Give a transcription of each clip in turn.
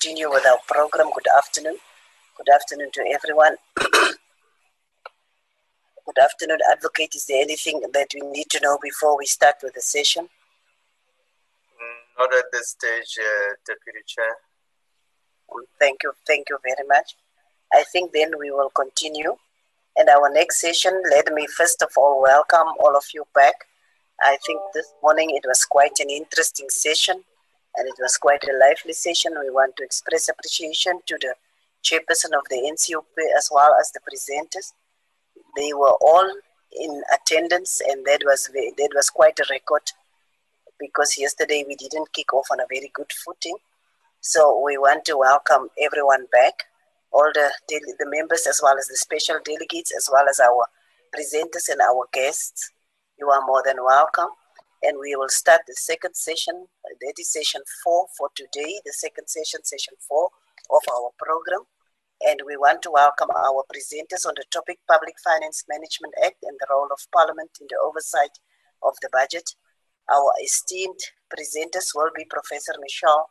continue with our program. Good afternoon. Good afternoon to everyone. Good afternoon, Advocate. Is there anything that we need to know before we start with the session? Not at this stage, uh, Deputy Chair. Thank you. Thank you very much. I think then we will continue. And our next session, let me first of all welcome all of you back. I think this morning it was quite an interesting session and it was quite a lively session. We want to express appreciation to the chairperson of the NCOP as well as the presenters. They were all in attendance and that was that was quite a record because yesterday we didn't kick off on a very good footing. So we want to welcome everyone back, all the the members as well as the special delegates as well as our presenters and our guests. You are more than welcome. And we will start the second session, that is session four for today, the second session, session four of our program. And we want to welcome our presenters on the topic Public Finance Management Act and the role of Parliament in the oversight of the budget. Our esteemed presenters will be Professor Michelle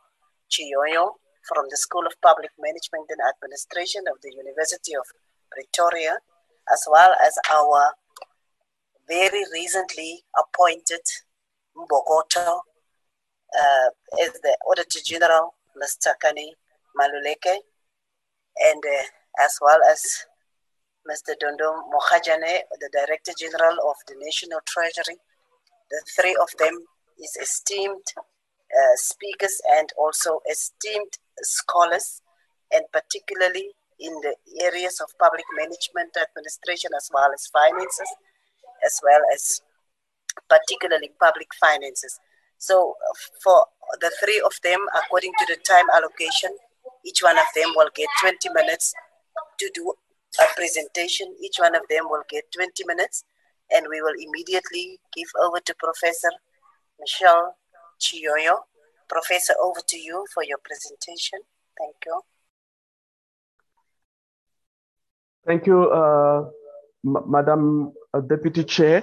Tshiyoyo from the School of Public Management and Administration of the University of Pretoria, as well as our very recently appointed Mbokodo uh, as the Auditor General, Mr. Kani Maluleke, and uh, as well as Mr. Dondo Mogajane, the Director General of the National Treasury, the three of them is esteemed uh, speakers and also esteemed scholars, and particularly in the areas of public management, administration, as well as finances, as well as particularly public finances. So, for the three of them, according to the time allocation, each one of them will get 20 minutes to do a presentation. Each one of them will get 20 minutes and we will immediately give over to Professor Michelle Tshiyoyo. Professor, over to you for your presentation. Thank you. Thank you, uh, Madam uh, Deputy Chair.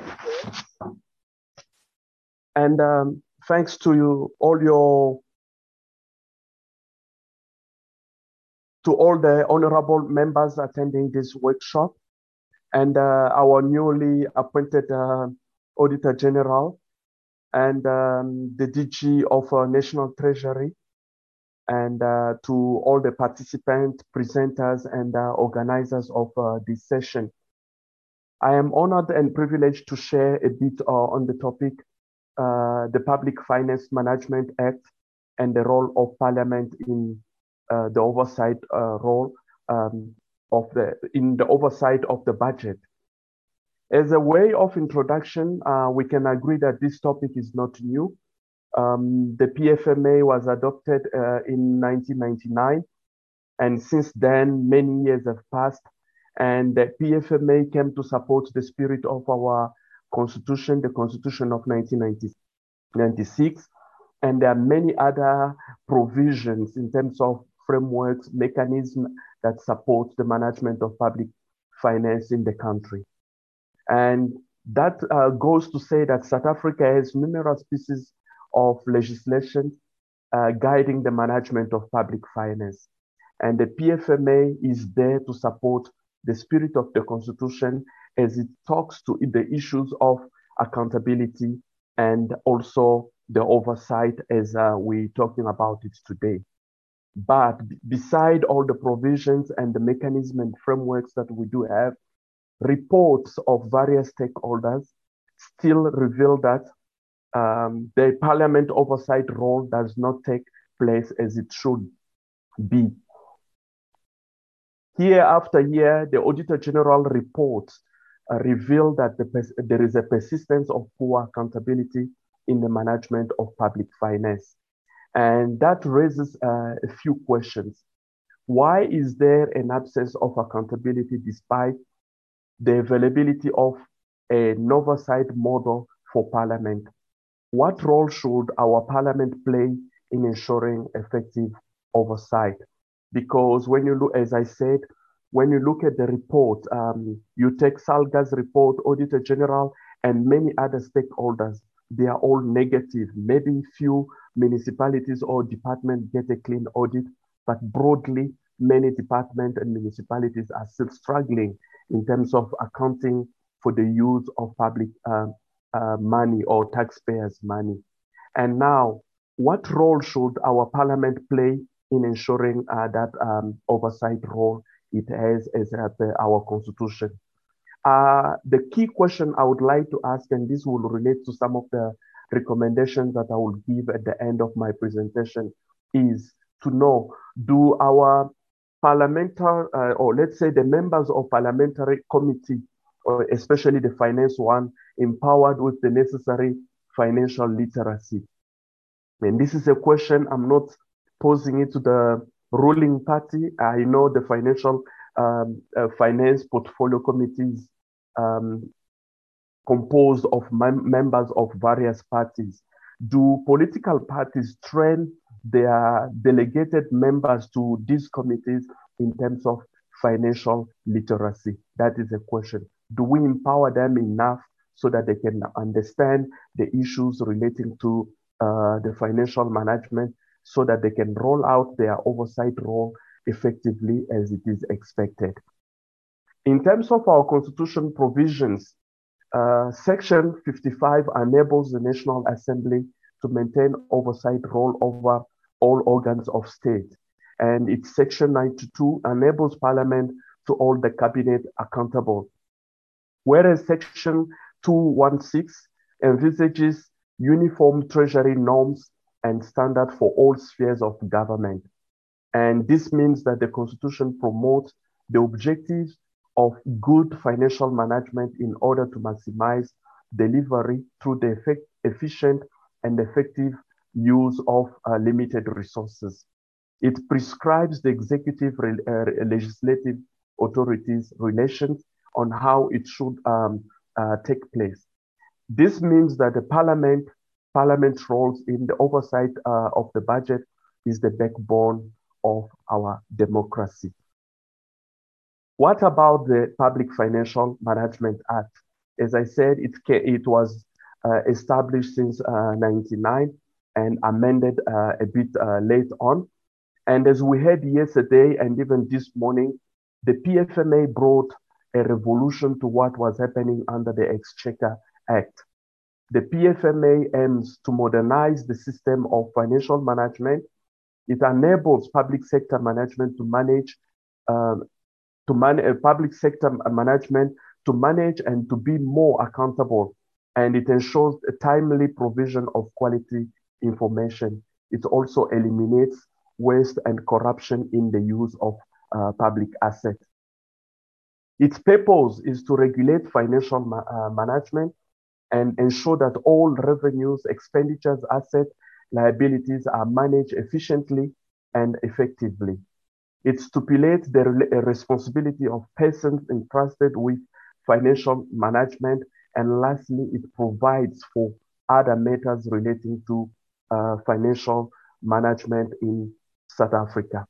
And um, thanks to you, all your to all the honorable members attending this workshop and uh, our newly appointed uh, Auditor General and um, the DG of uh, National Treasury and uh, to all the participants, presenters, and uh, organizers of uh, this session. I am honored and privileged to share a bit on the topic, the Public Finance Management Act and the role of Parliament in the oversight role um, of the in the oversight of the budget. As a way of introduction, uh, we can agree that this topic is not new. Um, the PFMA was adopted uh, in 1999, and since then, many years have passed, and the PFMA came to support the spirit of our constitution, the Constitution of 1996, and there are many other provisions in terms of frameworks, mechanisms that support the management of public finance in the country. And that uh, goes to say that South Africa has numerous pieces of legislation uh, guiding the management of public finance. And the PFMA is there to support the spirit of the Constitution as it talks to the issues of accountability and also the oversight as uh, we're talking about it today. But beside all the provisions and the mechanism and frameworks that we do have, reports of various stakeholders still reveal that um, the parliament oversight role does not take place as it should be. Year after year, the Auditor General reports reveal that the there is a persistence of poor accountability in the management of public finance. And that raises uh, a few questions. Why is there an absence of accountability despite the availability of an oversight model for Parliament? What role should our Parliament play in ensuring effective oversight? Because when you look, as I said, when you look at the report, um, you take SALGA's report, Auditor General, and many other stakeholders, they are all negative. Maybe few municipalities or departments get a clean audit, but broadly, many departments and municipalities are still struggling in terms of accounting for the use of public uh, uh, money or taxpayers' money. And now, what role should our parliament play in ensuring uh, that um, oversight role it has as our constitution? Uh, the key question I would like to ask, and this will relate to some of the recommendations that I will give at the end of my presentation, is to know do our parliamentary, uh, or let's say the members of parliamentary committee, or especially the finance one, empowered with the necessary financial literacy? And this is a question I'm not posing it to the ruling party. I know the financial um, uh, finance portfolio committees um, composed of members of various parties. Do political parties train their delegated members to these committees in terms of financial literacy? That is a question. Do we empower them enough so that they can understand the issues relating to uh, the financial management so that they can roll out their oversight role effectively as it is expected? In terms of our constitution provisions, uh, Section 55 enables the National Assembly to maintain oversight role over all organs of state. And its Section 92 enables Parliament to hold the Cabinet accountable. Whereas Section 216 envisages uniform treasury norms and standard for all spheres of government. And this means that the Constitution promotes the objectives of good financial management in order to maximize delivery through the effect, efficient and effective use of uh, limited resources. It prescribes the executive uh, legislative authorities' relations on how it should um, uh, take place. This means that the parliament, parliament's roles in the oversight uh, of the budget is the backbone of our democracy. What about the Public Financial Management Act? As I said, it, it was uh, established since uh, 99 and amended uh, a bit uh, late on. And as we heard yesterday and even this morning, the PFMA brought a revolution to what was happening under the Exchequer Act. The PFMA aims to modernize the system of financial management. It enables public sector management to manage um, to manage uh, public sector management to manage and to be more accountable. And it ensures a timely provision of quality information. It also eliminates waste and corruption in the use of uh, public assets. Its purpose is to regulate financial ma uh, management and ensure that all revenues, expenditures, assets, liabilities are managed efficiently and effectively. It stipulates the responsibility of persons entrusted with financial management. And lastly, it provides for other matters relating to uh, financial management in South Africa.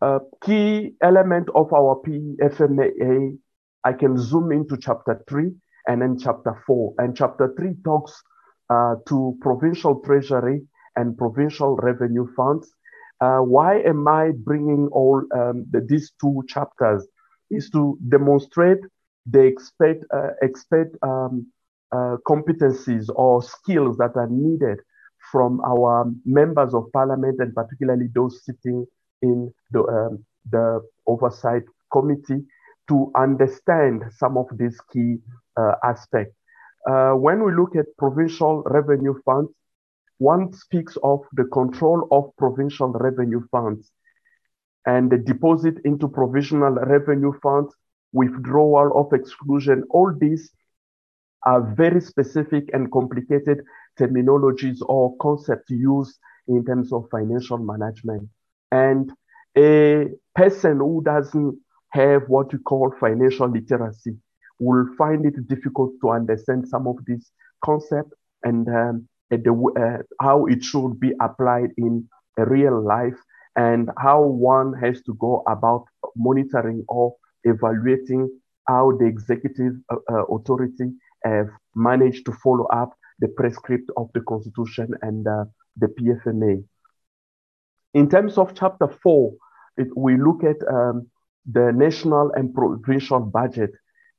A key element of our PFMA, I can zoom into chapter three and then chapter four. And chapter three talks uh, to provincial treasury and provincial revenue funds uh, why am I bringing all um, the, these two chapters? Is to demonstrate the expect, uh, expect um, uh, competencies or skills that are needed from our members of parliament and particularly those sitting in the, um, the oversight committee to understand some of these key uh, aspects. Uh, when we look at provincial revenue funds, one speaks of the control of provincial revenue funds and the deposit into provincial revenue funds, withdrawal of exclusion. All these are very specific and complicated terminologies or concepts used in terms of financial management. And a person who doesn't have what we call financial literacy will find it difficult to understand some of these concepts and um, the, uh, how it should be applied in real life and how one has to go about monitoring or evaluating how the executive uh, uh, authority have managed to follow up the prescript of the constitution and uh, the PFMA. In terms of chapter four, it, we look at um, the national and provincial budget.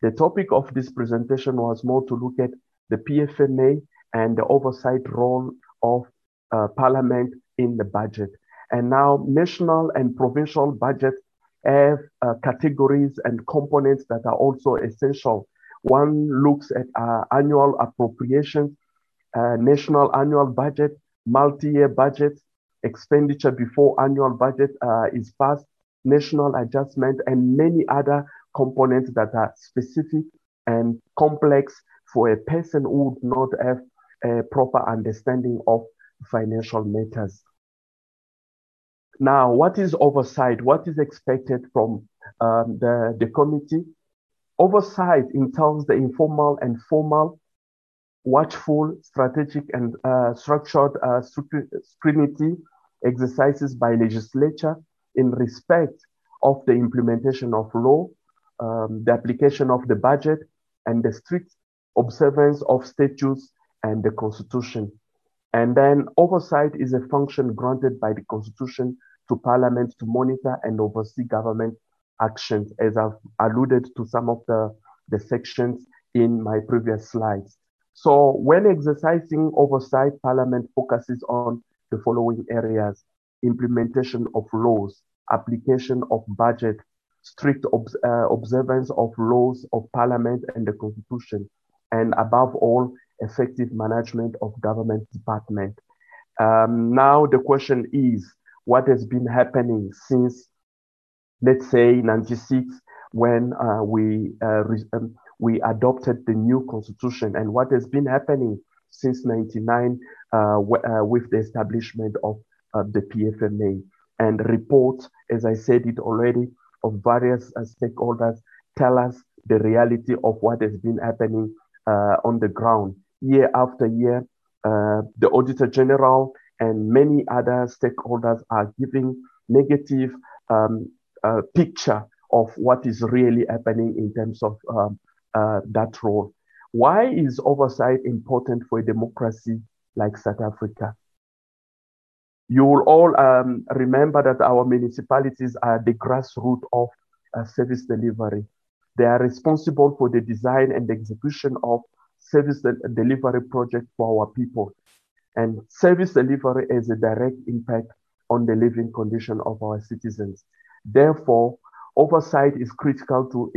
The topic of this presentation was more to look at the PFMA and the oversight role of uh, Parliament in the budget. And now national and provincial budgets have uh, categories and components that are also essential. One looks at uh, annual appropriations, uh, national annual budget, multi-year budget, expenditure before annual budget uh, is passed, national adjustment, and many other components that are specific and complex for a person who would not have a proper understanding of financial matters. Now, what is oversight? What is expected from um, the, the committee? Oversight entails the informal and formal, watchful, strategic, and uh, structured uh, scrutiny exercises by legislature in respect of the implementation of law, um, the application of the budget, and the strict observance of statutes and the constitution. And then oversight is a function granted by the constitution to parliament to monitor and oversee government actions, as I've alluded to some of the, the sections in my previous slides. So when exercising oversight, parliament focuses on the following areas, implementation of laws, application of budget, strict ob uh, observance of laws of parliament and the constitution, and above all, effective management of government department. Um, now the question is, what has been happening since, let's say, 96, when uh, we, uh, um, we adopted the new constitution, and what has been happening since 99 uh, uh, with the establishment of the PFMA. And reports, as I said it already, of various uh, stakeholders tell us the reality of what has been happening uh, on the ground year after year. Uh, the Auditor General and many other stakeholders are giving negative um, uh, picture of what is really happening in terms of um, uh, that role. Why is oversight important for a democracy like South Africa? You will all um, remember that our municipalities are the grassroots of uh, service delivery. They are responsible for the design and execution of service delivery projects for our people. And service delivery has a direct impact on the living condition of our citizens. Therefore, oversight is critical to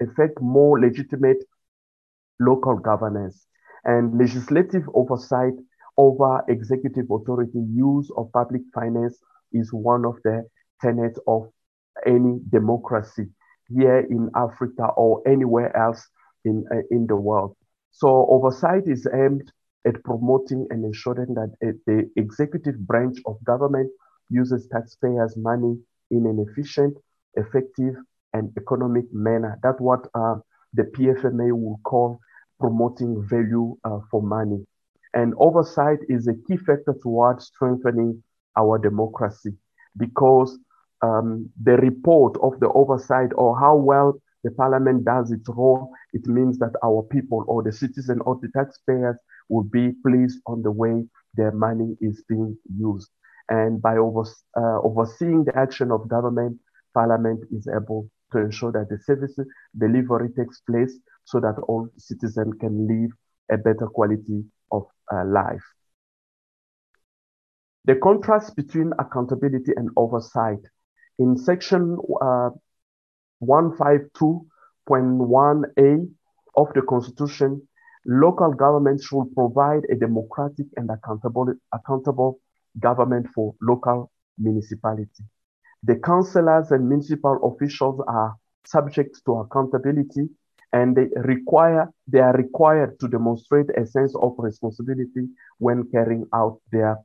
effect more legitimate local governance. And legislative oversight over executive authority use of public finance is one of the tenets of any democracy here in Africa or anywhere else in, uh, in the world. So oversight is aimed at promoting and ensuring that the executive branch of government uses taxpayers' money in an efficient, effective, and economic manner. That's what uh, the PFMA will call promoting value uh, for money. And oversight is a key factor towards strengthening our democracy because um, the report of the oversight or how well the parliament does its role, it means that our people or the citizen or the taxpayers will be pleased on the way their money is being used. And by over, uh, overseeing the action of government, parliament is able to ensure that the service delivery takes place so that all citizens can live a better quality of uh, life. The contrast between accountability and oversight. In section uh, 152.1a of the Constitution, local governments should provide a democratic and accountable, accountable government for local municipality. The councillors and municipal officials are subject to accountability and they require they are required to demonstrate a sense of responsibility when carrying out their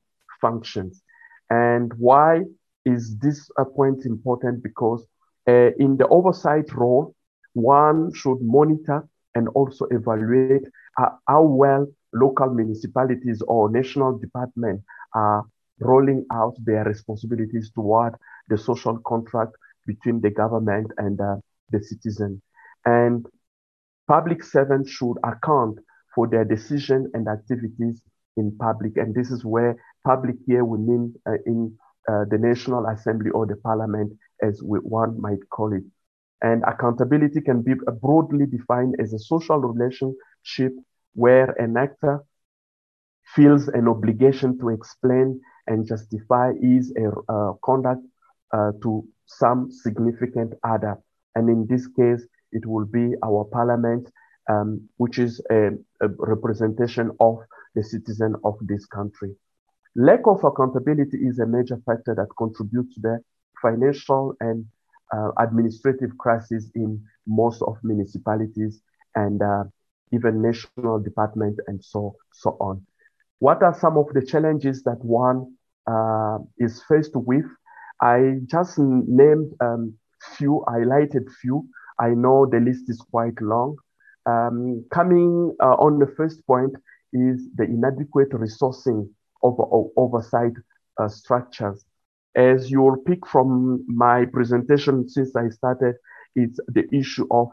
functions. And why is this point important? Because uh, in the oversight role, one should monitor and also evaluate uh, how well local municipalities or national departments are rolling out their responsibilities toward the social contract between the government and uh, the citizen. And public servants should account for their decision and activities in public. And this is where public here we mean uh, in uh, the National Assembly or the Parliament, as we, one might call it. And accountability can be broadly defined as a social relationship where an actor feels an obligation to explain and justify his uh, conduct to some significant other. And in this case, it will be our parliament, um, which is a, a representation of the citizen of this country. Lack of accountability is a major factor that contributes to the financial and uh, administrative crisis in most of municipalities and uh, even national department and so so on. What are some of the challenges that one uh, is faced with? I just named um, few, highlighted few. I know the list is quite long. Um, coming uh, on the first point is the inadequate resourcing of, of oversight uh, structures. As you will pick from my presentation since I started, it's the issue of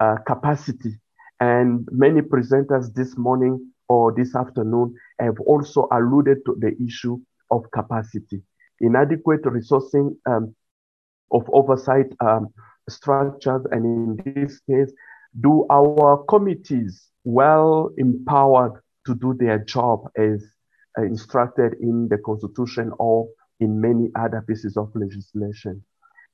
uh, capacity. And many presenters this morning or this afternoon have also alluded to the issue of capacity. Inadequate resourcing um, of oversight um, structures, and in this case, do our committees well empowered to do their job as uh, instructed in the Constitution or in many other pieces of legislation.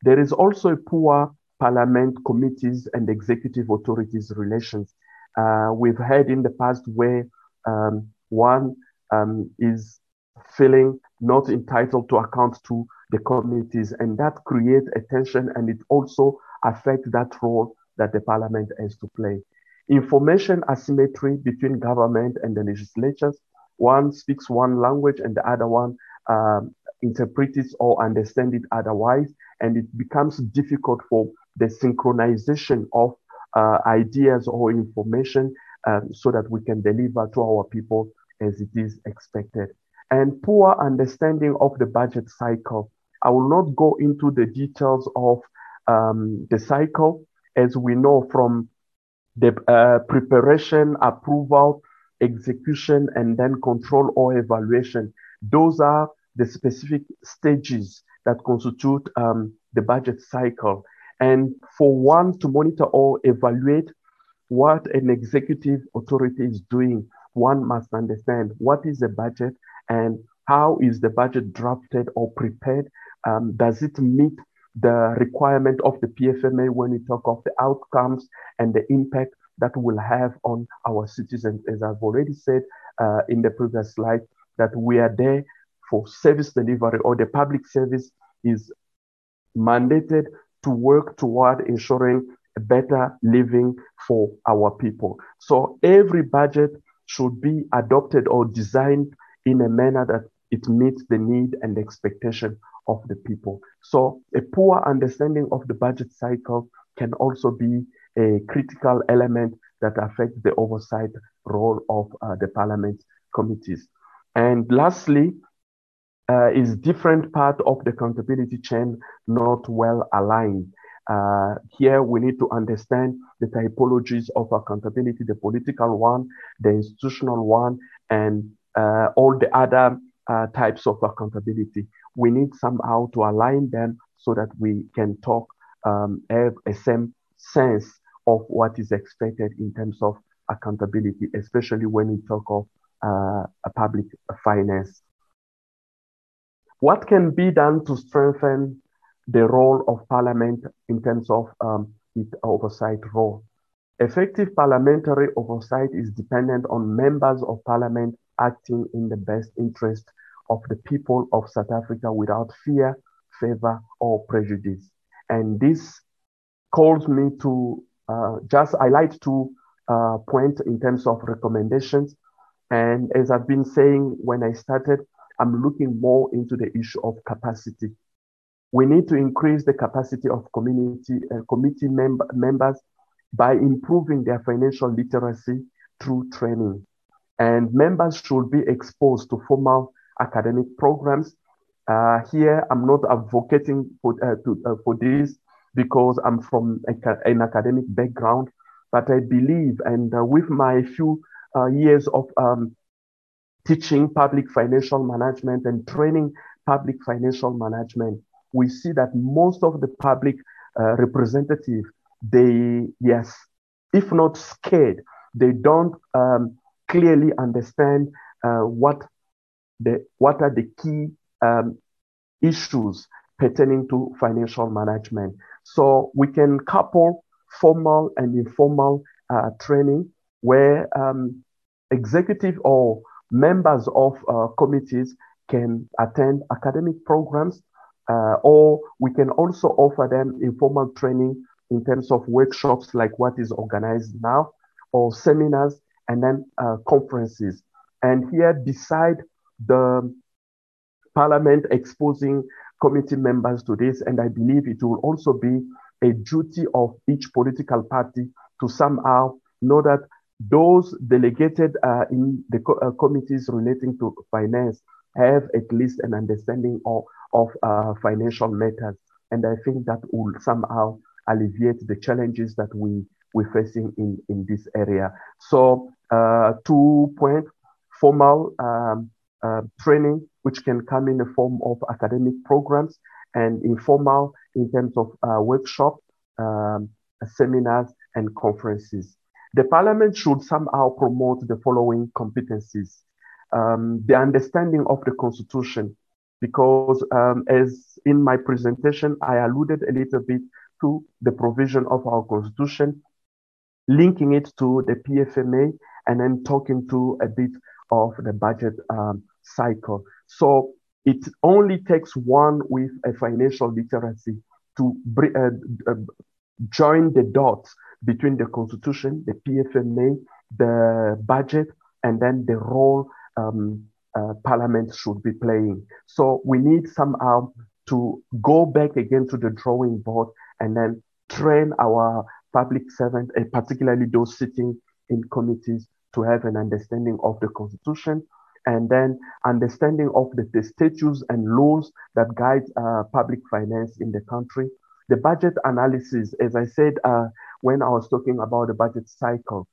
There is also a poor parliament committees and executive authorities relations. Uh, we've had in the past where um, one um, is feeling not entitled to account to the committees, and that creates a tension and it also affects that role that the parliament has to play. Information asymmetry between government and the legislatures. One speaks one language and the other one um, interprets it or understands it otherwise, and it becomes difficult for the synchronization of uh, ideas or information um, so that we can deliver to our people as it is expected. And poor understanding of the budget cycle. I will not go into the details of um, the cycle, as we know from the uh, preparation, approval, execution, and then control or evaluation. Those are the specific stages that constitute um, the budget cycle. And for one to monitor or evaluate what an executive authority is doing, one must understand what is the budget and how is the budget drafted or prepared. Um, does it meet the requirement of the PFMA when we talk of the outcomes and the impact that will have on our citizens? As I've already said uh, in the previous slide, that we are there for service delivery or the public service is mandated to work toward ensuring a better living for our people. So every budget should be adopted or designed in a manner that it meets the need and expectation of the people. So a poor understanding of the budget cycle can also be a critical element that affects the oversight role of uh, the parliament committees. And lastly, uh, is different part of the accountability chain not well aligned. Uh, here we need to understand the typologies of accountability, the political one, the institutional one, and all the other uh, types of accountability. We need somehow to align them so that we can talk, um, have a same sense of what is expected in terms of accountability, especially when we talk of uh, public finance. What can be done to strengthen the role of parliament in terms of um, its oversight role? Effective parliamentary oversight is dependent on members of parliament acting in the best interest of the people of South Africa without fear, favor, or prejudice. And this calls me to uh, just highlight two uh, points in terms of recommendations. And as I've been saying when I started, I'm looking more into the issue of capacity. We need to increase the capacity of community uh, committee mem- members by improving their financial literacy through training. And members should be exposed to formal academic programs. Uh, here, I'm not advocating for, uh, to, uh, for this because I'm from a, an academic background, but I believe, and uh, with my few uh, years of um, teaching public financial management and training public financial management, we see that most of the public uh, representatives, they, yes, if not scared, they don't um, clearly understand uh, what the what are the key um, issues pertaining to financial management. So we can couple formal and informal uh, training where um, executive or members of uh, committees can attend academic programs, uh, or we can also offer them informal training in terms of workshops like what is organized now, or seminars, and then uh, conferences. And here, beside the parliament exposing committee members to this, and I believe it will also be a duty of each political party to somehow know that those delegated uh, in the co- uh, committees relating to finance have at least an understanding of, of uh, financial matters. And I think that will somehow alleviate the challenges that we, we're facing in, in this area. So, uh, two point formal um, uh, training, which can come in the form of academic programs, and informal in terms of uh, workshop, um, seminars, and conferences. The parliament should somehow promote the following competencies. Um, the understanding of the constitution, because um, as in my presentation, I alluded a little bit to the provision of our constitution, linking it to the PFMA, and then talking to a bit of the budget um, cycle. So it only takes one with a financial literacy to uh, uh, join the dots between the constitution, the PFMA, the budget, and then the role um, uh, parliament should be playing. So we need somehow to go back again to the drawing board and then train our public servants, and particularly those sitting in committees, to have an understanding of the constitution and then understanding of the, the statutes and laws that guide uh, public finance in the country. The budget analysis, as I said uh, when I was talking about the budget cycle,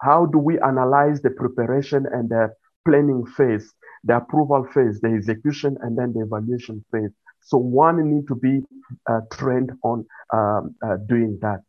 how do we analyze the preparation and the planning phase, the approval phase, the execution, and then the evaluation phase? So one need to be uh, trained on um, uh, doing that.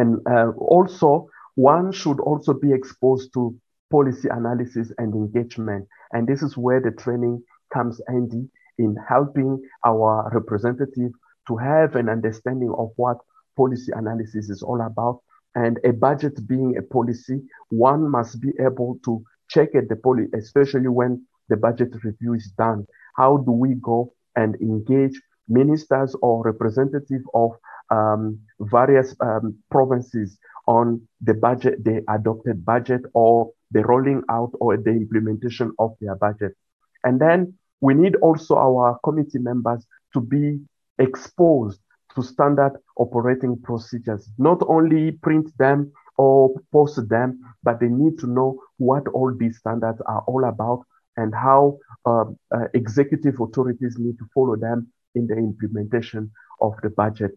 And uh, also, one should also be exposed to policy analysis and engagement. And this is where the training comes handy in helping our representative to have an understanding of what policy analysis is all about. And a budget being a policy, one must be able to check at the policy, especially when the budget review is done. How do we go and engage ministers or representative of um, various um, provinces on the budget, the adopted budget, or the rolling out or the implementation of their budget. And then we need also our committee members to be exposed to standard operating procedures, not only print them or post them, but they need to know what all these standards are all about and how uh, uh, executive authorities need to follow them in the implementation of the budget.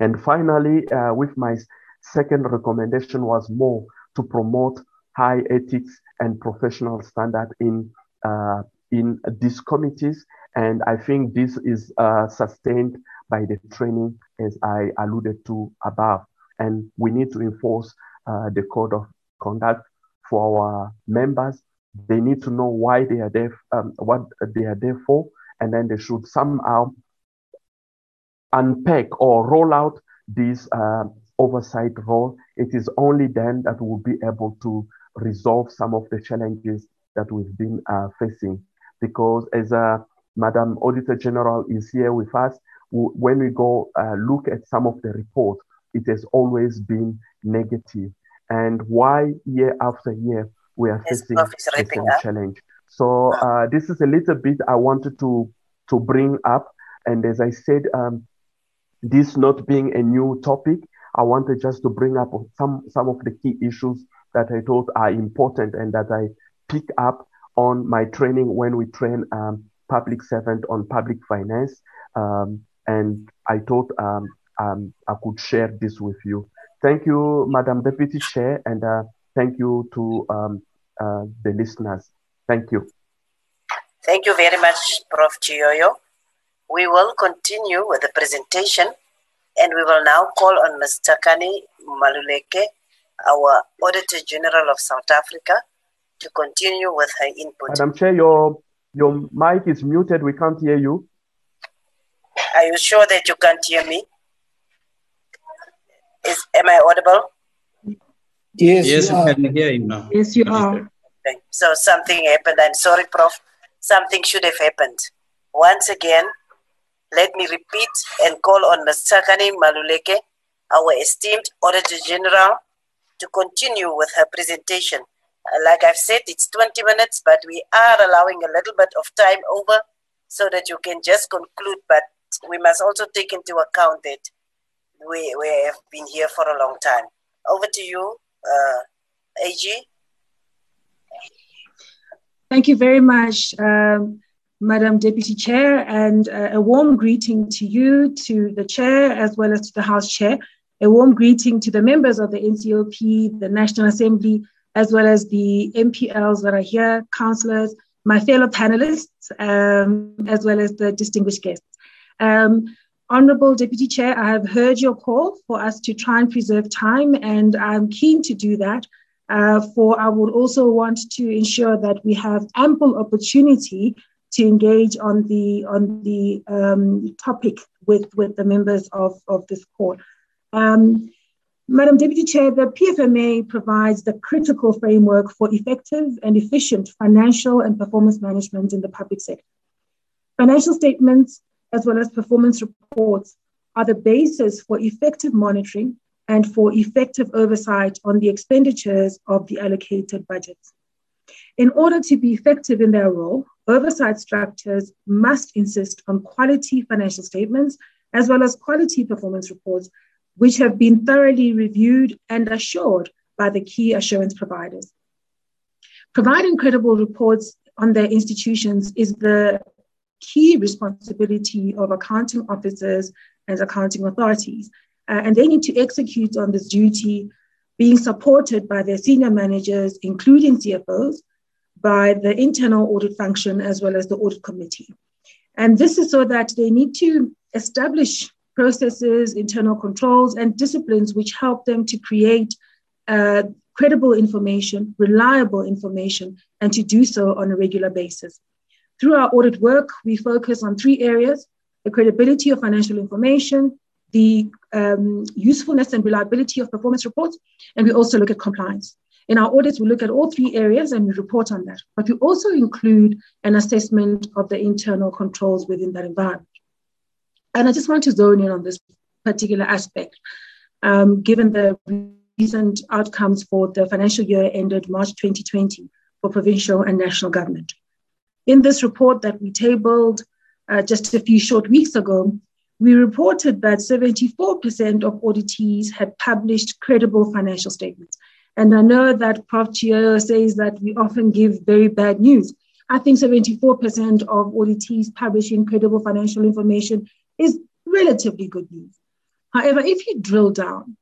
And finally, uh, with my second recommendation was more to promote high ethics and professional standard in uh, in these committees. And I think this is uh, sustained by the training as I alluded to above. And we need to enforce uh, the code of conduct for our members. They need to know why they are there, um, what they are there for, and then they should somehow unpack or roll out this uh, oversight role. It is only then that we'll be able to resolve some of the challenges that we've been uh, facing. Because as uh, Madam Auditor General is here with us, when we go uh, look at some of the reports, it has always been negative. And why year after year we are facing the same challenge. So uh, this is a little bit I wanted to to bring up. And as I said, um, this not being a new topic, I wanted just to bring up some some of the key issues that I thought are important and that I pick up on my training when we train um, public servant on public finance. Um, and I thought um, um I could share this with you. Thank you, Madam Deputy Chair, and uh, thank you to um, uh, the listeners. Thank you. Thank you very much, Prof. Tshiyoyo. We will continue with the presentation and we will now call on Mr. Kani Maluleke, our Auditor General of South Africa, to continue with her input. Madam Chair, your, your mic is muted. We can't hear you. Are you sure that you can't hear me? Is, am I audible? Yes, Yes, you you are. can hear him now. Yes, you are. Okay, So something happened. I'm sorry, Prof. Something should have happened. Once again, let me repeat and call on Ms. Tsakani Maluleke, our esteemed Auditor General, to continue with her presentation. Uh, Like I've said, it's 20 minutes, but we are allowing a little bit of time over so that you can just conclude. But we must also take into account that we, we have been here for a long time. Over to you, uh, AG. Thank you very much, um, Madam Deputy Chair, and uh, a warm greeting to you, to the Chair, as well as to the House Chair. A warm greeting to the members of the NCOP, the National Assembly, as well as the MPLs that are here, councillors, my fellow panelists, um, as well as the distinguished guests. Um, Honorable Deputy Chair, I have heard your call for us to try and preserve time, and I'm keen to do that. Uh, for I would also want to ensure that we have ample opportunity to engage on the on the um, topic with with the members of of this court. Um, Madam Deputy Chair, the PFMA provides the critical framework for effective and efficient financial and performance management in the public sector. Financial statements, as well as performance reports, are the basis for effective monitoring and for effective oversight on the expenditures of the allocated budgets. In order to be effective in their role, oversight structures must insist on quality financial statements as well as quality performance reports, which have been thoroughly reviewed and assured by the key assurance providers. Providing credible reports on their institutions is the key responsibility of accounting officers and accounting authorities. Uh, and they need to execute on this duty, being supported by their senior managers, including CFOs, by the internal audit function, as well as the audit committee. And this is so that they need to establish processes, internal controls, and disciplines which help them to create uh, credible information, reliable information, and to do so on a regular basis. Through our audit work, we focus on three areas the credibility of financial information, the um, usefulness and reliability of performance reports, and we also look at compliance. In our audits, we look at all three areas and we report on that. But we also include an assessment of the internal controls within that environment. And I just want to zone in on this particular aspect, um, given the recent outcomes for the financial year ended March 2020 for provincial and national government. In this report that we tabled uh, just a few short weeks ago, we reported that 74% of auditees had published credible financial statements. And I know that Prof. Chio says that we often give very bad news. I think 74% of auditees publishing credible financial information is relatively good news. However, if you drill down,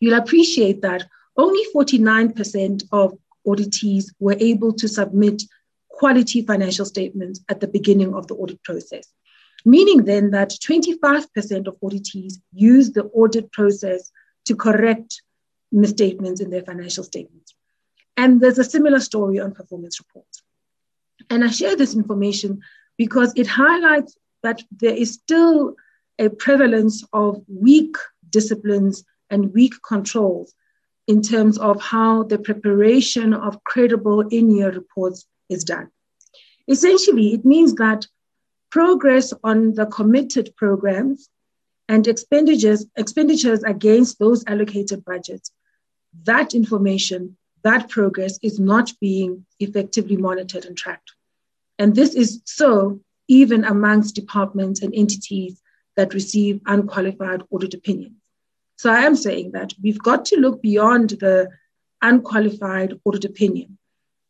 you'll appreciate that only 49% of auditees were able to submit quality financial statements at the beginning of the audit process. Meaning then that 25% of auditees use the audit process to correct misstatements in their financial statements. And there's a similar story on performance reports. And I share this information because it highlights that there is still a prevalence of weak disciplines and weak controls in terms of how the preparation of credible in year reports is done. Essentially, it means that progress on the committed programs and expenditures, expenditures against those allocated budgets, that information, that progress is not being effectively monitored and tracked. And this is so even amongst departments and entities that receive unqualified audit opinions. So I am saying that we've got to look beyond the unqualified audit opinion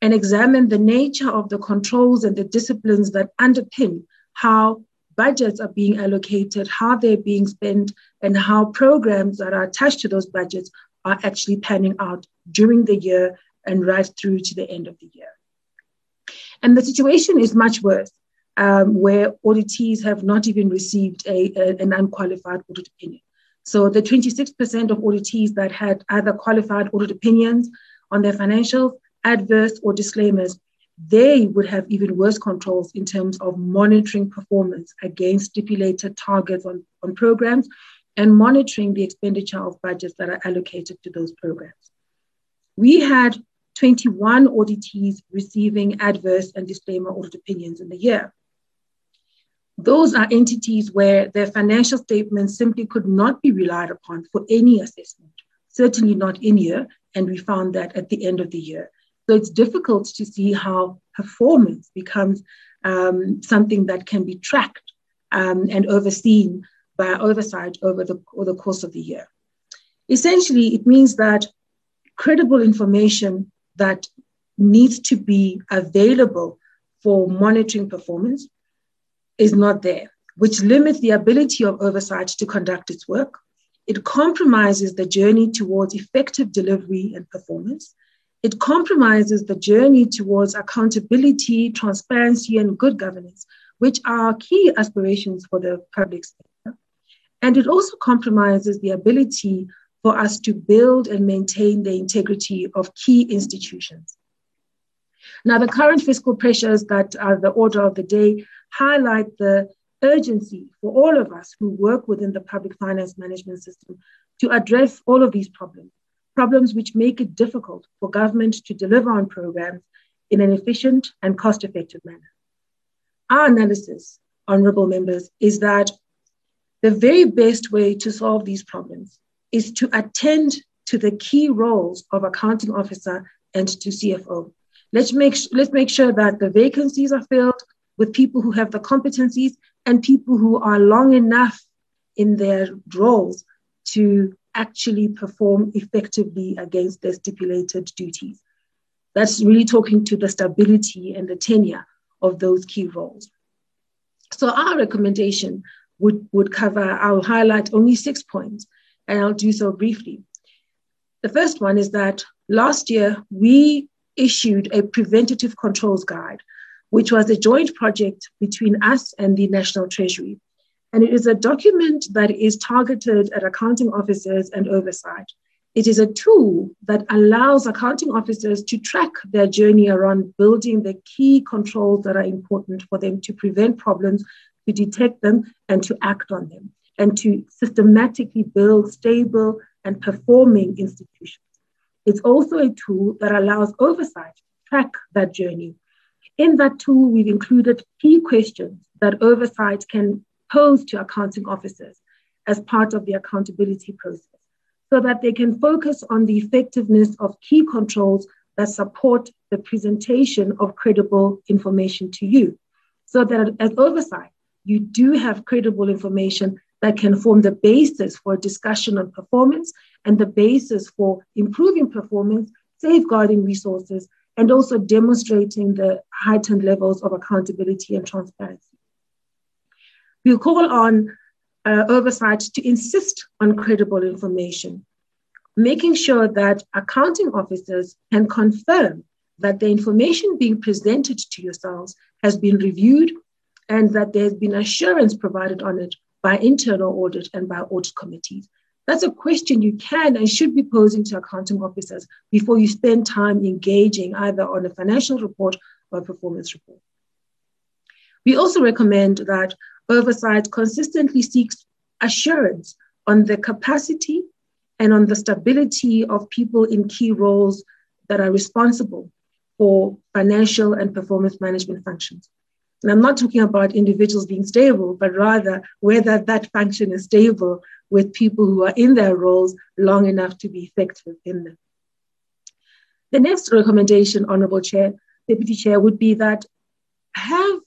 and examine the nature of the controls and the disciplines that underpin how budgets are being allocated, how they're being spent, and how programs that are attached to those budgets are actually panning out during the year and right through to the end of the year. And the situation is much worse, um, where auditees have not even received a, a, an unqualified audit opinion. So the 26% of auditees that had either qualified audit opinions on their financials, adverse or disclaimers, they would have even worse controls in terms of monitoring performance against stipulated targets on, on programs and monitoring the expenditure of budgets that are allocated to those programs. We had 21 auditees receiving adverse and disclaimer audit opinions in the year. Those are entities where their financial statements simply could not be relied upon for any assessment, certainly not in year, and we found that at the end of the year. So it's difficult to see how performance becomes um, something that can be tracked um, and overseen by oversight over the, over the course of the year. Essentially, it means that credible information that needs to be available for monitoring performance is not there, which limits the ability of oversight to conduct its work. It compromises the journey towards effective delivery and performance. It compromises the journey towards accountability, transparency, and good governance, which are key aspirations for the public sector. And it also compromises the ability for us to build and maintain the integrity of key institutions. Now, the current fiscal pressures that are the order of the day highlight the urgency for all of us who work within the public finance management system to address all of these problems problems which make it difficult for government to deliver on programs in an efficient and cost effective manner. Our analysis, honorable members, is that the very best way to solve these problems is to attend to the key roles of accounting officer and to CFO. Let's make, let's make sure that the vacancies are filled with people who have the competencies and people who are long enough in their roles to actually perform effectively against their stipulated duties. That's really talking to the stability and the tenure of those key roles. So our recommendation would, would cover, I'll highlight only six points, and I'll do so briefly. The first one is that last year we issued a preventative controls guide, which was a joint project between us and the National Treasury. And it is a document that is targeted at accounting officers and oversight. It is a tool that allows accounting officers to track their journey around building the key controls that are important for them to prevent problems, to detect them, and to act on them, and to systematically build stable and performing institutions. It's also a tool that allows oversight to track that journey. In that tool, we've included key questions that oversight can pose to accounting officers as part of the accountability process so that they can focus on the effectiveness of key controls that support the presentation of credible information to you. So that as oversight, you do have credible information that can form the basis for discussion on performance and the basis for improving performance, safeguarding resources, and also demonstrating the heightened levels of accountability and transparency. We call on uh, oversight to insist on credible information, making sure that accounting officers can confirm that the information being presented to yourselves has been reviewed and that there's been assurance provided on it by internal audit and by audit committees. That's a question you can and should be posing to accounting officers before you spend time engaging either on a financial report or a performance report. We also recommend that oversight consistently seeks assurance on the capacity and on the stability of people in key roles that are responsible for financial and performance management functions. And I'm not talking about individuals being stable, but rather whether that function is stable with people who are in their roles long enough to be effective in them. The next recommendation, Honorable Chair, Deputy Chair, would be that have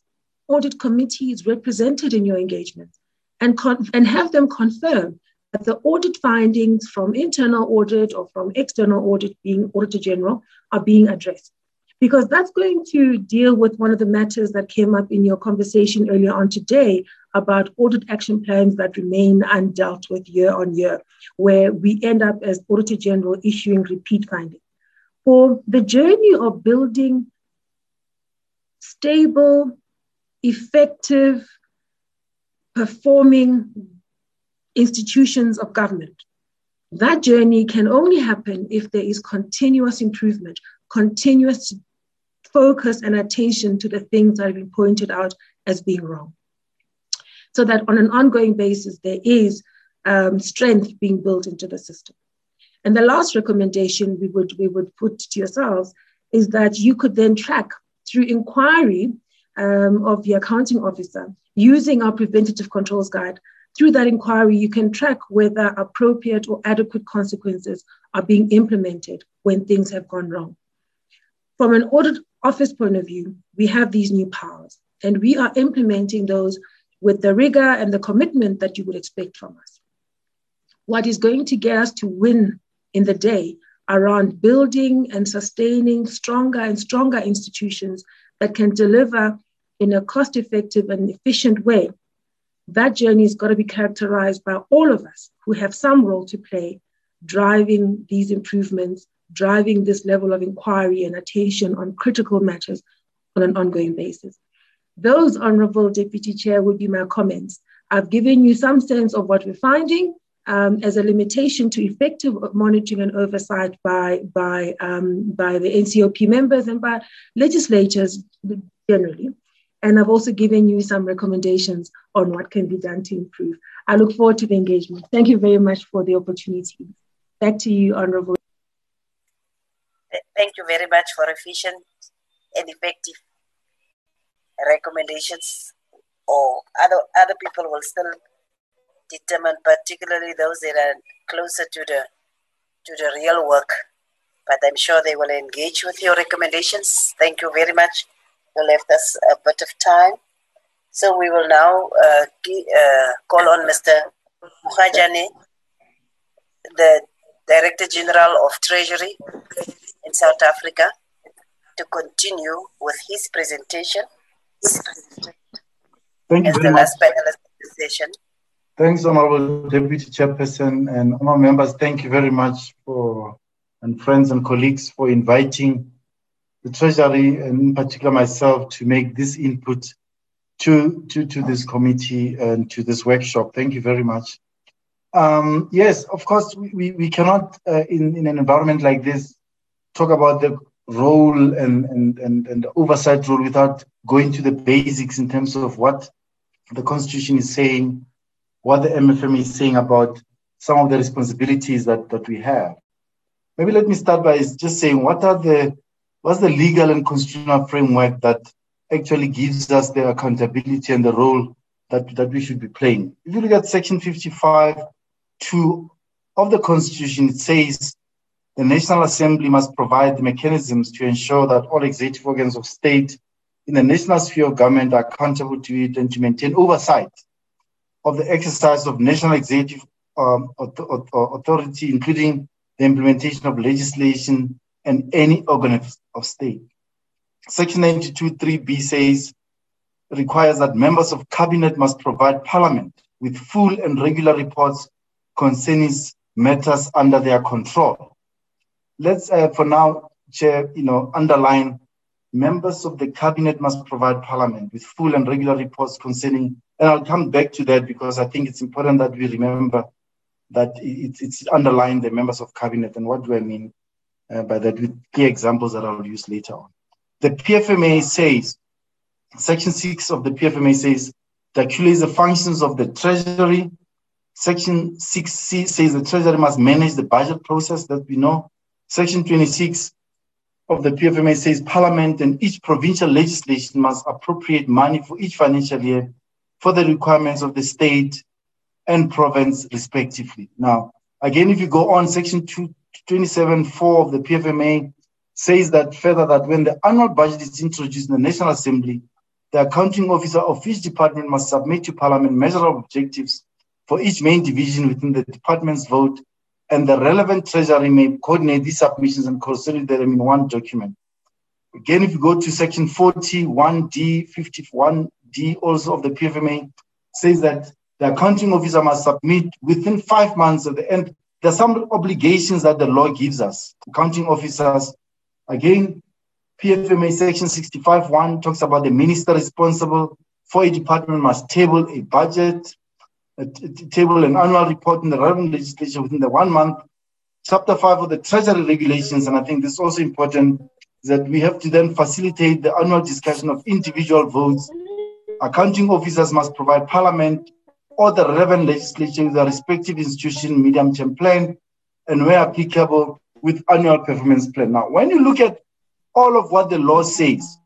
audit committees represented in your engagement and, con- and have them confirm that the audit findings from internal audit or from external audit being Auditor General are being addressed. Because that's going to deal with one of the matters that came up in your conversation earlier on today about audit action plans that remain undealt with year on year, where we end up as Auditor General issuing repeat findings. For the journey of building stable, effective, performing institutions of government. That journey can only happen if there is continuous improvement, continuous focus and attention to the things that have been pointed out as being wrong. So that on an ongoing basis, there is um, strength being built into the system. And the last recommendation we would, we would put to yourselves is that you could then track through inquiry um, of the accounting officer using our preventative controls guide. Through that inquiry, you can track whether appropriate or adequate consequences are being implemented when things have gone wrong. From an audit office point of view, we have these new powers, and we are implementing those with the rigor and the commitment that you would expect from us. What is going to get us to win in the day around building and sustaining stronger and stronger institutions that can deliver in a cost effective and efficient way. That journey has got to be characterized by all of us who have some role to play driving these improvements, driving this level of inquiry and attention on critical matters on an ongoing basis. Those, Honorable Deputy Chair, would be my comments. I've given you some sense of what we're finding um, as a limitation to effective monitoring and oversight by, by, um, by the NCOP members and by legislators generally. And I've also given you some recommendations on what can be done to improve. I look forward to the engagement. Thank you very much for the opportunity. Back to you, Honorable. Thank you very much for efficient and effective recommendations. Or other other people will still determine, particularly those that are closer to the to the real work. But I'm sure they will engage with your recommendations. Thank you very much. You left us a bit of time. So we will now uh, uh, call on Mr. Mogajane, the Director General of Treasury in South Africa, to continue with his presentation. Thank you as very the much. last panelist in the session. Thanks, Honorable Deputy Chairperson and honorable members. Thank you very much for and friends and colleagues for inviting the Treasury and in particular myself to make this input to, to, to this committee and to this workshop. Thank you very much. Um, yes, of course, we, we cannot, uh, in, in an environment like this, talk about the role and, and, and, and the oversight role without going to the basics in terms of what the Constitution is saying, what the MFM is saying about some of the responsibilities that, that we have. Maybe let me start by just saying what are the what's the legal and constitutional framework that actually gives us the accountability and the role that, that we should be playing. If you look at section 55 2 of the Constitution, it says the National Assembly must provide the mechanisms to ensure that all executive organs of state in the national sphere of government are accountable to it and to maintain oversight of the exercise of national executive um, authority, including the implementation of legislation and any organ of, state. Section 92.3b says, requires that members of cabinet must provide parliament with full and regular reports concerning matters under their control. Let's, uh, for now, Chair, you know, underline members of the cabinet must provide parliament with full and regular reports concerning and I'll come back to that because I think it's important that we remember that it's, it's underlying the members of cabinet. And what do I mean uh, by that with key examples that I'll use later on. The PFMA says, Section 6 of the PFMA says, to actualize the functions of the Treasury. Section 6C says the Treasury must manage the budget process that we know. Section 26 of the PFMA says Parliament and each provincial legislation must appropriate money for each financial year for the requirements of the state and province, respectively. Now, again, if you go on, Section 27.4 of the PFMA says that further that when the annual budget is introduced in the National Assembly, the accounting officer of each department must submit to Parliament measurable objectives for each main division within the department's vote, and the relevant treasury may coordinate these submissions and consolidate them in one document. Again, if you go to section 41D, 51, D also of the PFMA says that the accounting officer must submit within five months of the end. There are some obligations that the law gives us. Accounting officers, again, PFMA section 65.1 talks about the minister responsible for a department must table a budget, table an annual report in the relevant legislature within the one month. Chapter 5 of the Treasury regulations, and I think this is also important, that we have to then facilitate the annual discussion of individual votes. Accounting officers must provide Parliament or the relevant legislature with the respective institution medium-term plan and where applicable with annual performance plan. Now, when you look at all of what the law says,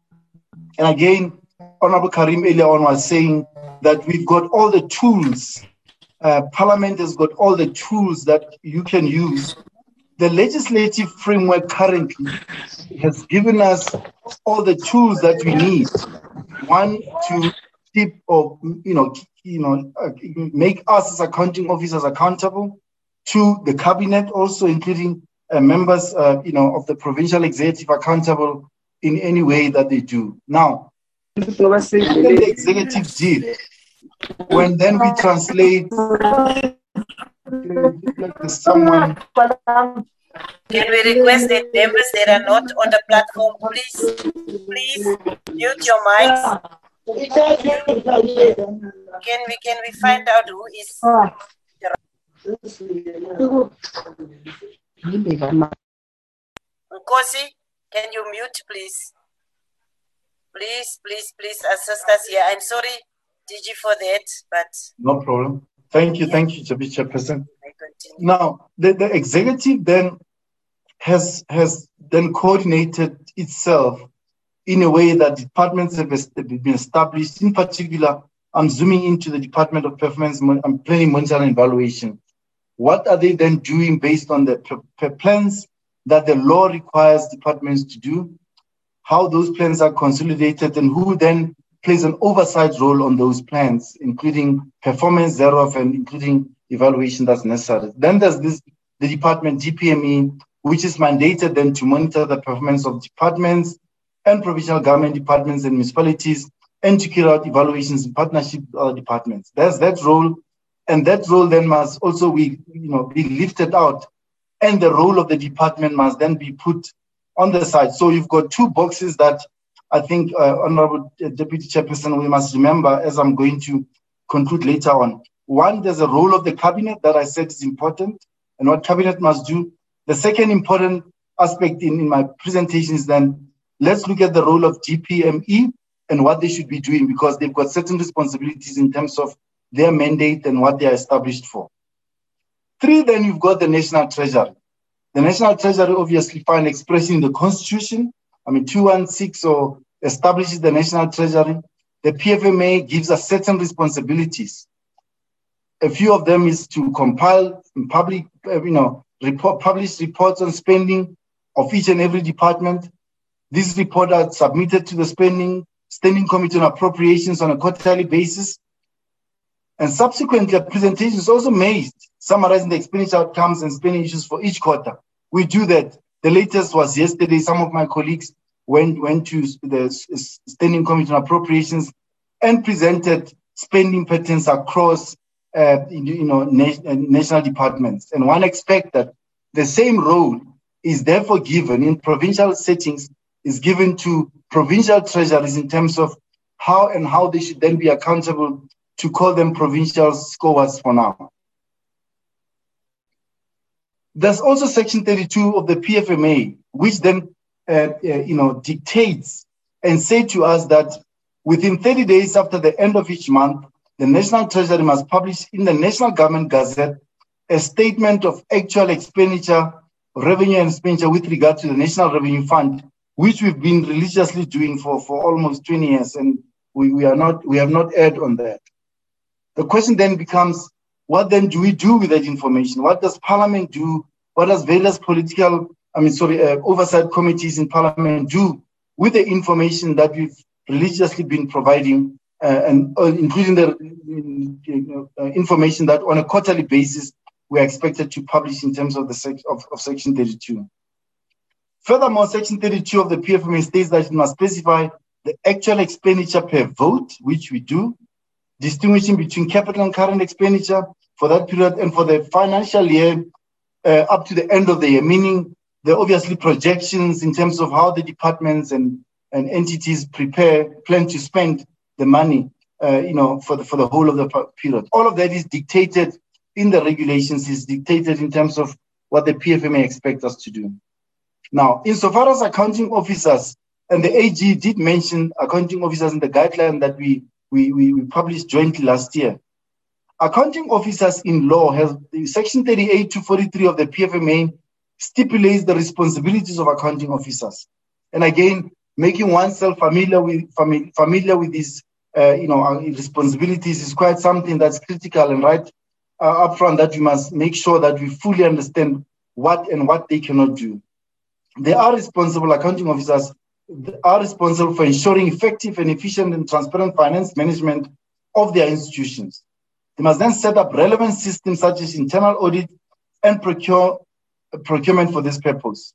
and again, Honorable Carrim earlier on was saying that we've got all the tools, uh, Parliament has got all the tools that you can use. The legislative framework currently has given us all the tools that we need. One, to keep or, you know, you know, uh, make us as accounting officers accountable. Two, the cabinet also, including uh, members, uh, you know, of the provincial executive accountable in any way that they do. Now, the executive did, when then we translate someone. Can we request that members that are not on the platform, please, please mute your mics. Can we can we find out who is? Nkosi, can you mute, please? Please, please, please assist us here. I'm sorry, DG, for that, but. No problem. Thank you, thank you, Chairperson. Now, the, the executive then has has then coordinated itself in a way that departments have been established. In particular, I'm zooming into the Department of Performance and Planning, Monitoring, and Evaluation. What are they then doing based on the plans that the law requires departments to do? How those plans are consolidated, and who then plays an oversight role on those plans, including performance thereof and including evaluation that's necessary. Then there's this the department DPME, which is mandated then to monitor the performance of departments and provincial government departments and municipalities and to carry out evaluations in partnership with other departments. There's that role and that role then must also be, you know, be lifted out, and the role of the department must then be put on the side. So you've got two boxes that I think, uh, Honorable Deputy Chairperson, we must remember as I'm going to conclude later on. One, there's a role of the cabinet that I said is important, and what cabinet must do. The second important aspect in, in my presentation is then let's look at the role of DPME and what they should be doing because they've got certain responsibilities in terms of their mandate and what they are established for. Three, then you've got the National Treasury. The National Treasury obviously find expression in the Constitution. I mean, 216 or establishes the National Treasury. The PFMA gives us certain responsibilities. A few of them is to compile public, uh, you know, report, publish reports on spending of each and every department. These reports are submitted to the spending standing committee on appropriations on a quarterly basis. And subsequently, a presentation is also made summarizing the expenditure outcomes and spending issues for each quarter. We do that. The latest was yesterday. Some of my colleagues went, went to the Standing Committee on Appropriations and presented spending patterns across uh, you know, uh, national departments. And one expects that the same role is therefore given in provincial settings, is given to provincial treasuries in terms of how and how they should then be accountable to call them provincial SCOAs for now. There's also Section 32 of the PFMA, which then uh, uh, you know dictates and say to us that within 30 days after the end of each month, the National Treasury must publish in the National Government Gazette a statement of actual expenditure, revenue and expenditure with regard to the National Revenue Fund, which we've been religiously doing for, for almost 20 years, and we, we are not we have not erred on that. The question then becomes, what then do we do with that information? What does Parliament do? What does various political, I mean, sorry, uh, oversight committees in Parliament do with the information that we've religiously been providing, uh, and uh, including the know, information that on a quarterly basis we're expected to publish in terms of the sec- of, of Section 32. Furthermore, Section 32 of the PFMA states that it must specify the actual expenditure per vote, which we do, distinguishing between capital and current expenditure for that period and for the financial year uh, up to the end of the year, meaning There are obviously projections in terms of how the departments and, and entities prepare, plan to spend the money, uh, you know, for the, for the whole of the period. All of that is dictated in the regulations, is dictated in terms of what the PFMA expect us to do. Now, insofar as accounting officers, and the AG did mention accounting officers in the guideline that we, we, we, we published jointly last year. Accounting officers in law have section 38 to 43 of the PFMA stipulates the responsibilities of accounting officers. And again, making oneself familiar with familiar with these uh, you know uh, responsibilities is quite something that's critical and right uh, upfront that we must make sure that we fully understand what and what they cannot do. They are responsible accounting officers are responsible for ensuring effective and efficient and transparent finance management of their institutions. They must then set up relevant systems such as internal audit and procure, procurement for this purpose.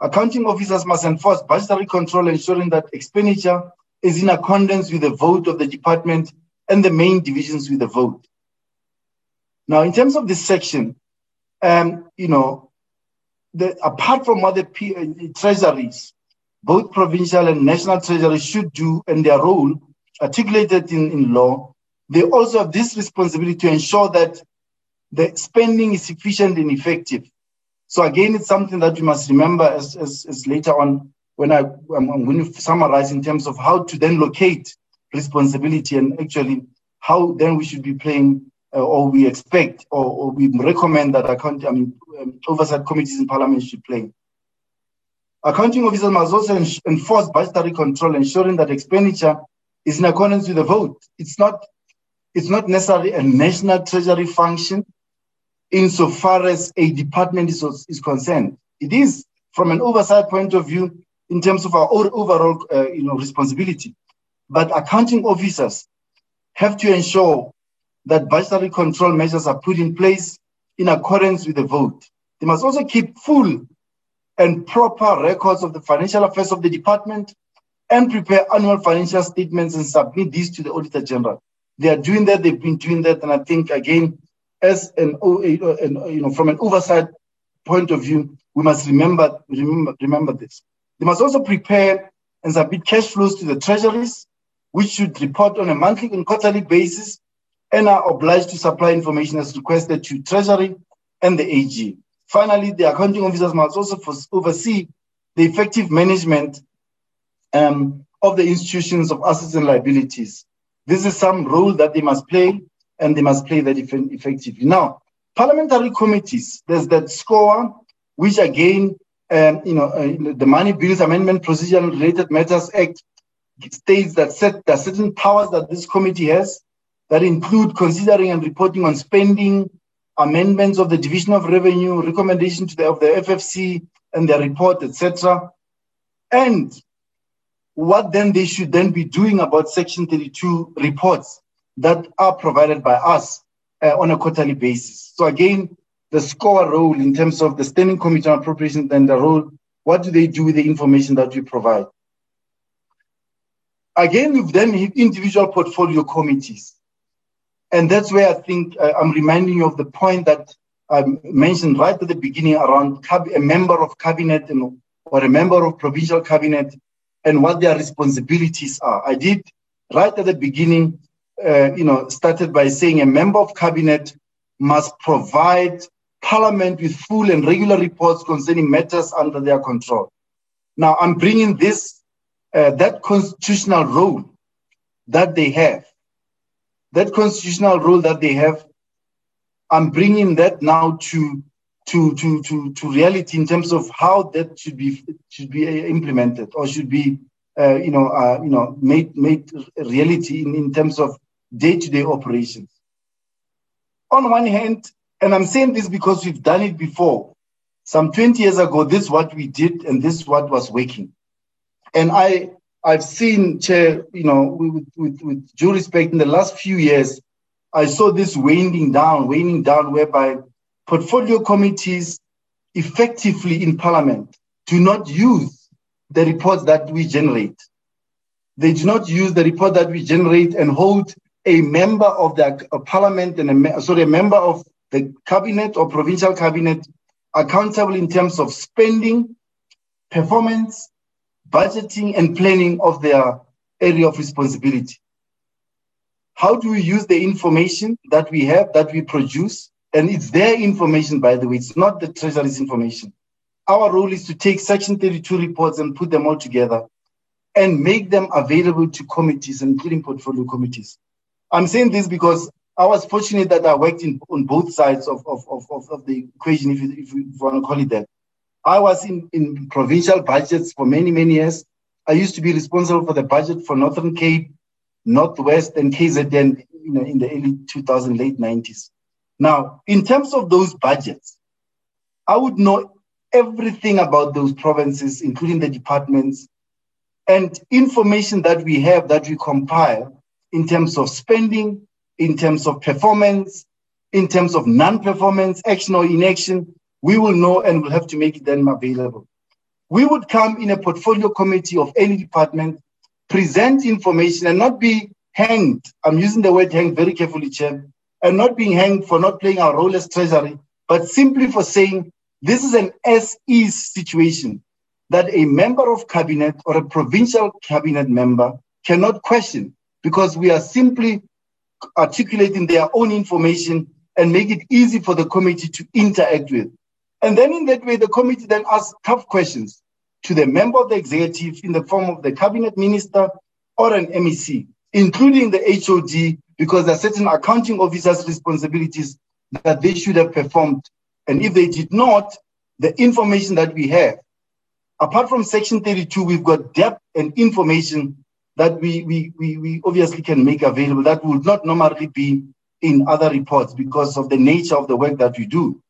Accounting officers must enforce budgetary control, ensuring that expenditure is in accordance with the vote of the department and the main divisions with the vote. Now, in terms of this section, um, you know, the, apart from the P, uh, treasuries, both provincial and national treasuries should do and their role articulated in, in law, they also have this responsibility to ensure that the spending is efficient and effective. So again, it's something that we must remember as, as, as later on when I, I'm, going to summarize in terms of how to then locate responsibility and actually how then we should be playing uh, or we expect or, or, we recommend that account, I mean, um, oversight committees in parliament should play. Accounting officers must also enforce budgetary control, ensuring that expenditure is in accordance with the vote. It's not it's not necessarily a national treasury function insofar as a department is, is concerned. It is from an oversight point of view in terms of our overall uh, you know, responsibility. But accounting officers have to ensure that budgetary control measures are put in place in accordance with the vote. They must also keep full and proper records of the financial affairs of the department and prepare annual financial statements and submit these to the Auditor General. They are doing that. They've been doing that, and I think again, as an, you know from an oversight point of view, we must remember remember remember this. They must also prepare and submit cash flows to the treasuries, which should report on a monthly and quarterly basis, and are obliged to supply information as requested to Treasury and the AG. Finally, the accounting officers must also oversee the effective management um, of the institutions of assets and liabilities this is some role that they must play, and they must play that effectively. Now, parliamentary committees, there's that SCOA, which again, um, you know, uh, the Money Bills Amendment Procedure and Related Matters Act states that set, are certain powers that this committee has that include considering and reporting on spending, amendments of the Division of Revenue, recommendation to the, of the FFC and their report, etc. And what then they should then be doing about Section 32 reports that are provided by us uh, on a quarterly basis. So again, the SCOA role in terms of the Standing Committee on Appropriations and the role, what do they do with the information that we provide? Again, we've then individual portfolio committees. And that's where I think uh, I'm reminding you of the point that I mentioned right at the beginning around a member of cabinet and, or a member of provincial cabinet and what their responsibilities are. I did right at the beginning, uh, you know, started by saying a member of cabinet must provide parliament with full and regular reports concerning matters under their control. Now I'm bringing this, uh, that constitutional role that they have, that constitutional role that they have, I'm bringing that now to to, to, to, to reality in terms of how that should be should be implemented or should be uh, you know uh, you know made made reality in, in terms of day-to-day operations. On one hand, and I'm saying this because we've done it before. Some 20 years ago, this is what we did, and this is what was working. And I I've seen, Chair, you know, with, with, with due respect, in the last few years, I saw this waning down, waning down, whereby portfolio committees effectively in parliament do not use the reports that we generate. They do not use the report that we generate and hold a member of the parliament and a, sorry, a member of the cabinet or provincial cabinet accountable in terms of spending, performance, budgeting, and planning of their area of responsibility. How do we use the information that we have, that we produce? And it's their information, by the way, it's not the Treasury's information. Our role is to take Section 32 reports and put them all together and make them available to committees, including portfolio committees. I'm saying this because I was fortunate that I worked in, on both sides of, of, of, of the equation, if you, if you want to call it that. I was in, in provincial budgets for many, many years. I used to be responsible for the budget for Northern Cape, Northwest, and KZN you know, in the early 2000, late 90s. Now, in terms of those budgets, I would know everything about those provinces, including the departments, and information that we have that we compile in terms of spending, in terms of performance, in terms of non-performance, action or inaction, we will know and we'll have to make them available. We would come in a portfolio committee of any department, present information and not be hanged. I'm using the word hanged very carefully, Chair, and not being hanged for not playing our role as treasury, but simply for saying this is an as-is situation that a member of cabinet or a provincial cabinet member cannot question because we are simply articulating their own information and make it easy for the committee to interact with. And then in that way, the committee then asks tough questions to the member of the executive in the form of the cabinet minister or an MEC, including the HOD, because there are certain accounting officers' responsibilities that they should have performed. And if they did not, the information that we have, apart from section 32, we've got depth and information that we, we, we, we obviously can make available that would not normally be in other reports because of the nature of the work that we do.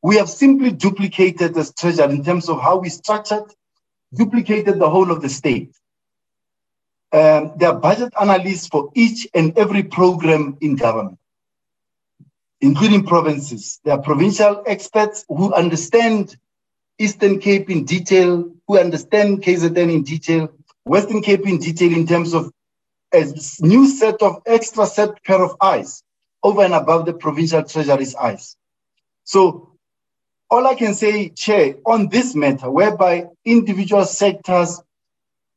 We have simply duplicated this treasure in terms of how we structured, duplicated the whole of the state. Um, there are budget analysts for each and every program in government, including provinces. There are provincial experts who understand Eastern Cape in detail, who understand KZN in detail, Western Cape in detail in terms of a new set of extra set pair of eyes over and above the provincial treasury's eyes. So all I can say, Chair, on this matter, whereby individual sectors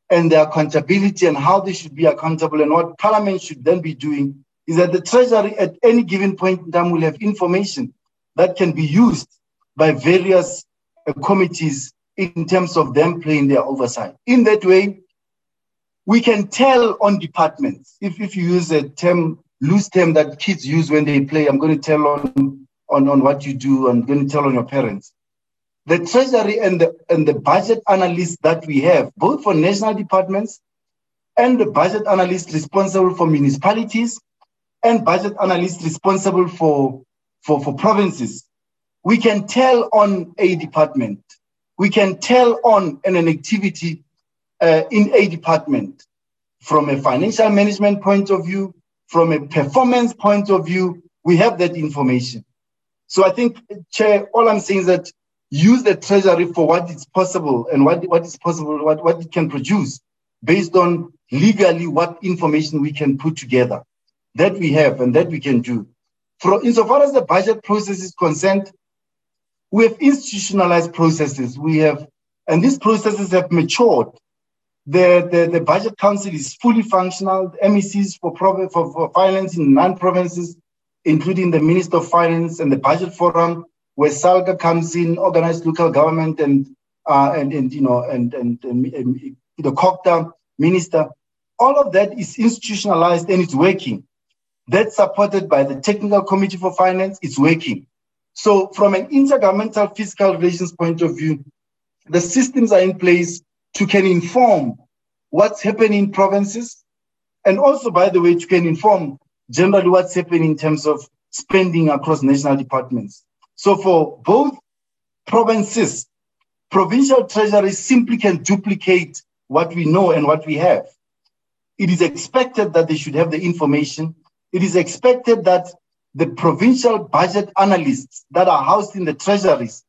and their accountability and how they should be accountable and what Parliament should then be doing, is that the Treasury at any given point in time will have information that can be used by various uh, committees in terms of them playing their oversight. In that way, we can tell on departments. If, if you use a term, loose term that kids use when they play, I'm going to tell on, on, on what you do, I'm going to tell on your parents. The treasury and the, and the budget analysts that we have, both for national departments and the budget analyst responsible for municipalities and budget analyst responsible for, for, for provinces, we can tell on a department. We can tell on an, an activity uh, in a department from a financial management point of view, from a performance point of view, we have that information. So I think, Chair, all I'm saying is that use the Treasury for what is possible and what, what is possible, what, what it can produce based on legally what information we can put together that we have and that we can do. For, insofar as the budget process is concerned, we have institutionalized processes. We have, and these processes have matured the, the, the budget council is fully functional. MECs for, for, for finance in nine provinces, including the Minister of Finance and the Budget Forum, where SALGA comes in, organized local government and uh, and, and you know and and, and, and the COGTA minister. All of that is institutionalized and it's working. That's supported by the Technical Committee for Finance. It's working. So, from an intergovernmental fiscal relations point of view, the systems are in place to can inform what's happening in provinces, and also, by the way, to can inform generally what's happening in terms of spending across national departments. So for both provinces, provincial treasuries simply can duplicate what we know and what we have. It is expected that they should have the information. It is expected that the provincial budget analysts that are housed in the treasuries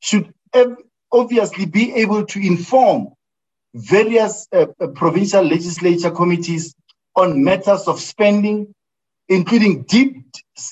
should obviously be able to inform various uh, uh, provincial legislature committees on matters of spending, including deep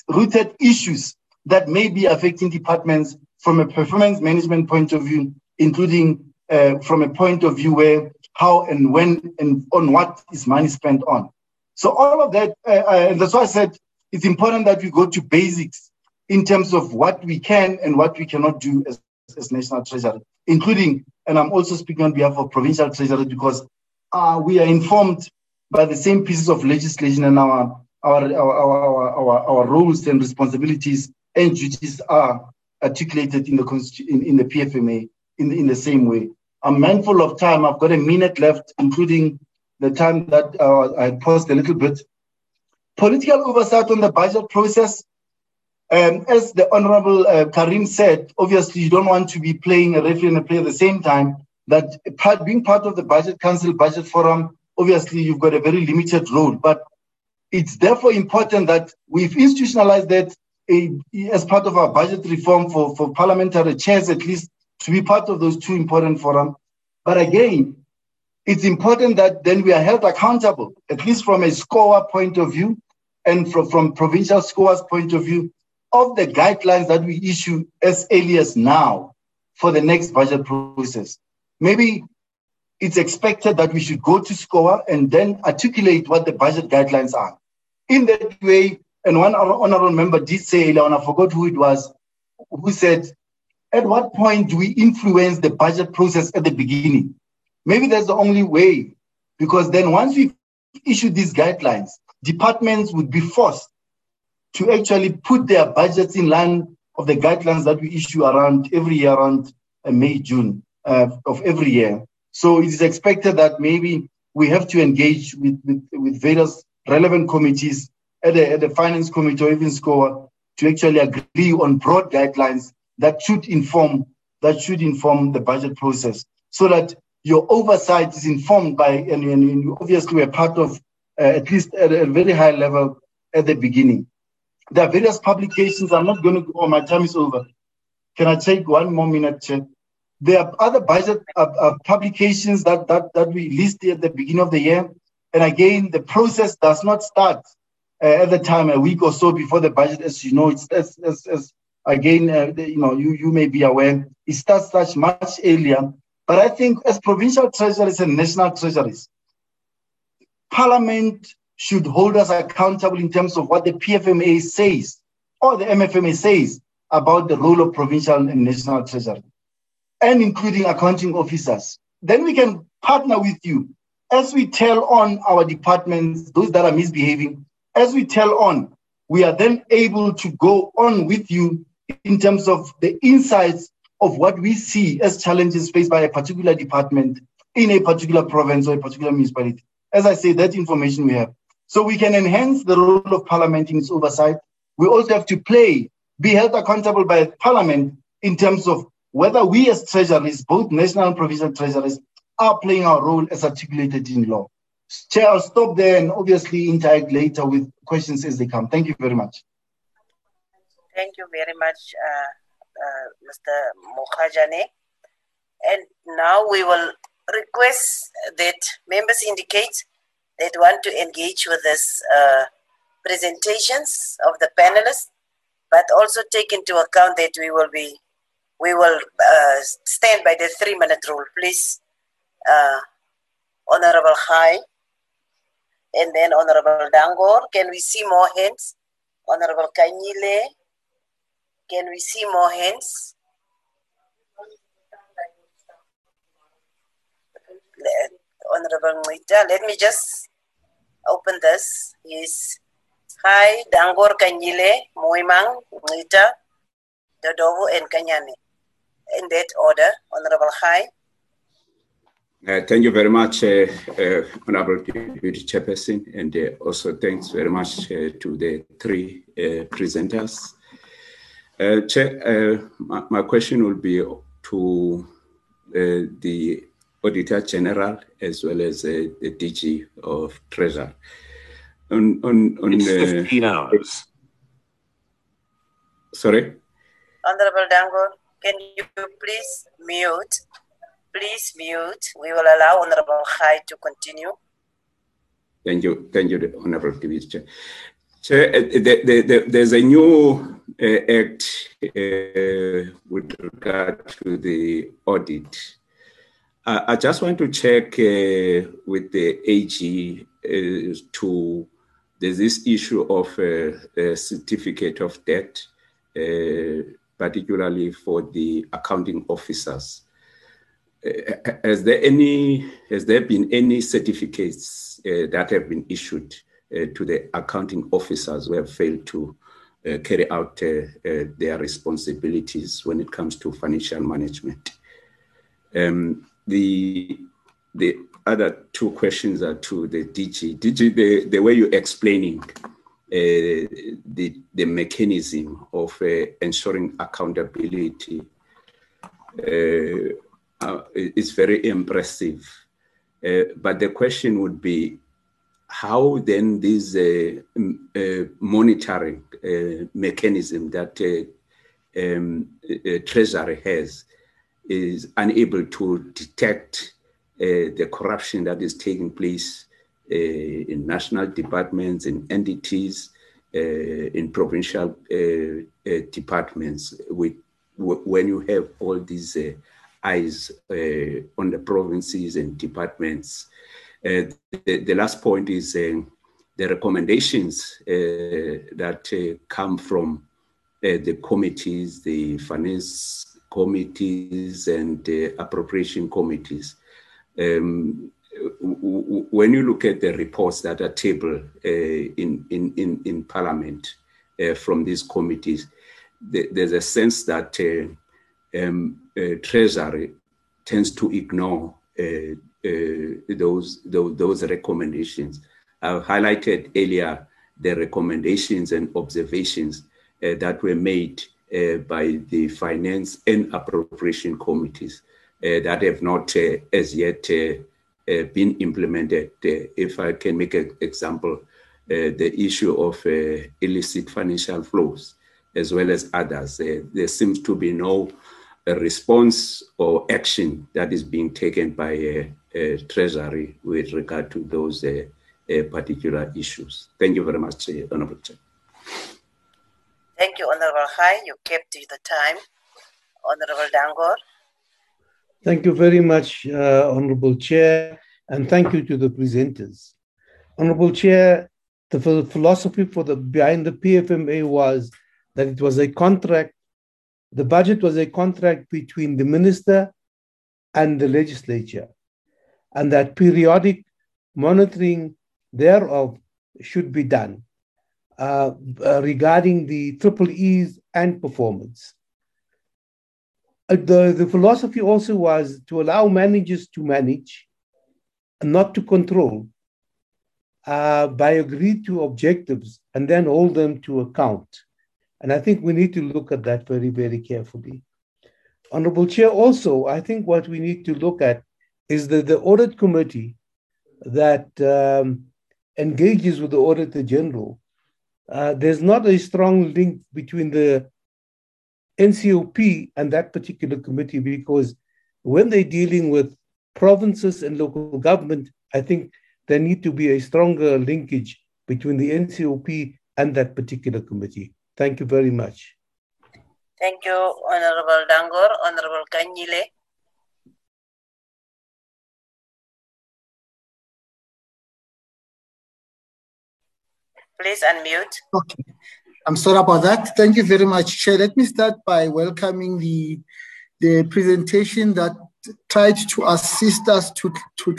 rooted issues that may be affecting departments from a performance management point of view, including uh, from a point of view where how and when and on what is money spent on. So all of that, uh, uh, that's why I said it's important that we go to basics in terms of what we can and what we cannot do as, as national treasury, including, and I'm also speaking on behalf of provincial treasury because uh, we are informed by the same pieces of legislation and our our, our, our, our, our roles and responsibilities and duties are articulated in the in, in the PFMA in, in the same way. I'm mindful of time. I've got a minute left, including the time that uh, I paused a little bit. Political oversight on the budget process. Um, as the Honorable uh, Carrim said, obviously you don't want to be playing a referee and a player at the same time. That part, being part of the Budget Council, Budget Forum, obviously you've got a very limited role. But it's therefore important that we've institutionalized that as part of our budget reform for, for parliamentary chairs, at least to be part of those two important forums. But again, it's important that then we are held accountable, at least from a SCOA point of view and from, from provincial SCOA's point of view, of the guidelines that we issue as early as now for the next budget process. Maybe it's expected that we should go to SCOA and then articulate what the budget guidelines are. In that way, and one honorable member did say, and I forgot who it was, who said, at what point do we influence the budget process at the beginning? Maybe that's the only way, because then once we issue these guidelines, departments would be forced to actually put their budgets in line of the guidelines that we issue around every year around uh, May, June uh, of every year. So it is expected that maybe we have to engage with, with, with various relevant committees at the, at the finance committee or even SCOA to actually agree on broad guidelines that should inform that should inform the budget process so that your oversight is informed by and, and you obviously we're part of uh, at least at a very high level at the beginning there are various publications i'm not going to go my time is over can i take one more minute Chair? There are other budget uh, uh, publications that, that, that we listed at the beginning of the year. And again, the process does not start uh, at the time, a week or so before the budget, as you know. It's as, as, as again, uh, you know, you, you may be aware, it starts such much earlier. But I think as provincial treasuries and national treasuries, Parliament should hold us accountable in terms of what the PFMA says or the MFMA says about the role of provincial and national treasury and including accounting officers. Then we can partner with you as we tell on our departments, those that are misbehaving, as we tell on, we are then able to go on with you in terms of the insights of what we see as challenges faced by a particular department in a particular province or a particular municipality. As I say, that information we have. So we can enhance the role of parliament in its oversight. We also have to play, be held accountable by parliament in terms of whether we as treasuries, both national and provincial treasuries, are playing our role as articulated in law. Chair, I'll stop there and obviously interact later with questions as they come. Thank you very much. Thank you very much, uh, uh, Mr. Mogajane. And now we will request that members indicate they want to engage with this uh, presentations of the panelists, but also take into account that we will be we will uh, stand by the three minute rule, please. Uh, Honorable High, and then Honorable Dangor. Can we see more hands? Honorable Kanyile, can we see more hands? Honorable Mwita, let me just open this. Yes. Hi, Dangor Kanyile, Mmoiemang, Mwita, Dodovu, and Kanyane in that order, Honorable High. Uh, thank you very much, uh, uh, Honorable Deputy Chairperson, and uh, also thanks very much uh, to the three uh, presenters. Chair, my, my, question will be to the Auditor General as well as the DG of Treasury. On, on, on, it's 15 hours. Sorry? Honorable Dango. Can you please mute? Please mute. We will allow Honorable Khai to continue. Thank you. Thank you, Honorable Deputy Chair. Chair, uh, the, the, the, there's a new uh, act uh, with regard to the audit. Uh, I just want to check uh, with the AG uh, to there's this issue of a certificate of debt, particularly for the accounting officers. has there any has there been any certificates that have been issued to the accounting officers who have failed to uh, carry out uh, uh, their responsibilities when it comes to financial management. Um, the the other two questions are to the DG. DG, the, the way you're explaining uh, the, the mechanism of uh, ensuring accountability uh, uh is very impressive. Uh, but the question would be how then this uh, monitoring mechanism that um, Treasury has is unable to detect uh, the corruption that is taking place uh, in national departments, in entities, uh, in provincial uh, uh, departments, with, when you have all these uh, eyes on the provinces and departments. The, the, last point is the recommendations that come from the committees, the finance committees and uh, appropriation committees. Um, when you look at the reports that are tabled uh, in, in, in, in Parliament uh, from these committees, th- there's a sense that uh, um, uh, Treasury tends to ignore uh, those, those, those recommendations. I've highlighted earlier the recommendations and observations that were made Uh, by the finance and appropriation committees uh, that have not uh, as yet uh, uh, been implemented. if I can make an example, the issue of illicit financial flows, as well as others, there seems to be no response or action that is being taken by Treasury with regard to those particular issues. Thank you very much, Honorable Chair. Thank you, Honorable High. You kept the time. Honorable Dangor. Thank you very much, uh, Honorable Chair, and thank you to the presenters. Honorable Chair, the philosophy for the behind the PFMA was that it was a contract. The budget was a contract between the minister and the legislature, and that periodic monitoring thereof should be done. Uh, uh, regarding the triple E's and performance. Uh, the, the philosophy also was to allow managers to manage and not to control uh, by agreed to objectives and then hold them to account. And I think we need to look at that very, very carefully. Honorable Chair, also, I think what we need to look at is that the audit committee that um, engages with the Auditor General uh, there's not a strong link between the NCOP and that particular committee because when they're dealing with provinces and local government, I think there need to be a stronger linkage between the NCOP and that particular committee. Thank you very much. Thank you, Honorable Dangor. Honorable Kanyile. Please unmute. Okay. I'm sorry about that. Thank you very much, Chair. Let me start by welcoming the, the presentation that tried to assist us to, to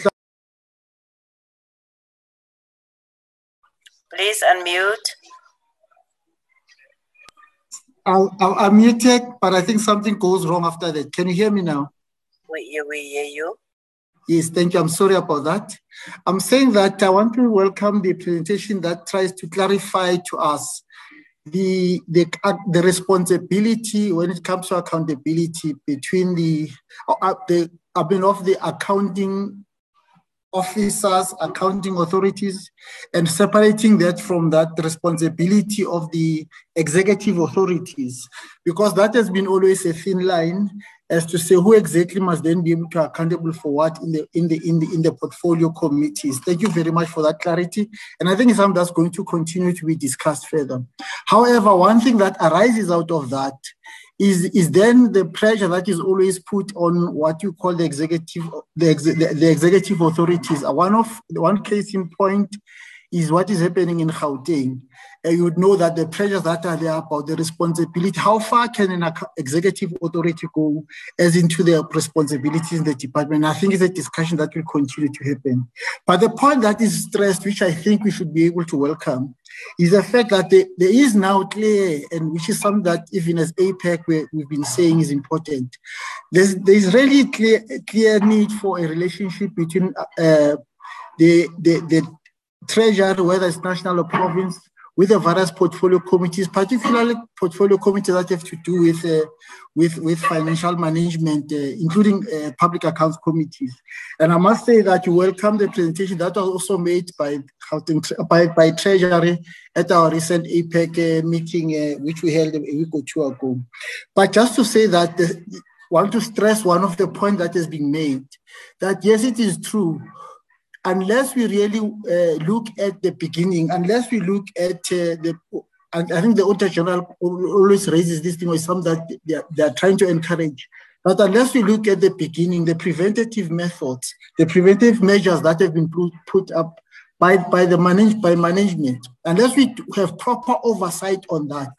Please unmute. I'll, I'll unmute it, but I think something goes wrong after that. Can you hear me now? We, we hear you. Yes, thank you. I'm sorry about that. I'm saying that I want to welcome the presentation that tries to clarify to us the, the, the responsibility when it comes to accountability between the, uh, the I mean, of the accounting officers, accounting authorities, and separating that from that responsibility of the executive authorities, because that has been always a thin line as to say who exactly must then be able to accountable for what in the in the in the in the portfolio committees. Thank you very much for that clarity. And I think it's something that's going to continue to be discussed further. However, one thing that arises out of that is is then the pressure that is always put on what you call the executive the, ex, the, the executive authorities. One of one case in point is what is happening in Gauteng. And you would know that the pressures that are there about the responsibility, how far can an executive authority go as into their responsibilities in the department? I think it's a discussion that will continue to happen. But the point that is stressed, which I think we should be able to welcome, is the fact that there, is now clear, and which is something that even as APAC we, have been saying is important. There's, there's really clear, clear need for a relationship between uh, the, the, the treasury, whether it's national or province, with the various portfolio committees, particularly portfolio committees that have to do with uh, with, with financial management, uh, including uh, public accounts committees. And I must say that you welcome the presentation that was also made by by, by Treasury at our recent APAC uh, meeting, uh, which we held a week or two ago. But just to say that, the, want to stress one of the points that has been made, that yes, it is true unless we really uh, look at the beginning, unless we look at uh, the, and I think the Auditor General always raises this thing, or some that they are, they are trying to encourage. But unless we look at the beginning, the preventative methods, the preventive measures that have been put, up by, by the manage, by management, unless we have proper oversight on that,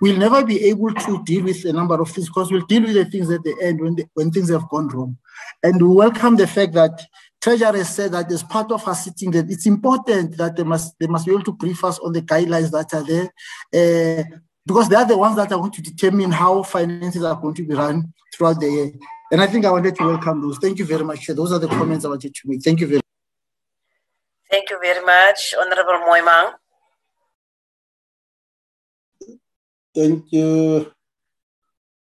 we'll never be able to deal with a number of things because we'll deal with the things at the end when, the, when things have gone wrong. And we welcome the fact that Treasury said that as part of her sitting that it's important that they must they must be able to brief us on the guidelines that are there, uh, because they are the ones that are going to determine how finances are going to be run throughout the year. And I think I wanted to welcome those. Thank you very much. Those are the comments I wanted to make. Thank you very much. Thank you very much, Honorable Mmoiemang. Thank you.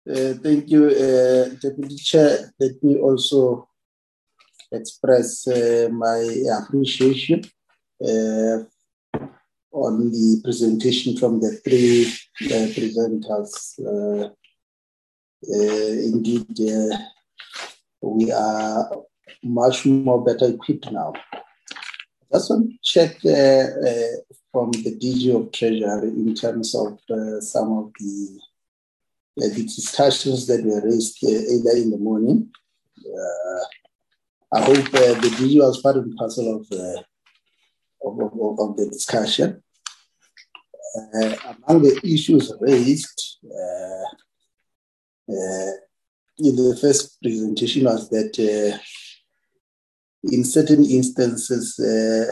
Uh, thank you, uh, Deputy Chair. Let me also express uh, my appreciation uh, on the presentation from the three uh, presenters. Uh, uh, indeed, uh, we are much more better equipped now. Just want to check from the DG of Treasury in terms of some of the, the discussions that were raised earlier in the morning. I hope uh, the video was part and parcel of the of, of, of the discussion. Uh, among the issues raised uh, uh in the first presentation was that uh, in certain instances, uh,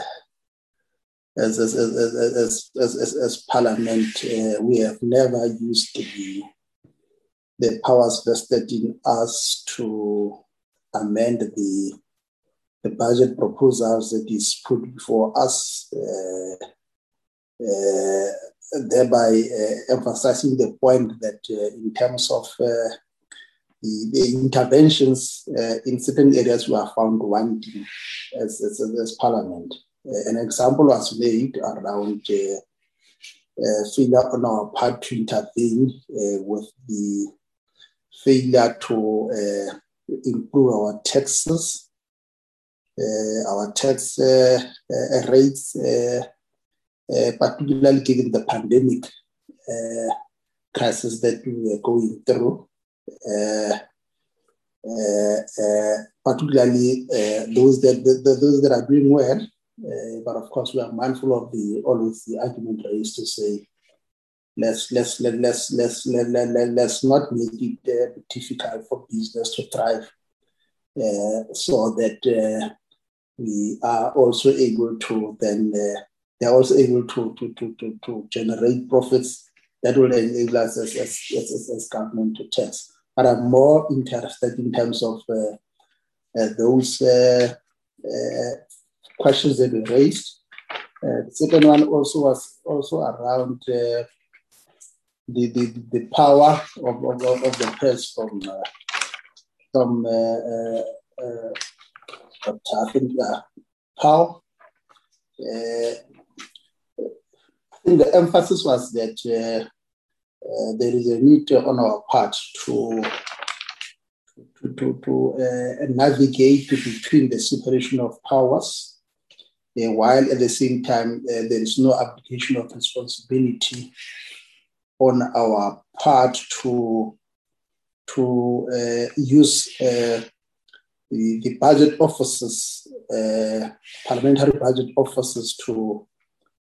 as, as, as, as, as, as, Parliament, we have never used the, the powers vested in us to amend the the budget proposals that is put before us, uh, uh, thereby uh, emphasizing the point that in terms of the, the, interventions in certain areas we are found wanting as, as, as Parliament. an example was made around uh, failure on our part to intervene uh, with the failure to uh, improve our taxes uh, Eh, our tax uh, uh, rates, eh, eh, particularly given the pandemic crisis that we are going through. particularly those that the, the, those that are doing well, but of course we are mindful of the always the argument raised to say let's let's let, let's let's let, let, let, let's not make it uh, difficult for business to thrive uh, so that we are also able to then uh, they're also able to, to, to, to, to generate profits that will enable us as, as, as, as government to tax. But I'm more interested in terms of uh, uh, those uh, uh, questions that were raised. Uh, the second one also was also around the, the, the power of, of, of the press from, from but I think uh, how uh, I think the emphasis was that uh, uh, there is a need on our part to to, to, to uh, navigate between the separation of powers, uh, while at the same time there is no application of responsibility on our part to to uh, use uh, the, the budget officers, uh, parliamentary budget officers to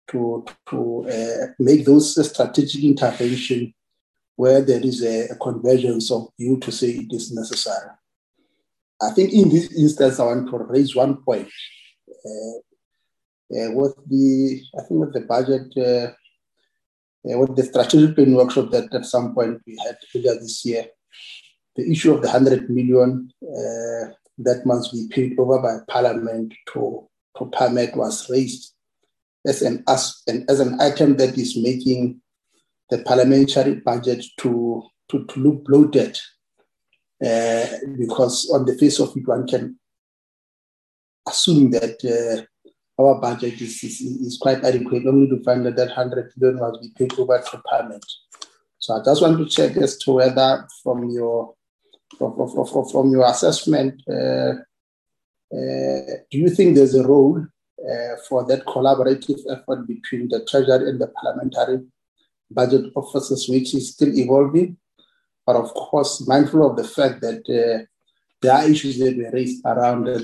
to to uh, make those strategic intervention where there is a, a, convergence of view to say it is necessary. I think in this instance, I want to raise one point. Uh, uh, with the, I think with the budget, uh, uh, with the strategic planning workshop that at some point we had earlier this year, the issue of the 100 million uh, that must be paid over by Parliament to, to PAMET was raised as an, as, an, as an item that is making the parliamentary budget to, to, to look bloated. Uh, because on the face of it, one can assume that uh, our budget is, is, is, quite adequate, only to find that that 100 billion must be paid over to Parliament. So I just want to check as to whether from your from, your assessment, uh, uh, do you think there's a role uh, for that collaborative effort between the Treasury and the parliamentary budget offices, which is still evolving? But of course, mindful of the fact that there are issues that were raised around the,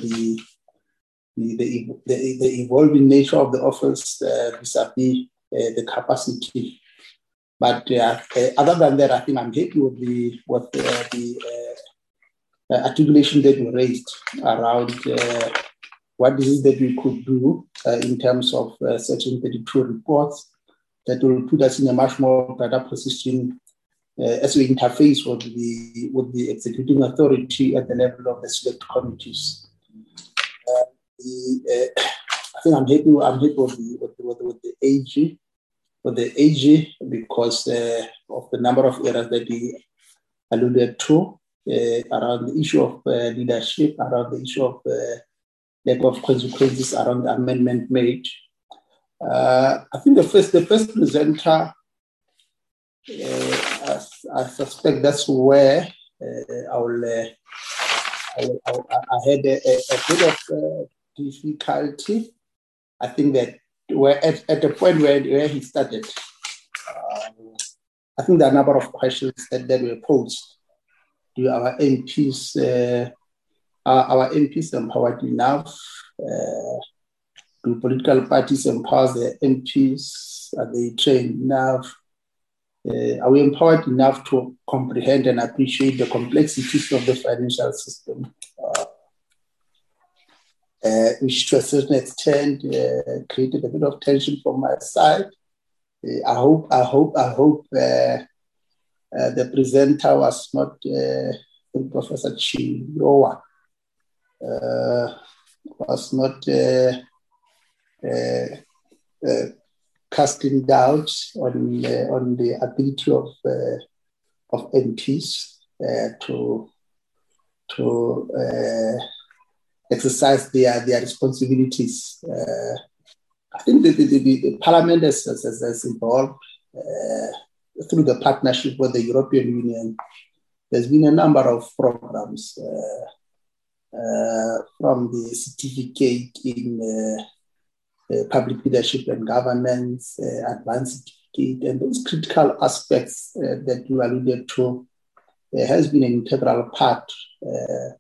the, the, the, the evolving nature of the office uh, vis-a-vis uh, the capacity. But uh, other than that, I think I'm happy with the, with, the articulation that we raised around what is it that we could do uh, in terms of uh, Section 32 reports that will put us in a much more better position uh, as we interface with the, with the executing authority at the level of the select committees. Uh, the, uh, I think I'm happy, I'm happy with the, with, with, the AG, with the AG because uh, of the number of errors that he alluded to around the issue of leadership, around the issue of lack of consequences around the amendment made. Uh, I think the first, the first presenter, uh, I, I, suspect that's where uh, I will. Uh, I, I, I, had a, a, a bit of uh, difficulty. I think that where at, at the point where, where he started, um, I think there are a number of questions that, that were posed to our MPs uh, are our MPs empowered enough? Uh, do political parties empower their MPs? Are they trained enough? Uh, are we empowered enough to comprehend and appreciate the complexities of the financial system? Uh, uh, which to a certain extent uh, created a bit of tension from my side. Uh, I hope, I hope, I hope uh, the presenter was not Professor Tshiyoyo uh, was not uh, uh, casting doubt on on the ability of of MPs to to exercise their their responsibilities. I think the, the, the, the Parliament has, has, has involved uh, through the partnership with the European Union. There's been a number of programs uh, uh, from the certificate in uh, public leadership and governance, advanced certificate, and those critical aspects that you alluded to there has been an integral part. Uh,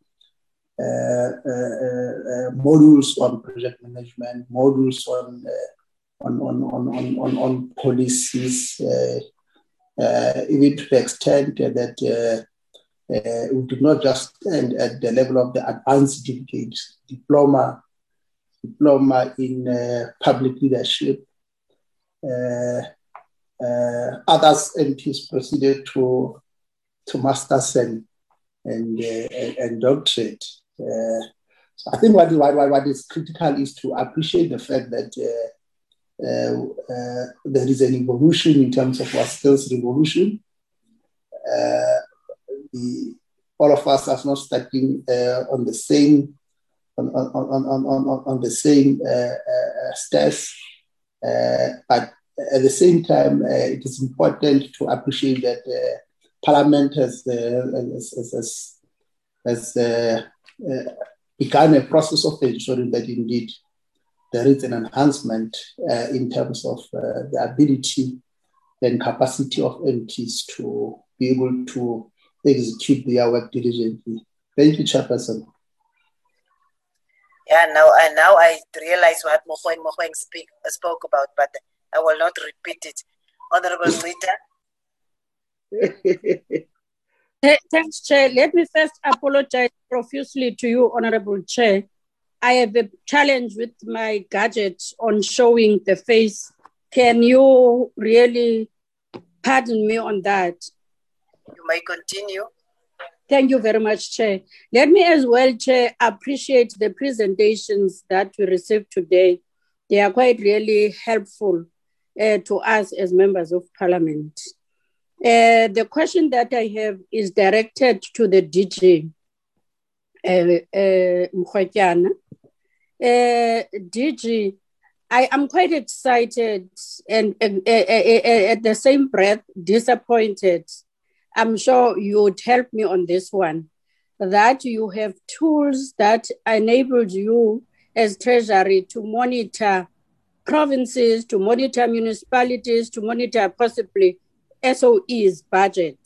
uh, uh, modules on project management, modules on on, on, on, on, on policies, even to the extent that uh, we do not just end at the level of the advanced certificate, diploma, diploma in uh, public leadership. Uh, uh others MPs proceeded to to masters and and, uh, and doctorate. Uh, so I think what, what, what is critical is to appreciate the fact that there is an evolution in terms of our skills revolution. Uh, the, all of us are not starting uh, on the same on, on, on, on, on the same uh, uh, stairs, but at the same time, it is important to appreciate that Parliament has has, has, has begun a process of ensuring that indeed there is an enhancement uh, in terms of uh, the ability and capacity of MPs to be able to execute their work diligently. Thank you, Chairperson. Yeah, now and now I realize what Mogoeng Mogoeng speak spoke about, but I will not repeat it. Honorable Rita. Thanks, Chair. Let me first apologize profusely to you, Honorable Chair. I have a challenge with my gadget on showing the face. Can you really pardon me on that? You may continue. Thank you very much, Chair. Let me as well, Chair, appreciate the presentations that we received today. They are quite really helpful uh, to us as members of Parliament. Uh, the question that I have is directed to the DG, uh, uh, uh, DG, I am quite excited and uh, at the same breath disappointed. I'm sure you would help me on this one. That you have tools that enabled you as Treasury to monitor provinces, to monitor municipalities, to monitor possibly SOE's budget.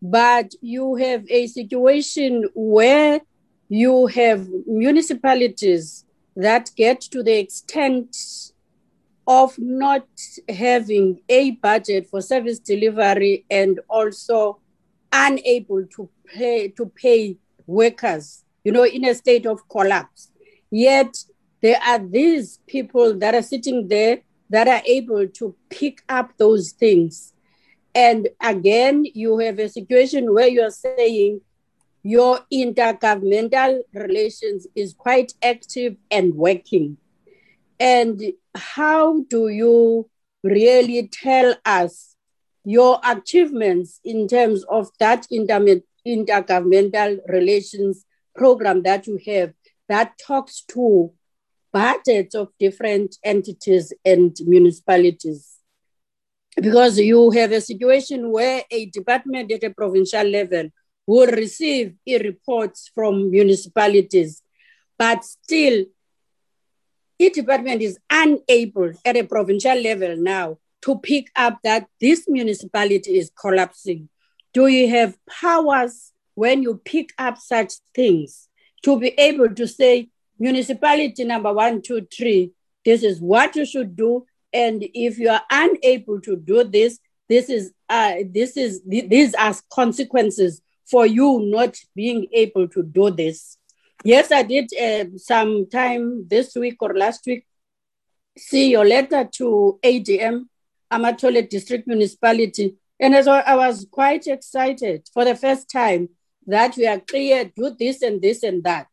But you have a situation where you have municipalities that get to the extent of not having a budget for service delivery and also unable to pay to pay workers you know in a state of collapse. Yet there are these people that are sitting there that are able to pick up those things and again you have a situation where you are saying your intergovernmental relations is quite active and working. And how do you really tell us your achievements in terms of that intergovernmental relations program that you have that talks to budgets of different entities and municipalities? Because you have a situation where a department at a provincial level will receive e-reports from municipalities, but still, each department is unable at a provincial level now to pick up that this municipality is collapsing. Do you have powers when you pick up such things to be able to say, municipality number one, two, three, this is what you should do. And if you are unable to do this, this is uh, this is these are consequences for you not being able to do this. Yes, I did uh, some time this week or last week see your letter to ADM, Amathole District Municipality. And as I was quite excited for the first time that we are clear, do this and this and that.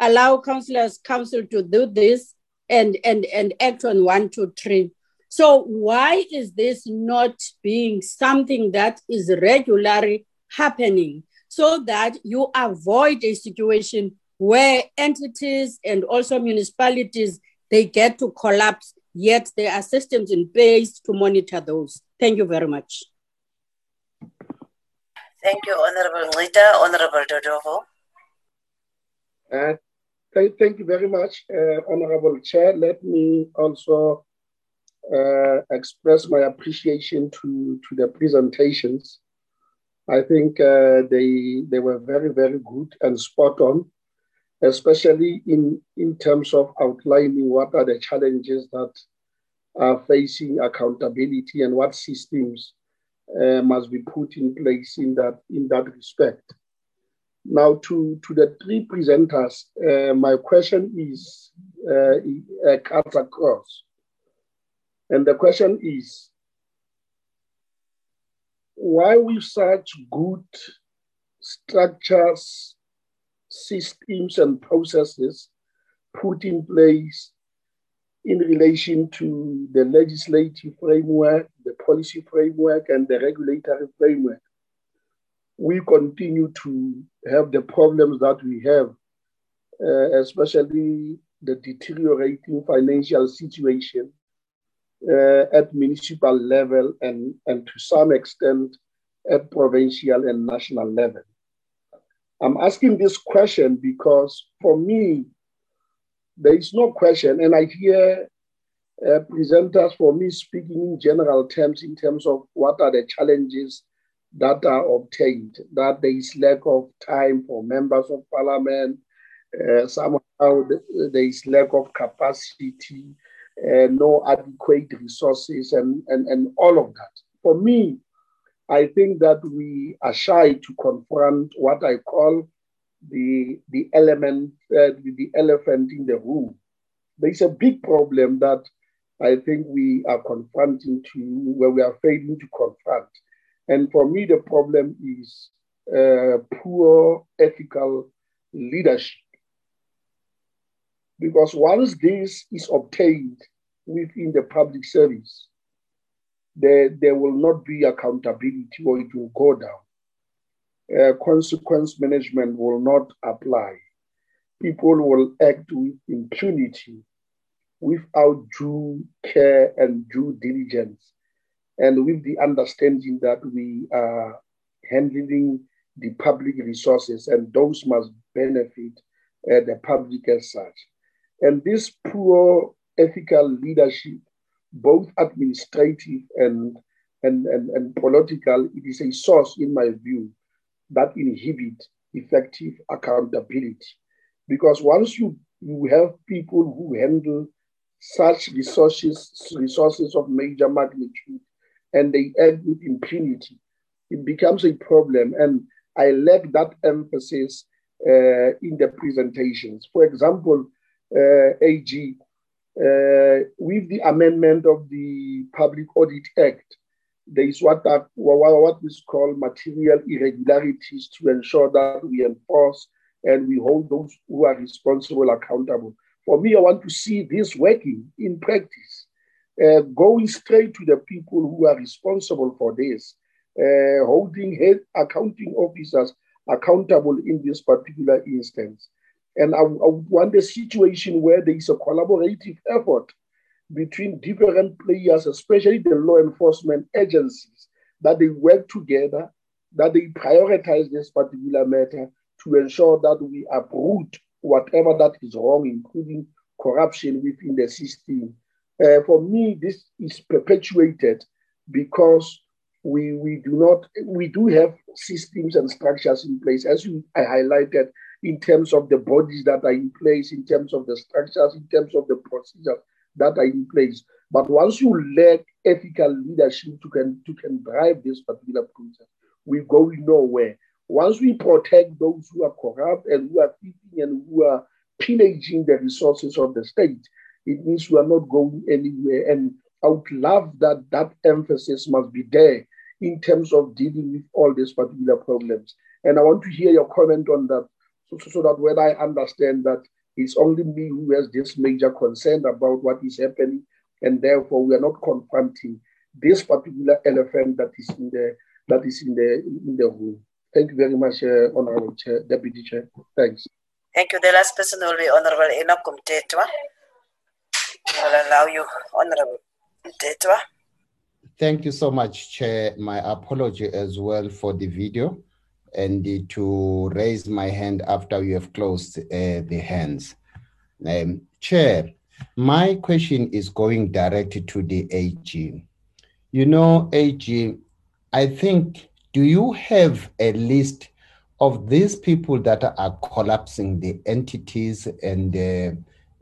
Allow councillors council to do this and, and, and act on one, two, three. So why is this not being something that is regularly happening? so that you avoid a situation where entities and also municipalities they get to collapse yet there are systems in place to monitor those thank you very much thank you honorable rita honorable dodovu uh, thank, thank you very much uh, honorable chair let me also uh, express my appreciation to, to the presentations I think uh, they they were very very good and spot on, especially in in terms of outlining what are the challenges that are facing accountability and what systems uh, must be put in place in that in that respect. Now, to to the three presenters, uh, my question is uh, cuts across, and the question is why with such good structures, systems, and processes put in place in relation to the legislative framework, the policy framework, and the regulatory framework, we continue to have the problems that we have, uh, especially the deteriorating financial situation uh, at municipal level and, and to some extent at provincial and national level. I'm asking this question because for me, there is no question, and I hear uh, presenters for me speaking in general terms in terms of what are the challenges that are obtained, that there is lack of time for members of parliament, uh, somehow there is lack of capacity, uh, no adequate resources, and, and, and all of that. For me, I think that we are shy to confront what I call the, the element, uh, the elephant in the room. There's a big problem that I think we are confronting to, where we are failing to confront. And for me, the problem is uh, poor ethical leadership. Because once this is obtained within the public service, there, there will not be accountability or it will go down. Uh, consequence management will not apply. People will act with impunity without due care and due diligence, and with the understanding that we are handling the public resources and those must benefit uh, the public as such. And this poor ethical leadership, both administrative and, and, and, and political, it is a source, in my view, that inhibit effective accountability. Because once you, you have people who handle such resources, resources of major magnitude, and they act with impunity, it becomes a problem. And I lack that emphasis uh, in the presentations. For example, uh, AG, uh, with the amendment of the Public Audit Act, there is what, that, what is called material irregularities to ensure that we enforce and we hold those who are responsible accountable. For me, I want to see this working in practice, uh, going straight to the people who are responsible for this, uh, holding head accounting officers accountable in this particular instance. And I, I want a situation where there is a collaborative effort between different players, especially the law enforcement agencies, that they work together, that they prioritize this particular matter to ensure that we uproot whatever that is wrong, including corruption within the system. Uh, for me, this is perpetuated because we, we do not we do have systems and structures in place, as you I highlighted, in terms of the bodies that are in place, in terms of the structures, in terms of the procedures that are in place. But once you lack ethical leadership to can to can drive this particular process, we go nowhere. Once we protect those who are corrupt and who are and who are pillaging the resources of the state, it means we are not going anywhere. And I would love that that emphasis must be there in terms of dealing with all these particular problems. And I want to hear your comment on that so, so, so that when I understand that it's only me who has this major concern about what is happening, and therefore we are not confronting this particular elephant that is in the that is in the in the room. Thank you very much, uh, Honorable Chair, Deputy Chair. Thanks. Thank you. The last person will be Honorable Enoch Mtetwa. Will allow you, Honorable Mtetwa. Thank you so much, Chair. My apology as well for the video and to raise my hand after you have closed uh, the hands. Um, Chair, my question is going directly to the AG. You know, AG, I think, do you have a list of these people that are collapsing the entities and uh,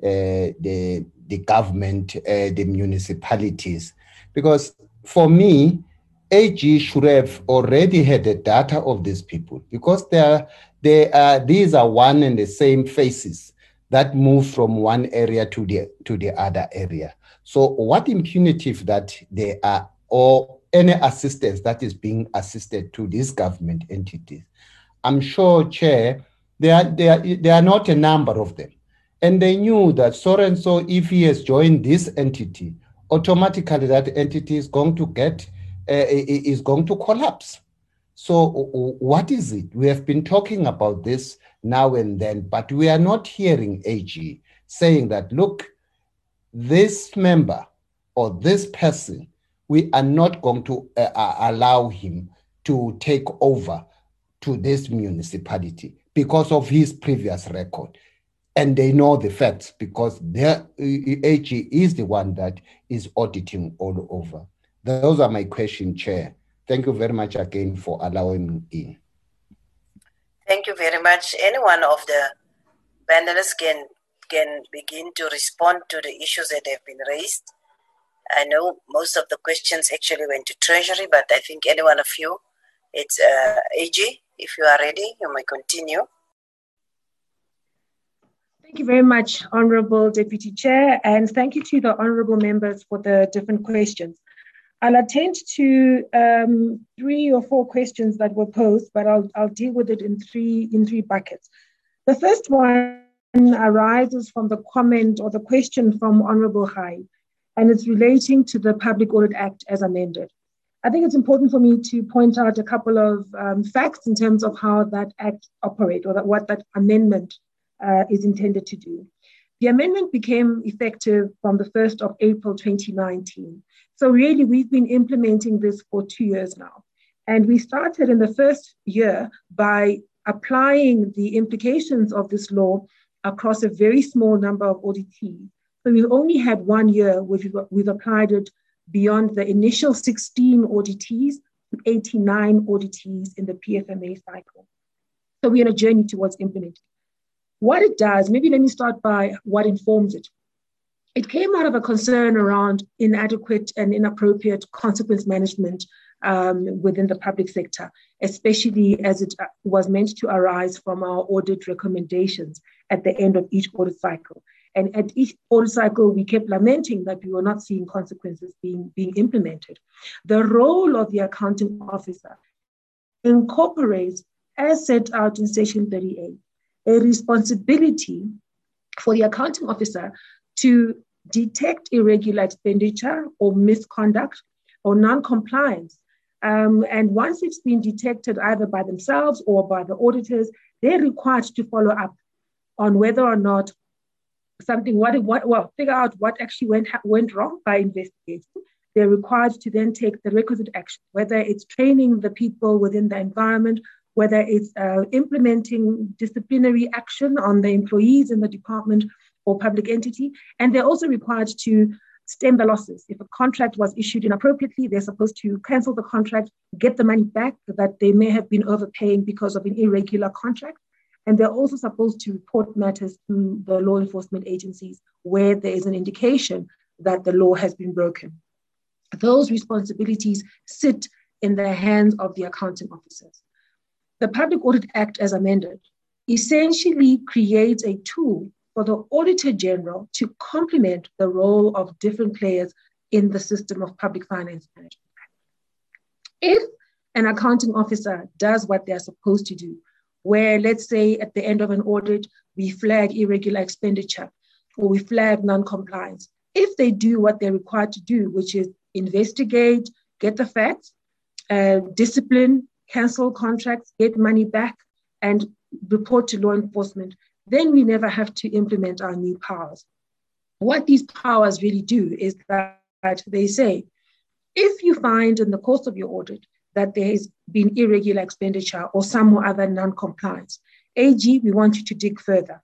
the, the government, uh, the municipalities? Because for me, AG should have already had the data of these people because they are, they are, these are one and the same faces that move from one area to the to the other area. So what impunity that they are or any assistance that is being assisted to these government entities. I'm sure, Chair, there there, are, there are not a number of them. And they knew that so and so, if he has joined this entity, automatically that entity is going to get uh, is going to collapse. So, what is it? We have been talking about this now and then, but we are not hearing AG saying that, look, this member or this person, we are not going to uh, allow him to take over to this municipality because of his previous record. And they know the facts because their AG is the one that is auditing all over. Those are my questions, Chair. Thank you very much again for allowing me in. Thank you very much. Any one of the panelists can can begin to respond to the issues that have been raised. I know most of the questions actually went to Treasury, but I think any one of you, it's uh, AG. If you are ready, you may continue. Thank you very much, Honorable Deputy Chair, and thank you to the honorable members for the different questions. I'll attend to um, three or four questions that were posed, but I'll, I'll deal with it in three in three buckets. The first one arises from the comment or the question from Honorable High, and it's relating to the Public Audit Act as amended. I think it's important for me to point out a couple of um, facts in terms of how that act operates or that what that amendment uh, is intended to do. The amendment became effective from the 1st of April 2019. So, really, we've been implementing this for two years now. And we started in the first year by applying the implications of this law across a very small number of auditees. So, we've only had one year where we've, applied it beyond the initial 16 auditees to 89 auditees in the PFMA cycle. So, we're on a journey towards implementing. What it does, maybe let me start by what informs it. It came out of a concern around inadequate and inappropriate consequence management um, within the public sector, especially as it uh, was meant to arise from our audit recommendations at the end of each audit cycle. And at each audit cycle, we kept lamenting that we were not seeing consequences being, being implemented. The role of the accounting officer incorporates, as set out in Section 38, a responsibility for the accounting officer to detect irregular expenditure or misconduct or non-compliance. Um, and once it's been detected either by themselves or by the auditors, they're required to follow up on whether or not something, what, what well, figure out what actually went, went wrong by investigating. They're required to then take the requisite action, whether it's training the people within the environment, whether it's uh, implementing disciplinary action on the employees in the department, or public entity. And they're also required to stem the losses. If a contract was issued inappropriately, they're supposed to cancel the contract, get the money back that they may have been overpaying because of an irregular contract. And they're also supposed to report matters to the law enforcement agencies where there is an indication that the law has been broken. Those responsibilities sit in the hands of the accounting officers. The Public Audit Act, as amended, essentially creates a tool for the Auditor General to complement the role of different players in the system of public finance management. If an accounting officer does what they're supposed to do, where let's say at the end of an audit, we flag irregular expenditure or we flag non-compliance, if they do what they're required to do, which is investigate, get the facts, uh, discipline, cancel contracts, get money back, and report to law enforcement, then we never have to implement our new powers. What these powers really do is that they say, if you find in the course of your audit that there has been irregular expenditure or some other non-compliance, AG, we want you to dig further.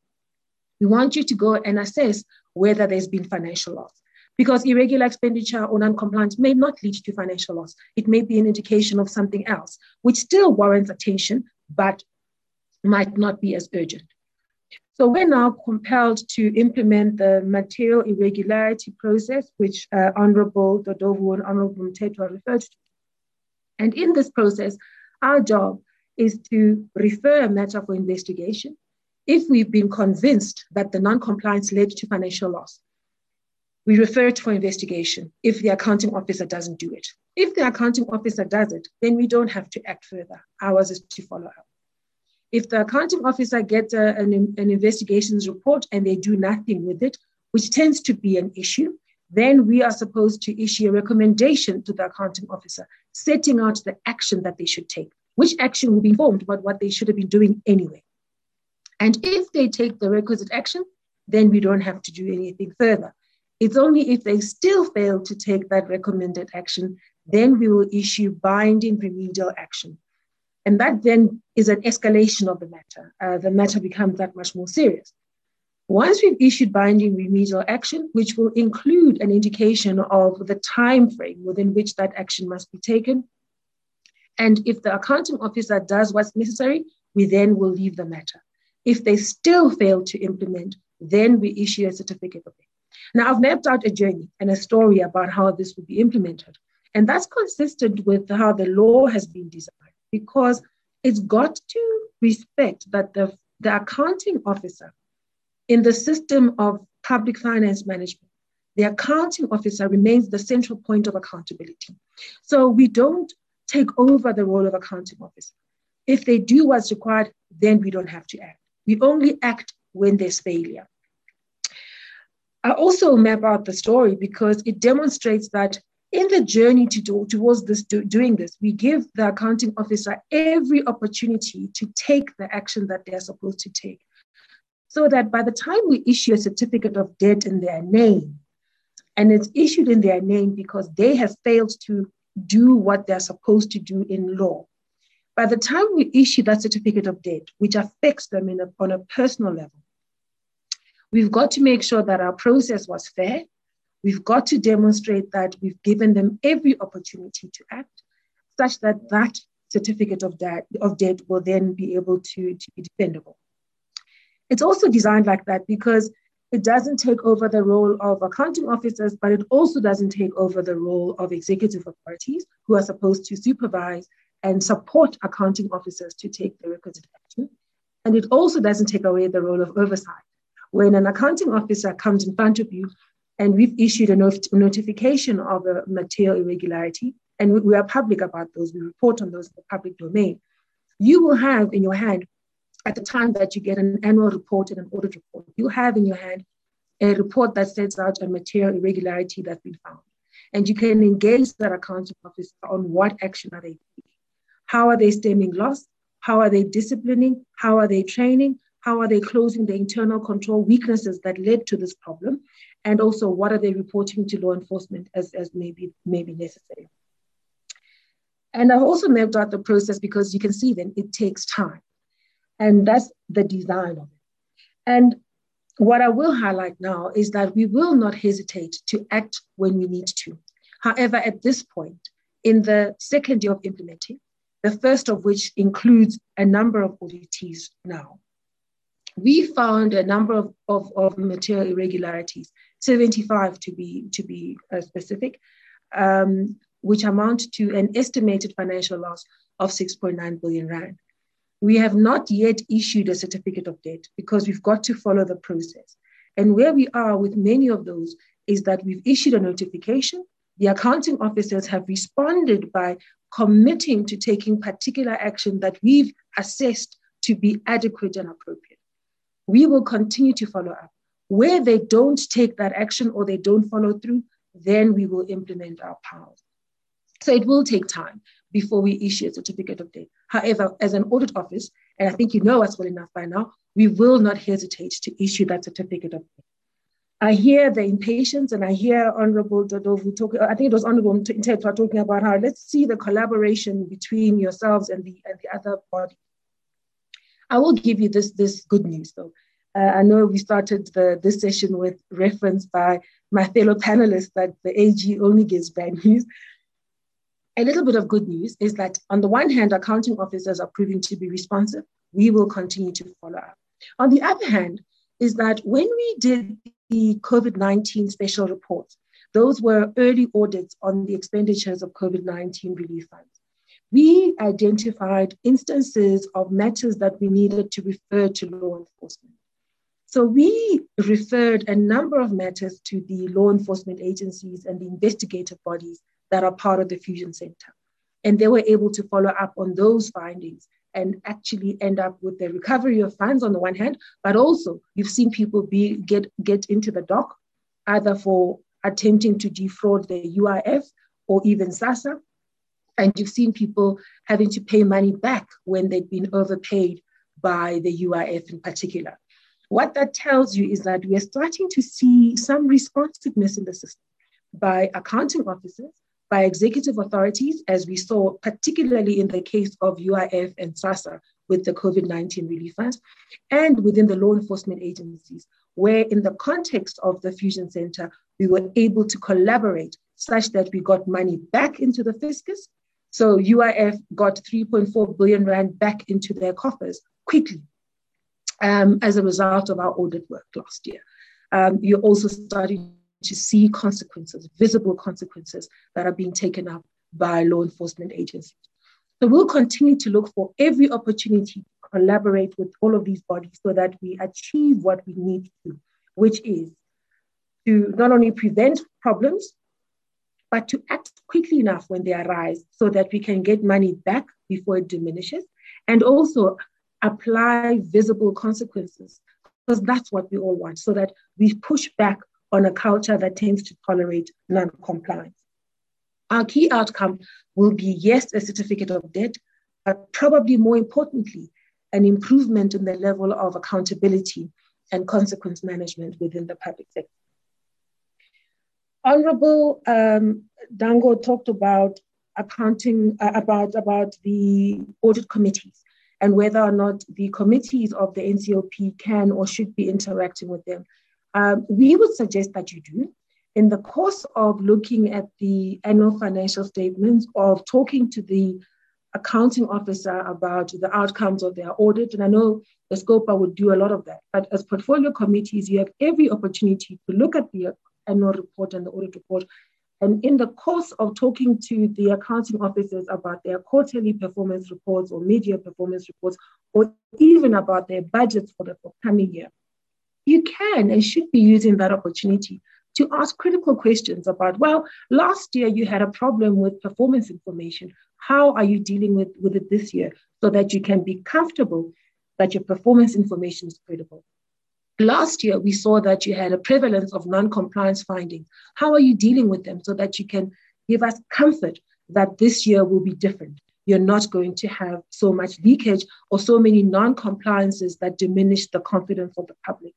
We want you to go and assess whether there's been financial loss. Because irregular expenditure or non-compliance may not lead to financial loss. It may be an indication of something else, which still warrants attention, but might not be as urgent. So we're now compelled to implement the material irregularity process, which uh, Honorable Dodovu and Honorable Mtetwa referred to. And in this process, our job is to refer a matter for investigation if we've been convinced that the non-compliance led to financial loss. We refer it for investigation if the accounting officer doesn't do it. If the accounting officer does it, then we don't have to act further. Ours is to follow up. If the accounting officer gets a, an, an investigations report and they do nothing with it, which tends to be an issue, then we are supposed to issue a recommendation to the accounting officer, setting out the action that they should take, which action will be informed about what they should have been doing anyway. And if they take the requisite action, then we don't have to do anything further. It's only if they still fail to take that recommended action, then we will issue binding remedial action. And that then is an escalation of the matter. Uh, the matter becomes that much more serious. Once we've issued binding remedial action, which will include an indication of the time frame within which that action must be taken, And if the accounting officer does what's necessary, we then will leave the matter. If they still fail to implement, then we issue a certificate of. Now, I've mapped out a journey and a story about how this will be implemented. And that's consistent with how the law has been designed because it's got to respect that the, the accounting officer in the system of public finance management, the accounting officer remains the central point of accountability. So we don't take over the role of accounting officer. If they do what's required, then we don't have to act. We only act when there's failure. I also map out the story because it demonstrates that in the journey to do, towards this do, doing this, we give the accounting officer every opportunity to take the action that they're supposed to take. So that by the time we issue a certificate of debt in their name, and it's issued in their name because they have failed to do what they're supposed to do in law. By the time we issue that certificate of debt, which affects them a, on a personal level, we've got to make sure that our process was fair. We've got to demonstrate that we've given them every opportunity to act, such that that certificate of debt, of debt will then be able to, to be defendable. It's also designed like that because it doesn't take over the role of accounting officers, but it also doesn't take over the role of executive authorities who are supposed to supervise and support accounting officers to take the requisite action. And it also doesn't take away the role of oversight. When an accounting officer comes in front of you and we've issued a not- notification of a material irregularity, and we, we are public about those, we report on those in the public domain, you will have in your hand at the time that you get an annual report and an audit report, you have in your hand a report that sets out a material irregularity that's been found. And you can engage that accounting officer on what action are they taking. How are they stemming loss? How are they disciplining? How are they training? How are they closing the internal control weaknesses that led to this problem? And also, what are they reporting to law enforcement as, as maybe, maybe necessary? And I've also mapped out the process because you can see then it takes time. And that's the design of it. And what I will highlight now is that we will not hesitate to act when we need to. However, at this point, in the second year of implementing, the first of which includes a number of auditees now, we found a number of, of, of material irregularities, 75 to be, to be uh, specific, um, which amount to an estimated financial loss of 6.9 billion rand. We have not yet issued a certificate of debt because we've got to follow the process. And where we are with many of those is that we've issued a notification. The accounting officers have responded by committing to taking particular action that we've assessed to be adequate and appropriate. We will continue to follow up. Where they don't take that action or they don't follow through, then we will implement our powers. So it will take time before we issue a certificate of date. However, as an audit office, and I think you know us well enough by now, we will not hesitate to issue that certificate of debt. I hear the impatience and I hear Honorable Dodovu talk, I think it was Honorable Ntetwa talking about how let's see the collaboration between yourselves and the, and the other body. I will give you this, this good news though. Uh, I know we started the, this session with reference by my fellow panelists that the AG only gives bad news a little bit of good news is that on the one hand, accounting officers are proving to be responsive. We will continue to follow up. On the other hand, is that when we did the COVID 19 special reports, those were early audits on the expenditures of COVID 19 relief funds. We identified instances of matters that we needed to refer to law enforcement. So we referred a number of matters to the law enforcement agencies and the investigative bodies that are part of the Fusion Center. And they were able to follow up on those findings and actually end up with the recovery of funds on the one hand, but also you've seen people be get get into the dock either for attempting to defraud the UIF or even SASSA. And you've seen people having to pay money back when they've been overpaid by the UIF in particular. What that tells you is that we are starting to see some responsiveness in the system by accounting officers by executive authorities, as we saw, particularly in the case of UIF and SASSA with the COVID 19 relief funds, and within the law enforcement agencies, where in the context of the Fusion Center, we were able to collaborate such that we got money back into the fiscus So UIF got 3.4 billion rand back into their coffers quickly um, as a result of our audit work last year. Um, you're also starting to see consequences, visible consequences that are being taken up by law enforcement agencies. So we'll continue to look for every opportunity to collaborate with all of these bodies so that we achieve what we need to, which is to not only prevent problems, but to act quickly enough when they arise so that we can get money back before it diminishes and also apply visible consequences because that's what we all want so that we push back on a culture that tends to tolerate non-compliance. Our key outcome will be yes, a certificate of debt, but probably more importantly, an improvement in the level of accountability and consequence management within the public sector. Honorable um, Dango talked about accounting, uh, about, about the audit committees and whether or not the committees of the NCOP can or should be interacting with them. Um, we would suggest that you do. In the course of looking at the annual financial statements, of talking to the accounting officer about the outcomes of their audit, and I know the SCOPA would do a lot of that, but as portfolio committees, you have every opportunity to look at the annual report and the audit report and in the course of talking to the accounting officers about their quarterly performance reports or mid-year performance reports, or even about their budgets for the coming year, you can and should be using that opportunity to ask critical questions about, well, last year you had a problem with performance information. How are you dealing with, with it this year so that you can be comfortable that your performance information is credible? Last year, we saw that you had a prevalence of non compliance findings. How are you dealing with them so that you can give us comfort that this year will be different? You're not going to have so much leakage or so many non compliances that diminish the confidence of the public.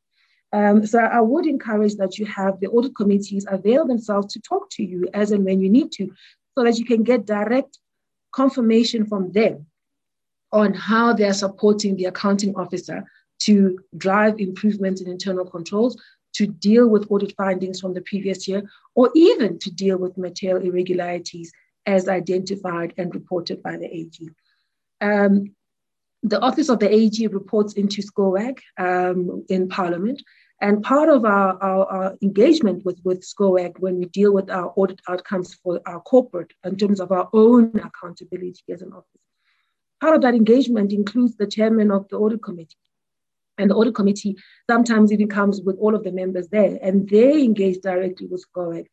Um, so I would encourage that you have the audit committees avail themselves to talk to you as and when you need to, so that you can get direct confirmation from them on how they're supporting the accounting officer to drive improvements in internal controls, to deal with audit findings from the previous year, or even to deal with material irregularities as identified and reported by the AG. Um, the Office of the AG reports into SCOAG um, in Parliament. And part of our, our, our, engagement with, with SCOAG when we deal with our audit outcomes for our corporate in terms of our own accountability as an office, part of that engagement includes the chairman of the audit committee. And the audit committee sometimes even comes with all of the members there, and they engage directly with SCOAG,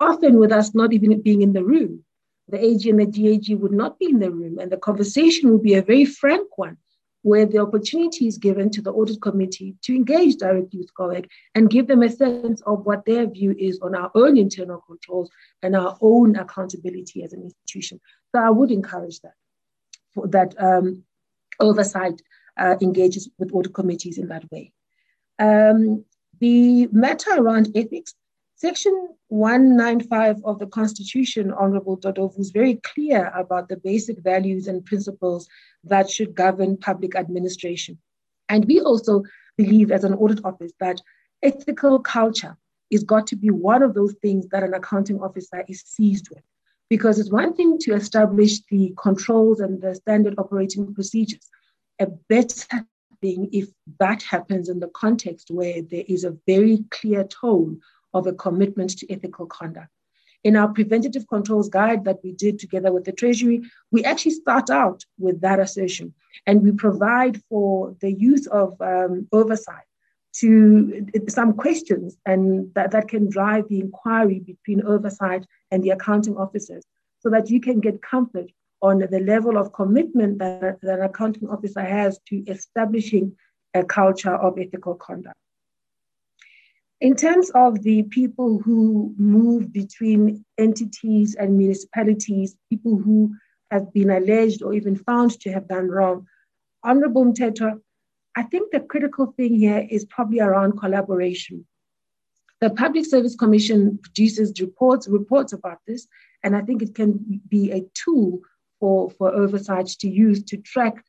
often with us not even being in the room. The AG and the DAG would not be in the room, and the conversation would be a very frank one, where the opportunity is given to the audit committee to engage directly with SCOAG and give them a sense of what their view is on our own internal controls and our own accountability as an institution. So I would encourage that, that um, oversight uh, engages with audit committees in that way. Um, the matter around ethics, Section 195 of the Constitution, Honorable Dodovu, is very clear about the basic values and principles that should govern public administration. And we also believe, as an audit office, that ethical culture is got to be one of those things that an accounting officer is seized with. Because it's one thing to establish the controls and the standard operating procedures, a better thing if that happens in the context where there is a very clear tone of a commitment to ethical conduct. In our preventative controls guide that we did together with the Treasury, we actually start out with that assertion and we provide for the use of um, oversight to some questions and that, that can drive the inquiry between oversight and the accounting officers so that you can get comfort on the level of commitment that, that an accounting officer has to establishing a culture of ethical conduct. In terms of the people who move between entities and municipalities, people who have been alleged or even found to have done wrong, Honorable Mteto, I think the critical thing here is probably around collaboration. The Public Service Commission produces reports, reports about this, and I think it can be a tool for, for oversight to use to track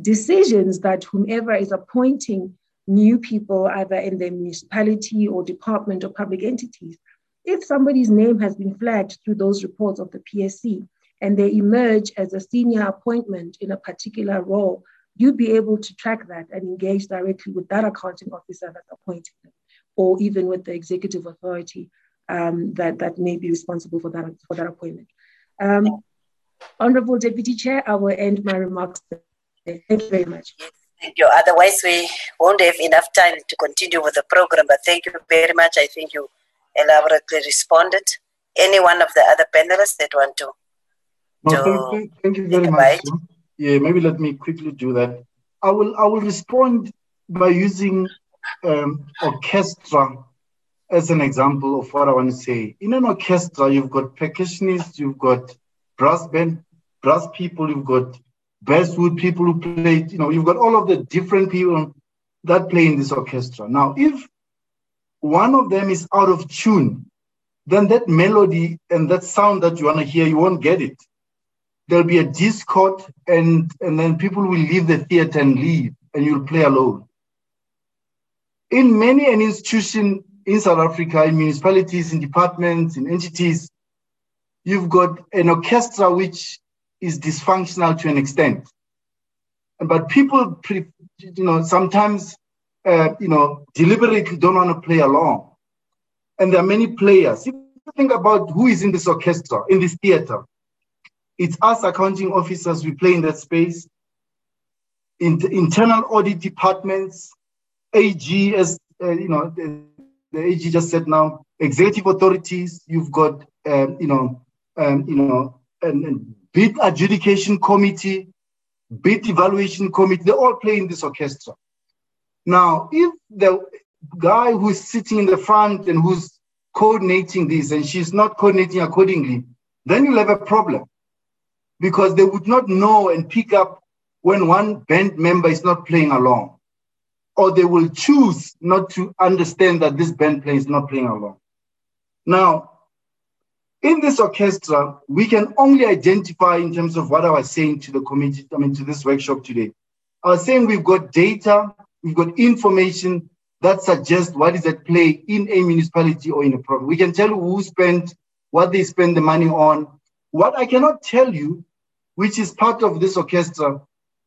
decisions that whomever is appointing new people, either in the municipality or department or public entities, if somebody's name has been flagged through those reports of the PSC, and they emerge as a senior appointment in a particular role, you'd be able to track that and engage directly with that accounting officer that's appointed them, or even with the executive authority um, that, that may be responsible for that, for that appointment. Um, Honorable Deputy Chair, I will end my remarks there. Thank you very much. Thank you. Otherwise, we won't have enough time to continue with the program, but thank you very much. I think you elaborately responded. Any one of the other panelists that want to? No, thank, thank, thank you very much. Yeah, maybe let me quickly do that. I will I will respond by using um, orchestra as an example of what I want to say. In an orchestra, you've got percussionists, you've got brass band, brass people, you've got basswood people who play, you know, you've got all of the different people that play in this orchestra. Now, if one of them is out of tune, then that melody and that sound that you want to hear, you won't get it. There'll be a discord, and, and then people will leave the theater and leave, and you'll play alone. In many an institution in South Africa, in municipalities, in departments, in entities, you've got an orchestra which is dysfunctional to an extent. But people, you know, sometimes, uh, you know, deliberately don't want to play along. And there are many players. If you think about who is in this orchestra, in this theater, it's us accounting officers, we play in that space. In internal audit departments, AG, as uh, you know, the, the, AG just said now, executive authorities, you've got, um, you know, um, you know, and, and bid adjudication committee, bid evaluation committee, they all play in this orchestra. Now, if the guy who's sitting in the front and who's coordinating this and she's not coordinating accordingly, then you'll have a problem because they would not know and pick up when one band member is not playing along. Or they will choose not to understand that this band player is not playing along. Now, in this orchestra, we can only identify in terms of what I was saying to the committee, I mean, to this workshop today. I was saying we've got data, we've got information that suggests what is at play in a municipality or in a province. We can tell who spent, what they spend the money on. What I cannot tell you, which is part of this orchestra,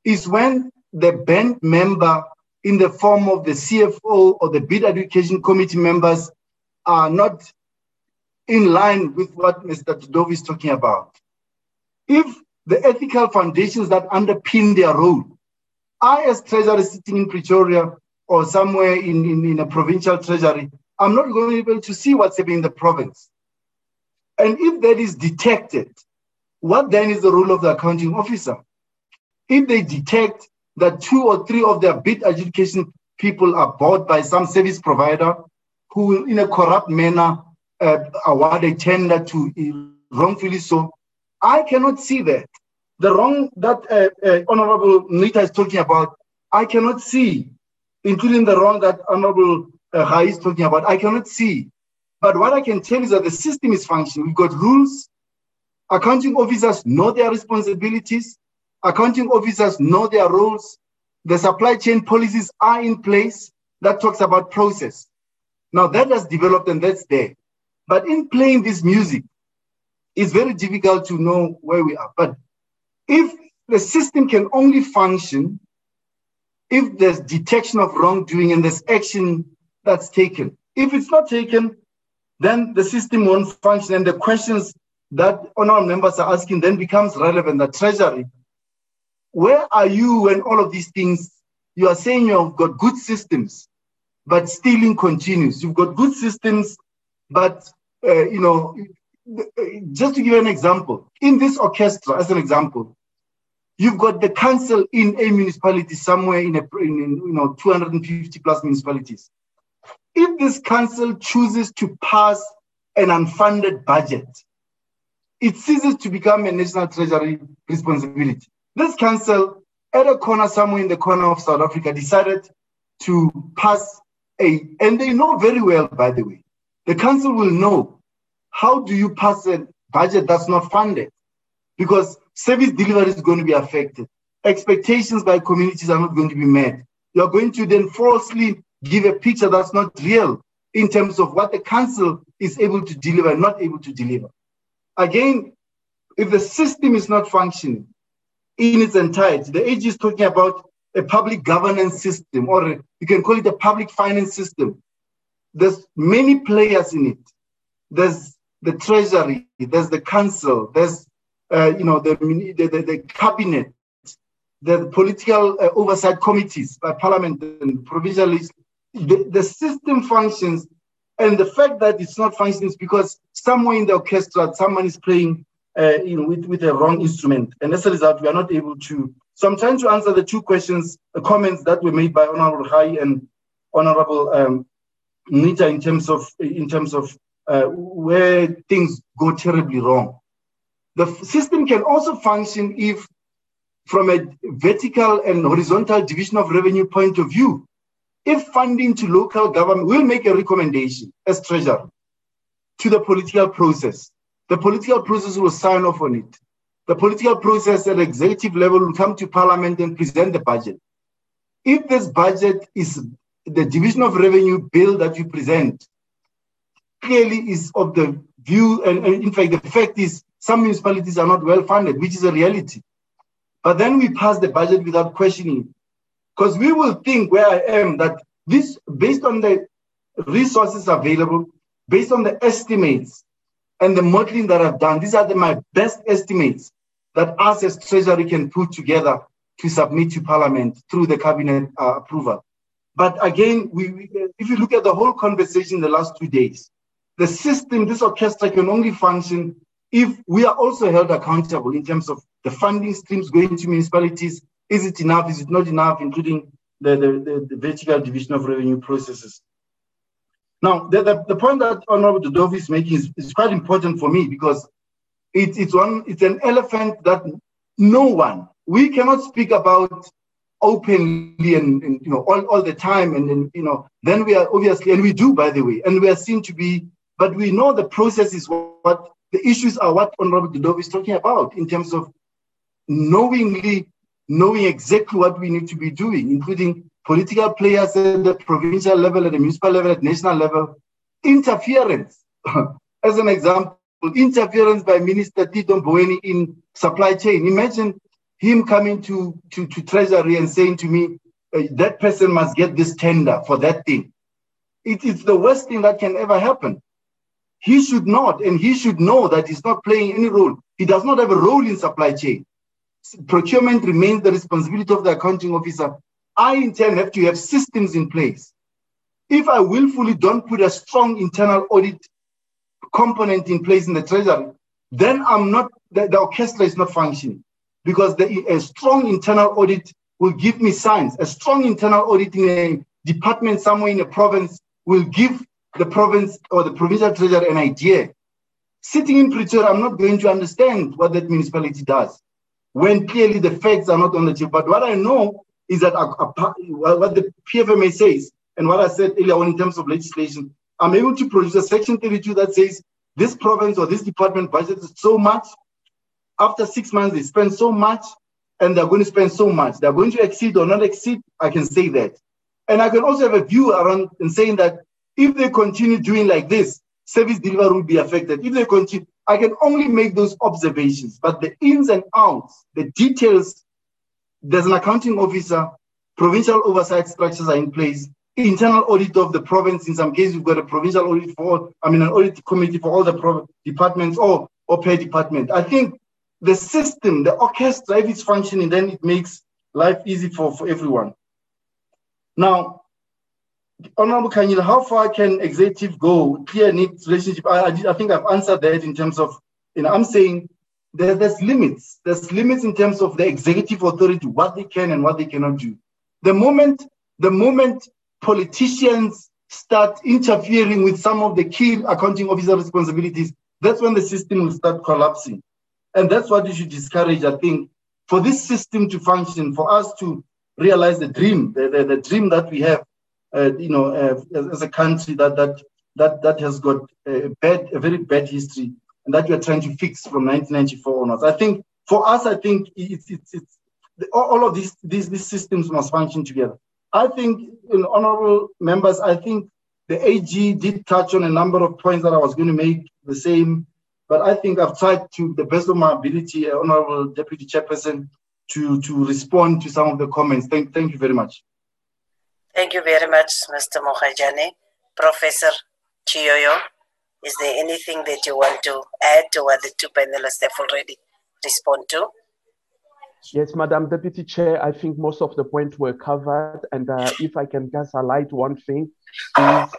is when the band member in the form of the CFO or the bid adjudication committee members are not in line with what Mr. Dove is talking about. If the ethical foundations that underpin their role, I as treasurer sitting in Pretoria or somewhere in, in, in a provincial treasury, I'm not going to be able to see what's happening in the province. And if that is detected, what then is the role of the accounting officer? If they detect that two or three of their bid adjudication people are bought by some service provider who in a corrupt manner, uh, award a tender to wrongfully so. I cannot see that. The wrong that uh, uh, Honorable Nita is talking about, I cannot see, including the wrong that Honorable uh, is talking about, I cannot see. But what I can tell is that the system is functioning. We've got rules. Accounting officers know their responsibilities. Accounting officers know their roles. The supply chain policies are in place that talks about process. Now that has developed and that's there. But in playing this music, it's very difficult to know where we are. But if the system can only function if there's detection of wrongdoing and there's action that's taken. If it's not taken, then the system won't function. And the questions that honorable members are asking then becomes relevant. The treasury, where are you when all of these things, you are saying you've got good systems, but stealing continues. You've got good systems, but uh, you know, just to give an example, in this orchestra, as an example, you've got the council in a municipality somewhere in a in, you know 250 plus municipalities. If this council chooses to pass an unfunded budget, it ceases to become a national treasury responsibility. This council, at a corner somewhere in the corner of South Africa, decided to pass a, and they know very well, by the way, the council will know how do you pass a budget that's not funded? Because service delivery is going to be affected. Expectations by communities are not going to be met. You're going to then falsely give a picture that's not real in terms of what the council is able to deliver, not able to deliver. Again, if the system is not functioning in its entirety, the AG is talking about a public governance system, or you can call it a public finance system. There's many players in it. There's the treasury, there's the council, there's uh, you know the, the, the, cabinet, the political uh, oversight committees by parliament and provincialists. The, the system functions, and the fact that it's not functioning is because somewhere in the orchestra someone is playing uh, you know with, with a wrong instrument, and as a result we are not able to. So I'm trying to answer the two questions, the comments that were made by Honorable Hai and Honorable um, Nita in terms of in terms of uh, where things go terribly wrong. The system can also function if, from a vertical and horizontal division of revenue point of view, if funding to local government will make a recommendation as treasurer to the political process, the political process will sign off on it. The political process at executive level will come to parliament and present the budget. If this budget is the division of revenue bill that you present clearly is of the view, and, and in fact, the fact is some municipalities are not well funded, which is a reality. But then we pass the budget without questioning. Because we will think where I am that this, based on the resources available, based on the estimates and the modeling that I've done, these are the, my best estimates that us as Treasury can put together to submit to Parliament through the cabinet uh, approval. But again, we, if you look at the whole conversation in the last two days, the system, this orchestra can only function if we are also held accountable in terms of the funding streams going to municipalities. Is it enough? Is it not enough, including the, the, the, the vertical division of revenue processes? Now, the, the, the point that Honorable Dodovu is making is, is quite important for me because it, it's one it's an elephant that no one we cannot speak about openly and, and, you know all, all the time. And then you know then we are obviously and we do by the way and we are seen to be but we know the process is what the issues are what honorable Dodovu is talking about in terms of knowingly knowing exactly what we need to be doing including political players at the provincial level at the municipal level at national level. Interference. As an example interference by minister tito mboweni in supply chain. Imagine him coming to, to, to Treasury and saying to me, uh, that person must get this tender for that thing. It is the worst thing that can ever happen. He should not, and he should know that he's not playing any role. He does not have a role in supply chain. Procurement remains the responsibility of the accounting officer. I, in turn, have to have systems in place. If I willfully don't put a strong internal audit component in place in the treasury, then I'm not, the, the orchestra is not functioning because the, a strong internal audit will give me signs. A strong internal audit in a department somewhere in a province will give the province or the provincial treasurer an idea. Sitting in Pretoria, I'm not going to understand what that municipality does when clearly the facts are not on the table. But what I know is that what the PFMA says and what I said earlier on in terms of legislation, I'm able to produce a section 32 that says this province or this department budgeted so much after six months, they spend so much and they're going to spend so much. They're going to exceed or not exceed. I can say that. And I can also have a view around in saying that if they continue doing like this, service delivery will be affected. If they continue, I can only make those observations. But the ins and outs, the details, there's an accounting officer, provincial oversight structures are in place, internal audit of the province. In some cases, we've got a provincial audit for, I mean, an audit committee for all the departments or, or per department. I think the system, the orchestra, if it's functioning, then it makes life easy for, for everyone. Now, Honorable Kanyil, how far can executive go? Clear needs relationship. I, I, I, think I've answered that in terms of, you know, I'm saying there, there's limits. There's limits in terms of the executive authority, what they can and what they cannot do. The moment, the moment politicians start interfering with some of the key accounting officer responsibilities, that's when the system will start collapsing. And that's what you should discourage, I think, for this system to function, for us to realize the dream, the, the, the dream that we have, uh, you know, uh, as, as, a country that that that that has got a bad, a very bad history, and that we are trying to fix from 1994 onwards. I think for us, I think it's it's, it's all of these, these these systems must function together. I think, you know, honorable members, I think the AG did touch on a number of points that I was going to make. The same but I think I've tried to the best of my ability, uh, Honorable Deputy Chairperson, to, to respond to some of the comments. Thank, thank you very much. Thank you very much, Mr. Mogajane. Professor Tshiyoyo, is there anything that you want to add to what the two panelists have already responded to? Yes, Madam Deputy Chair, I think most of the points were covered. And uh, if I can just highlight one thing, is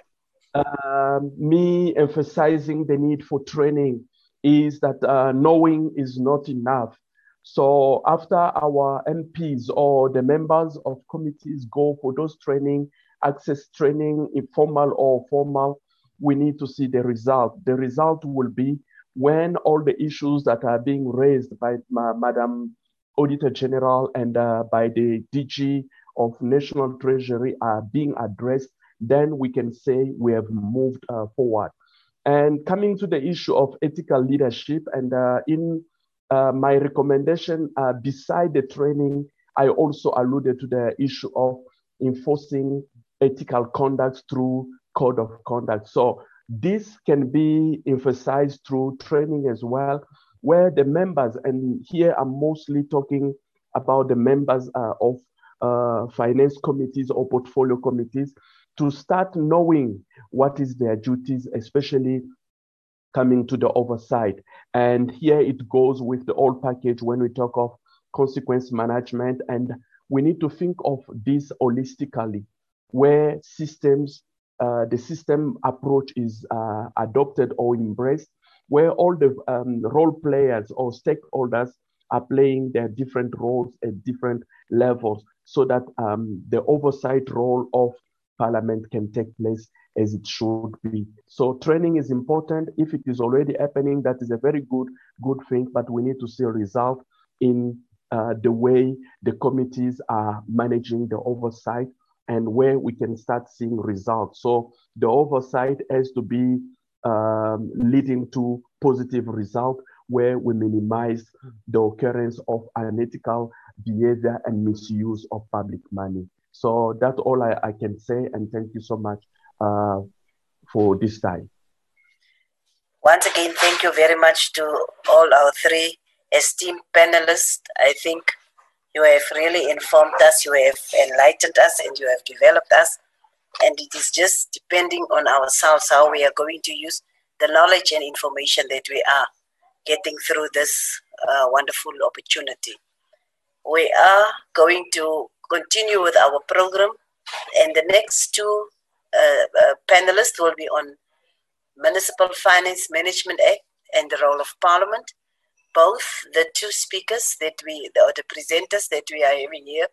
uh, me emphasizing the need for training is that uh, knowing is not enough. So after our MPs or the members of committees go for those training, access training, informal or formal, we need to see the result. The result will be when all the issues that are being raised by Madam Auditor General and uh, by the DG of National Treasury are being addressed, then we can say we have moved uh, forward. And coming to the issue of ethical leadership, and uh, in uh, my recommendation, uh, beside the training, I also alluded to the issue of enforcing ethical conduct through code of conduct. So this can be emphasized through training as well, where the members, and here I'm mostly talking about the members uh, of uh, finance committees or portfolio committees, to start knowing what is their duties, especially coming to the oversight. And here it goes with the whole package when we talk of consequence management. And we need to think of this holistically, where systems, uh, the system approach is uh, adopted or embraced, where all the um, role players or stakeholders are playing their different roles at different levels so that um, the oversight role of parliament can take place as it should be. So training is important. If it is already happening, that is a very good, good thing, but we need to see a result in uh, the way the committees are managing the oversight and where we can start seeing results. So the oversight has to be um, leading to positive result where we minimize the occurrence of unethical behavior and misuse of public money. So that's all I, I can say, and thank you so much uh, for this time. Once again, thank you very much to all our three esteemed panelists. I think you have really informed us, you have enlightened us, and you have developed us. And it is just depending on ourselves how we are going to use the knowledge and information that we are getting through this uh, wonderful opportunity. We are going to continue with our program. And the next two uh, uh, panelists will be on Municipal Finance Management Act and the role of Parliament. Both the two speakers that we, or the presenters that we are having here,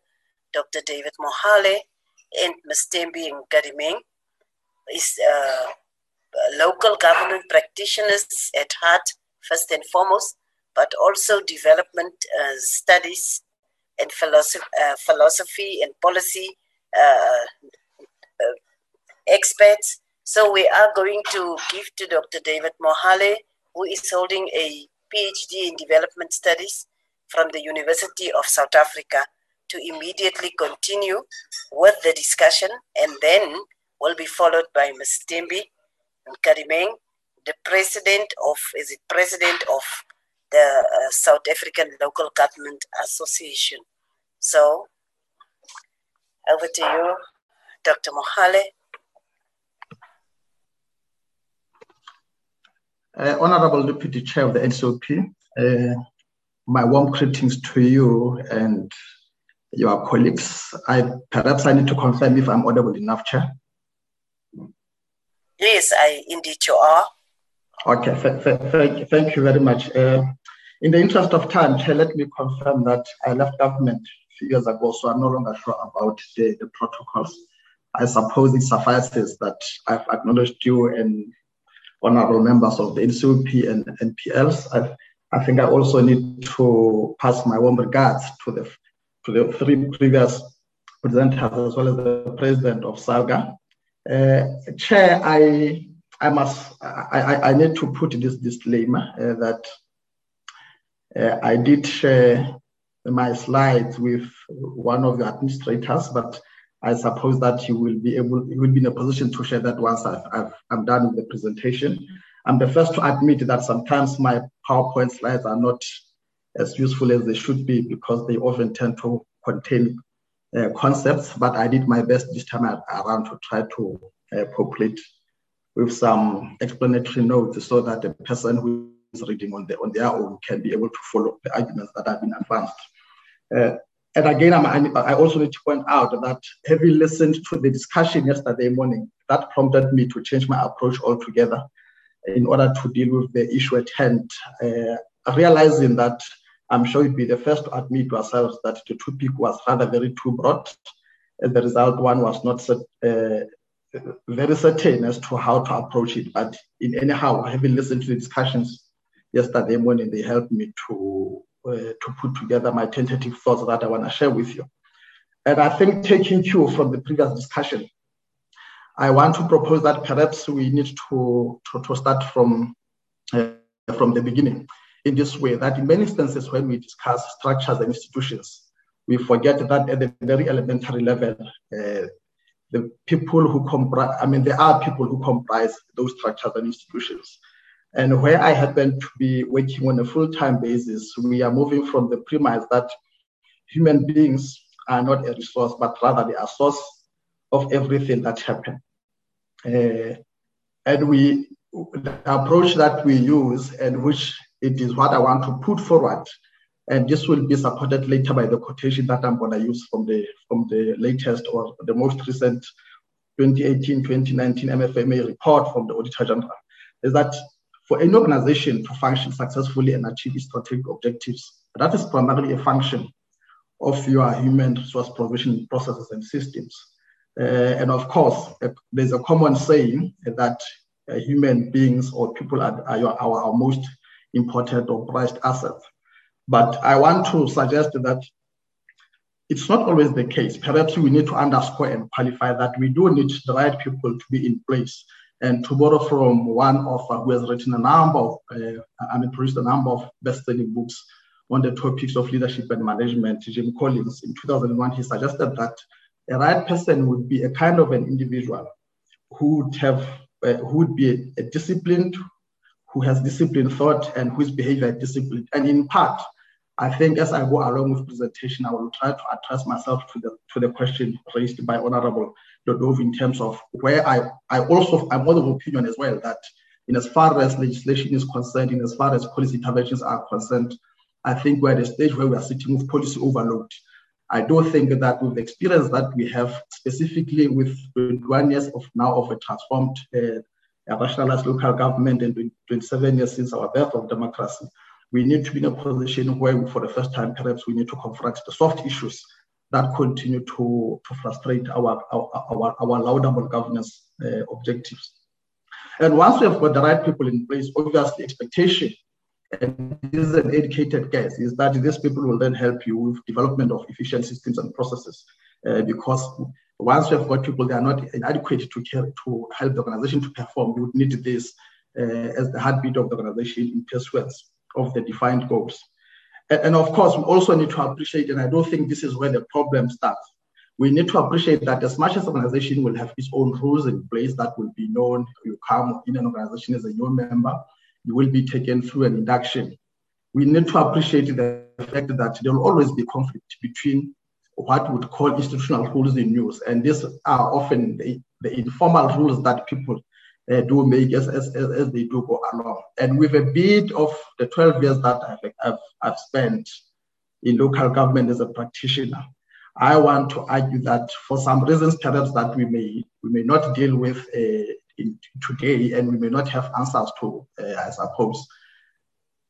Dr. David Mohale and Ms. Thembi Nkadimeng, is uh, local government practitioners at heart, first and foremost, but also development uh, studies and philosophy, uh, philosophy and policy uh, uh, experts. So we are going to give to Dr. David Mohale, who is holding a PhD in development studies from the University of South Africa, to immediately continue with the discussion and then will be followed by Ms. Thembi Nkadimeng, the president of, is it president of the uh, South African Local Government Association. So, over to you, Dr. Mohale. Uh, Honorable Deputy Chair of the NCOP, uh, my warm greetings to you and your colleagues. I perhaps I need to confirm if I'm audible enough, Chair. Yes, I indeed you are. Okay, th- th- thank, thank you very much. Uh, in the interest of time, let me confirm that I left government a few years ago, so I'm no longer sure about the, the protocols. I suppose it suffices that I've acknowledged you and honorable members of the NCOP and MPLs. I, I think I also need to pass my warm regards to the to the three previous presenters as well as the president of SALGA. Uh, Chair, I I must I, I need to put this disclaimer uh, that uh, I did share my slides with one of the administrators, but I suppose that you will be able, you will be in a position to share that once I've, I've, I'm done with the presentation. I'm the first to admit that sometimes my PowerPoint slides are not as useful as they should be because they often tend to contain uh, concepts, but I did my best this time around to try to uh, populate with some explanatory notes so that the person who is reading on, the, on their own can be able to follow the arguments that have been advanced. Uh, and again, I'm, i also need to point out that having listened to the discussion yesterday morning, that prompted me to change my approach altogether in order to deal with the issue at hand, uh, realizing that I'm sure you'd be the first to admit to ourselves that the topic was rather very too broad. As a result, one was not uh, very certain as to how to approach it. But in anyhow, having listened to the discussions yesterday morning, they helped me to uh, to put together my tentative thoughts that I want to share with you. And I think taking cue from the previous discussion, I want to propose that perhaps we need to, to, to start from, uh, from the beginning in this way, that in many instances when we discuss structures and institutions, we forget that at the very elementary level, uh, the people who comprise, I mean, there are people who comprise those structures and institutions. And where I happen to be working on a full-time basis, we are moving from the premise that human beings are not a resource, but rather they are source of everything that happens. Uh, and we, the approach that we use, and which it is what I want to put forward, and this will be supported later by the quotation that I'm going to use from the from the latest or the most recent 2018-2019 MFMA report from the Auditor General, is that for any organization to function successfully and achieve its strategic objectives, that is primarily a function of your human resource provision processes and systems. Uh, and of course, uh, there's a common saying that uh, human beings or people are, are our, our most important or prized asset. But I want to suggest that it's not always the case. Perhaps we need to underscore and qualify that we do need the right people to be in place. And to borrow from one uh, who has written a number of, uh, I mean, produced a number of best-selling books on the topics of leadership and management, Jim Collins, in 2001, he suggested that a right person would be a kind of an individual who would have, uh, who would be a disciplined, who has disciplined thought and whose behavior is disciplined. And in part, I think as I go along with presentation, I will try to address myself to the to the question raised by Honorable Dodovu in terms of where I, I also I'm of opinion as well that in as far as legislation is concerned, in as far as policy interventions are concerned, I think we're at a stage where we are sitting with policy overload. I do think that with the experience that we have specifically with 21 years of now of a transformed uh, rationalized local government and 27 years since our birth of democracy, we need to be in a position where, for the first time, perhaps we need to confront the soft issues that continue to, to frustrate our, our, our, our laudable governance uh, objectives. And once we have got the right people in place, obviously expectation, and this is an educated guess, is that these people will then help you with development of efficient systems and processes. Uh, because once you have got people, they are not inadequate to care, to help the organization to perform. You would need this uh, as the heartbeat of the organization in pursuance of the defined goals. And, and of course, we also need to appreciate, and I don't think this is where the problem starts. We need to appreciate that as much as organization will have its own rules in place that will be known, you come in an organization as a new member, you will be taken through an induction. We need to appreciate the fact that there will always be conflict between what we would call institutional rules in use. And these are often the, the informal rules that people uh, do make as, as, as they do go along. And with a bit of the 12 years that I've, I've, I've spent in local government as a practitioner, I want to argue that for some reasons, perhaps that we may we may not deal with uh, today, and we may not have answers to, uh, I suppose,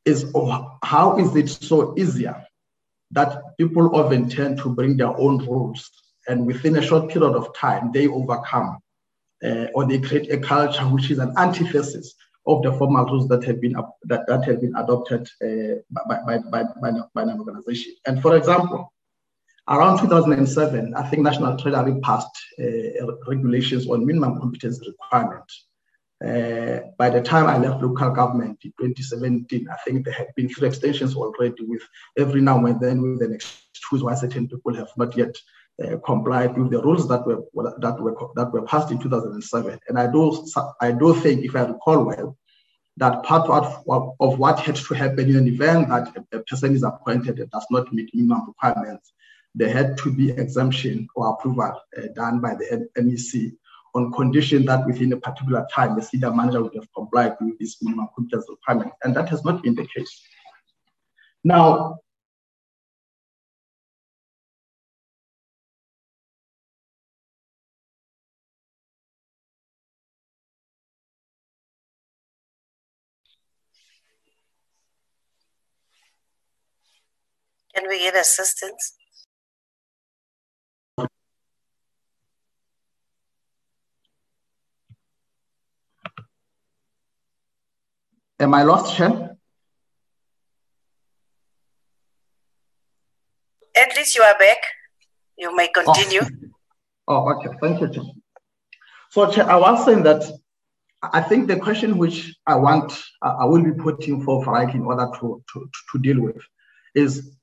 is oh, how is it so easier that people often tend to bring their own rules, and within a short period of time, they overcome uh, or they create a culture which is an antithesis of the formal rules that have been that, that have been adopted uh, by, by, by, by, by an organization. And for example, around 2007, I think National Treasury passed uh, regulations on minimum competence requirement. Uh, by the time I left local government in 2017, I think there had been three extensions already with every now and then with an excuse why certain people have not yet uh, complied with the rules that were that were that were passed in 2007. And I do I do think, if I recall well, that part of, of what had to happen in an event that a person is appointed and does not meet minimum requirements, there had to be exemption or approval uh, done by the MEC on condition that within a particular time the senior manager would have complied with this minimum competence requirement, and that has not been the case. Now, Can we get assistance? Am I lost, Shen? At least you are back. You may continue. Oh, oh okay. Thank you, Chair. So, Chair, I was saying that I think the question which I want, I will be putting for Frank in order to, to, to deal with is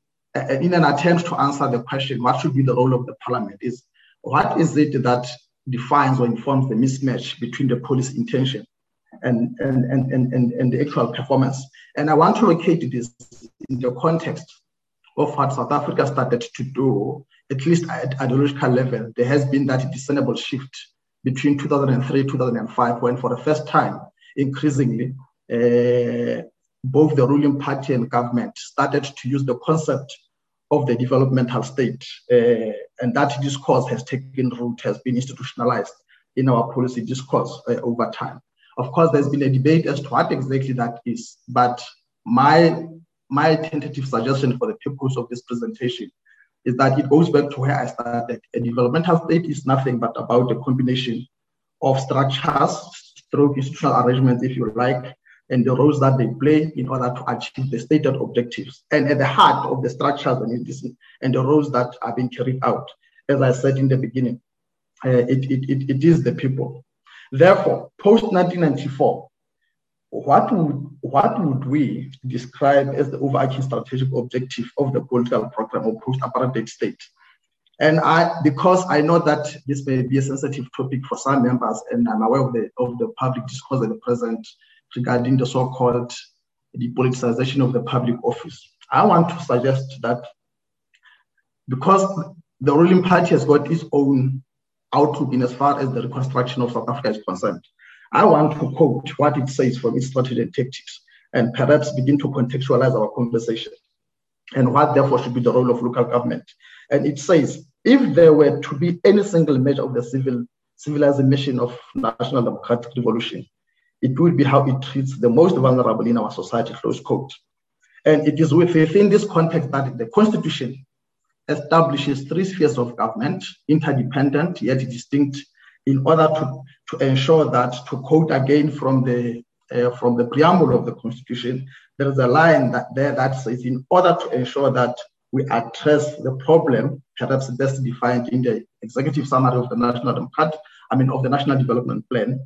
in an attempt to answer the question, what should be the role of the parliament is what is it that defines or informs the mismatch between the police intention and, and, and, and, and, the actual performance. And I want to locate this in the context of what South Africa started to do, at least at ideological level. There has been that discernible shift between 2003 2005, when for the first time, increasingly, uh, both the ruling party and government started to use the concept of the developmental state. Uh, and that discourse has taken root, has been institutionalized in our policy discourse uh, over time. Of course, there's been a debate as to what exactly that is, but my my tentative suggestion for the purpose of this presentation is that it goes back to where I started. A developmental state is nothing but about a combination of structures, stroke institutional arrangements, if you like, and the roles that they play in order to achieve the stated objectives. And at the heart of the structures and, and the roles that are being carried out, as I said in the beginning, uh, it, it, it, it is the people. Therefore, post 1994, what would, what would we describe as the overarching strategic objective of the political program of post apartheid state? And I, because I know that this may be a sensitive topic for some members, and I'm aware of the, of the public discourse at the present regarding the so-called depoliticization of the public office. I want to suggest that because the ruling party has got its own outlook in as far as the reconstruction of South Africa is concerned. I want to quote what it says from its strategy and tactics and perhaps begin to contextualize our conversation and what therefore should be the role of local government. And it says, if there were to be any single measure of the civil civilizing mission of national democratic revolution, it would be how it treats the most vulnerable in our society, close quote. And it is within this context that the constitution establishes three spheres of government, interdependent yet distinct, in order to, to ensure that, to quote again from the uh, from the preamble of the Constitution, there is a line that there that says, in order to ensure that we address the problem, perhaps best defined in the executive summary of the National Democrat, I mean of the National Development Plan,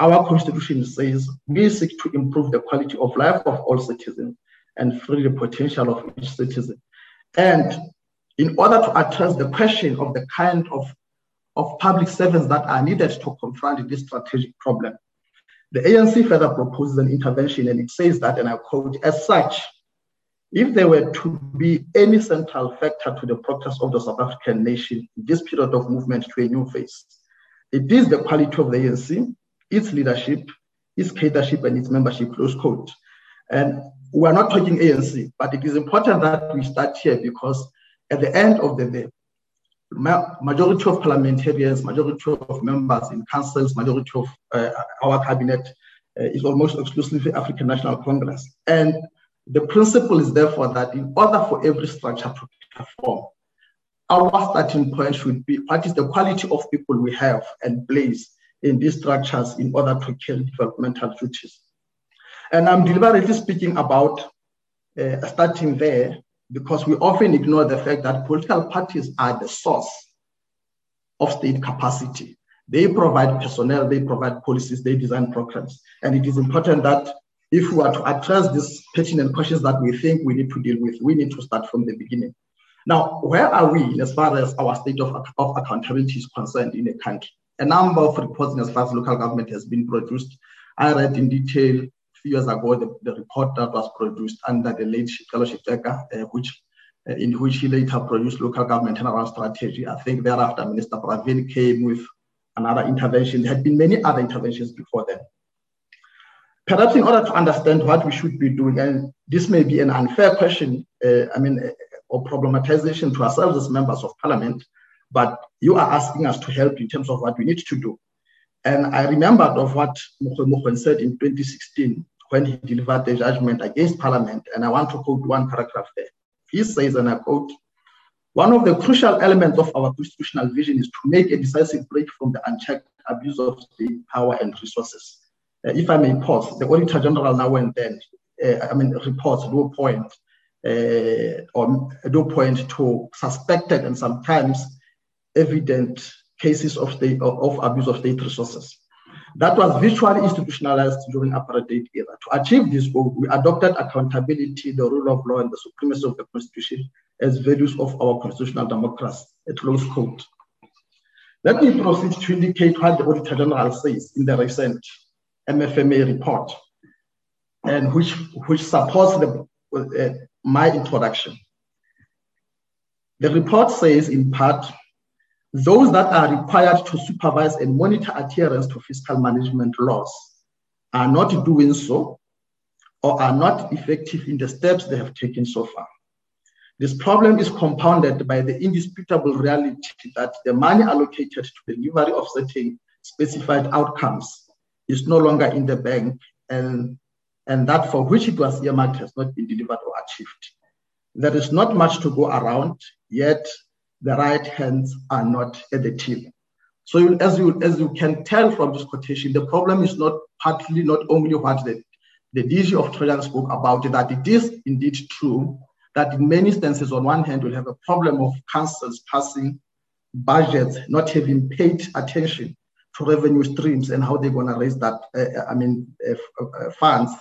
our Constitution says we seek to improve the quality of life of all citizens and free the potential of each citizen. And in order to address the question of the kind of, of public servants that are needed to confront this strategic problem. The ANC further proposes an intervention and it says that, and I quote, as such, if there were to be any central factor to the progress of the South African nation in this period of movement to a new phase, it is the quality of the ANC, its leadership, its cadreship, and its membership, close quote. And we're not talking ANC, but it is important that we start here because at the end of the day, majority of parliamentarians, majority of members in councils, majority of uh, our cabinet uh, is almost exclusively African National Congress. And the principle is therefore that in order for every structure to perform, our starting point should be what is the quality of people we have and place in these structures in order to carry developmental duties. And I'm deliberately speaking about uh, starting there because we often ignore the fact that political parties are the source of state capacity. They provide personnel, they provide policies, they design programs. And it is important that if we are to address these pertinent questions that we think we need to deal with, we need to start from the beginning. Now, where are we as far as our state of, of accountability is concerned in a country? A number of reports as far as local government has been produced. I read in detail a few years ago, the, the report that was produced under the late Fellowship uh, which uh, in which he later produced local government turnaround strategy. I think thereafter, Minister Pravin came with another intervention. There had been many other interventions before then. Perhaps in order to understand what we should be doing, and this may be an unfair question, uh, I mean, uh, or problematization to ourselves as members of parliament, but you are asking us to help in terms of what we need to do. And I remembered of what Mogoeng said in 2016 when he delivered the judgment against parliament, and I want to quote one paragraph there. He says, and I quote, one of the crucial elements of our constitutional vision is to make a decisive break from the unchecked abuse of state power and resources. Uh, if I may pause, the Auditor General now and then, uh, I mean, reports no point uh, or no point to suspected and sometimes evident cases of, state, of, abuse of state resources. That was virtually institutionalized during apartheid era. To achieve this goal, we adopted accountability, the rule of law, and the supremacy of the Constitution as values of our constitutional democracy, a close quote. Let me proceed to indicate what the Auditor General says in the recent MFMA report, and which, which supports the, uh, my introduction. The report says, in part, those that are required to supervise and monitor adherence to fiscal management laws are not doing so or are not effective in the steps they have taken so far. This problem is compounded by the indisputable reality that the money allocated to the delivery of certain specified outcomes is no longer in the bank and, and that for which it was earmarked has not been delivered or achieved. There is not much to go around, yet the right hands are not at the till. So as you as you can tell from this quotation, the problem is not partly not only what the, the DG of Treasury spoke about, that it is indeed true that in many instances, on one hand, we'll have a problem of councils passing budgets, not having paid attention to revenue streams and how they're going to raise that, uh, I mean, uh, uh, funds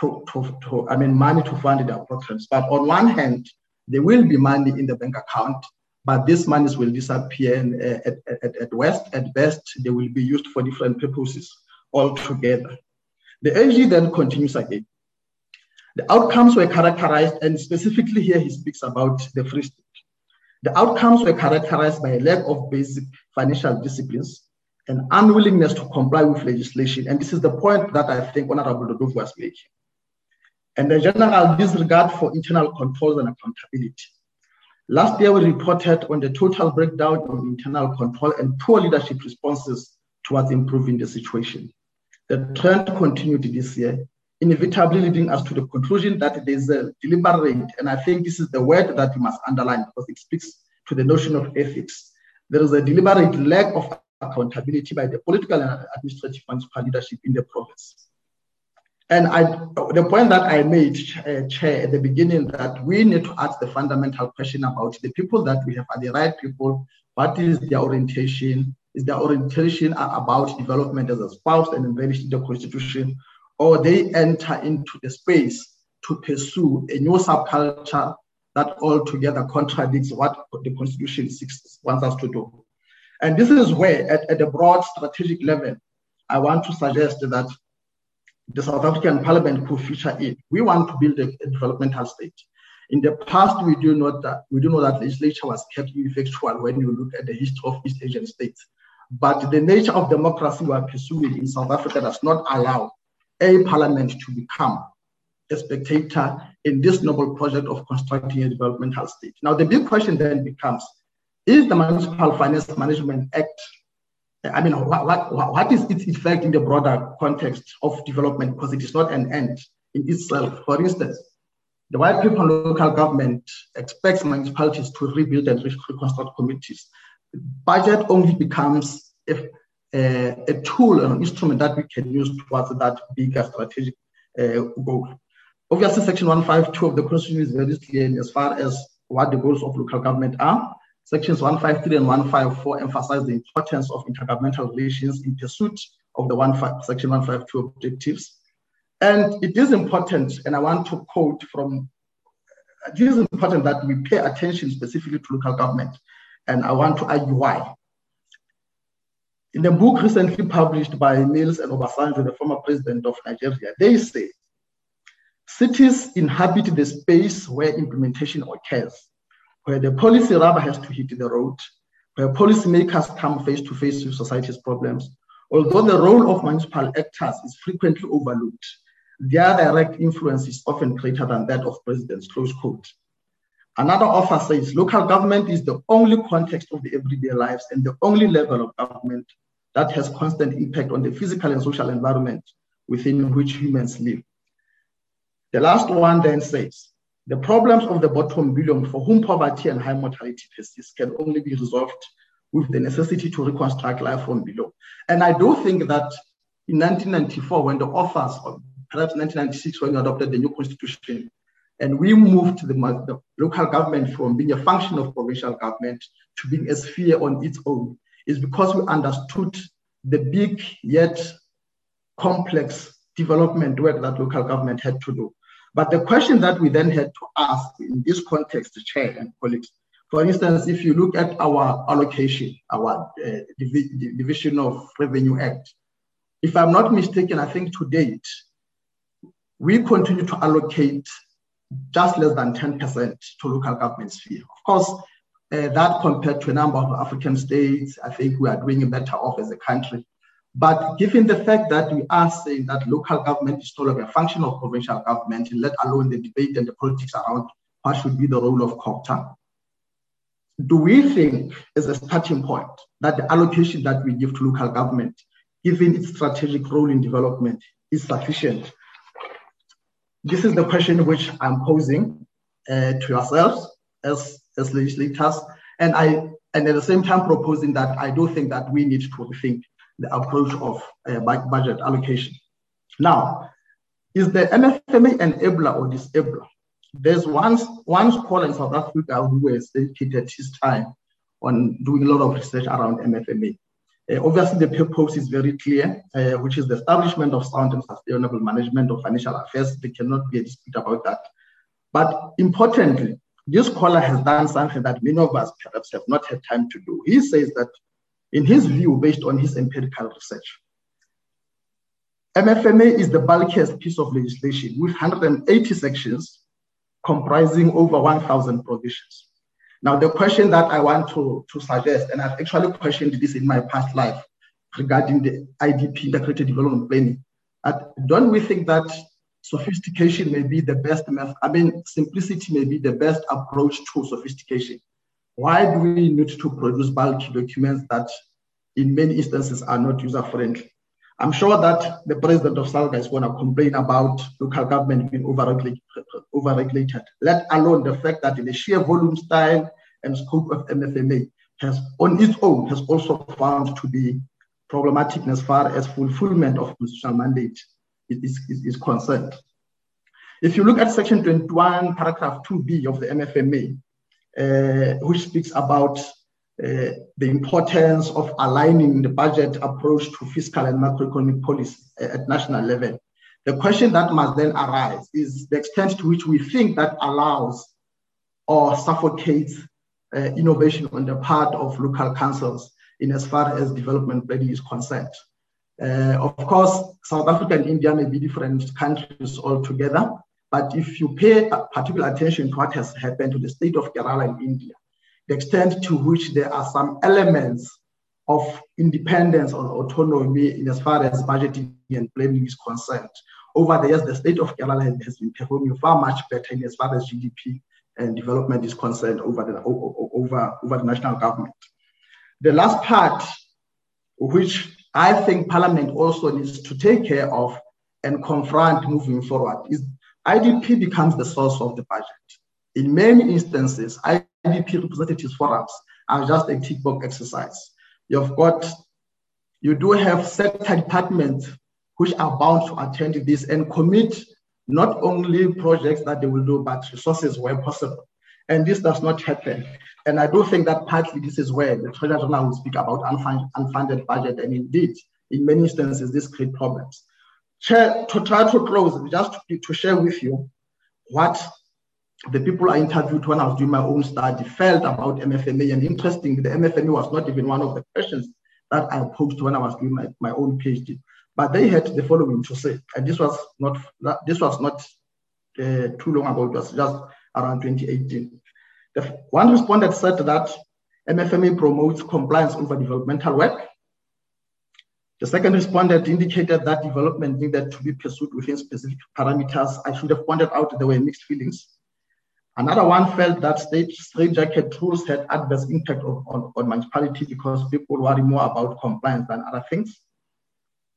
to, to, to, I mean, money to fund their programs. But on one hand, there will be money in the bank account but these monies will disappear and, uh, at, at, at West. At best, they will be used for different purposes altogether. The AG then continues again. The outcomes were characterized, and specifically here he speaks about the Free State. The outcomes were characterized by a lack of basic financial disciplines and unwillingness to comply with legislation. And this is the point that I think Honorable Dodovu was making. And the general disregard for internal controls and accountability. Last year, we reported on the total breakdown of internal control and poor leadership responses towards improving the situation. The trend continued this year, inevitably leading us to the conclusion that there's a deliberate, and I think this is the word that we must underline because it speaks to the notion of ethics. There is a deliberate lack of accountability by the political and administrative municipal leadership in the province. And I, the point that I made, uh, Chair, at the beginning, that we need to ask the fundamental question about the people that we have are the right people. What is their orientation? Is their orientation about development as a spouse and embellished in the Constitution, or they enter into the space to pursue a new subculture that altogether contradicts what the Constitution seeks, wants us to do? And this is where, at, at a broad strategic level, I want to suggest that the South African Parliament could feature it. We want to build a, a, developmental state. In the past, we do know that uh, we do know that legislature was kept effectual when you look at the history of East Asian states. But the nature of democracy we are pursuing in South Africa does not allow a parliament to become a spectator in this noble project of constructing a developmental state. Now, the big question then becomes, is the Municipal Finance Management Act I mean, what, what, what is its effect in the broader context of development? Because it is not an end in itself. For instance, the white on local government expects municipalities to rebuild and reconstruct communities. Budget only becomes a, a, a tool, an instrument that we can use towards that bigger strategic uh, goal. Obviously, Section 152 of the Constitution is very clear as far as what the goals of local government are. Sections 153 and 154 emphasize the importance of intergovernmental relations in pursuit of the one, Section 152 objectives. And it is important, and I want to quote from, it is important that we pay attention specifically to local government, and I want to argue why. In the book recently published by Mills and Obasanjo, the former president of Nigeria, they say Cities inhabit the space where implementation occurs, where the policy rubber has to hit the road, where policymakers come face to face with society's problems. Although the role of municipal actors is frequently overlooked, their direct influence is often greater than that of presidents, close quote. Another author says local government is the only context of the everyday lives and the only level of government that has constant impact on the physical and social environment within which humans live. The last one then says, the problems of the bottom billion for whom poverty and high mortality persist can only be resolved with the necessity to reconstruct life from below. And I do think that in 1994, when the authors, or perhaps 1996, when we adopted the new constitution, and we moved the, the local government from being a function of provincial government to being a sphere on its own, is because we understood the big yet complex development work that local government had to do. But the question that we then had to ask in this context, Chair and colleagues, for instance, if you look at our allocation, our uh, Div Division of Revenue Act, if I'm not mistaken, I think to date, we continue to allocate just less than 10% to local government sphere. Of course, uh, that compared to a number of African states, I think we are doing better off as a country. But given the fact that we are saying that local government is still a function of provincial government, let alone the debate and the politics around what should be the role of COGTA, do we think, as a starting point, that the allocation that we give to local government, given its strategic role in development, is sufficient? This is the question which I'm posing uh, to yourselves as, as legislators, and I and at the same time proposing that I do think that we need to rethink the approach of uh, budget allocation. Now, is the MFMA enabler or disabler? There's one, one scholar in South Africa who has dedicated his time on doing a lot of research around MFMA. Uh, obviously, the purpose is very clear, uh, which is the establishment of sound and sustainable management of financial affairs. There cannot be a dispute about that. But importantly, this scholar has done something that many of us perhaps have not had time to do. He says that in his view, based on his empirical research. MFMA is the bulkiest piece of legislation with 180 sections comprising over 1,000 provisions. Now, the question that I want to, to suggest, and I've actually questioned this in my past life regarding the IDP, integrated development planning, don't we think that sophistication may be the best method? I mean, simplicity may be the best approach to sophistication. Why do we need to produce bulky documents that in many instances are not user friendly? I'm sure that the president of SALGA is going to complain about local government being over-regulated, let alone the fact that the sheer volume, style, and scope of MFMA has on its own has also found to be problematic as far as fulfillment of constitutional mandate is, is, is concerned. If you look at section 21, paragraph 2b of the MFMA, which speaks about uh, the importance of aligning the budget approach to fiscal and macroeconomic policy at national level. The question that must then arise is the extent to which we think that allows or suffocates uh, innovation on the part of local councils in as far as development planning is concerned. Uh, of course, South Africa and India may be different countries altogether, but if you pay particular attention to what has happened to the state of Kerala in India, the extent to which there are some elements of independence or autonomy in as far as budgeting and planning is concerned. Over the years, the state of Kerala has been performing far much better in as far as GDP and development is concerned over the, over, over the national government. The last part, which I think Parliament also needs to take care of and confront moving forward, is IDP becomes the source of the budget. In many instances, IDP representatives forums are just a tick box exercise. You've got, you do have sector departments which are bound to attend this and commit not only projects that they will do, but resources where possible. And this does not happen. And I do think that partly this is where the Treasury General will speak about unfunded budget. And indeed, in many instances, this creates problems. Chair, to try to close, just to, to share with you what the people I interviewed when I was doing my own study felt about MFMA. And interestingly, the MFMA was not even one of the questions that I posed when I was doing my, my own PhD. But they had the following to say, and this was not this was not uh, too long ago. It was just around 2018. The one respondent said that MFMA promotes compliance over developmental work. The second respondent indicated that development needed to be pursued within specific parameters. I should have pointed out there were mixed feelings. Another one felt that state straitjacket rules had adverse impact on, on, on municipality because people worry more about compliance than other things.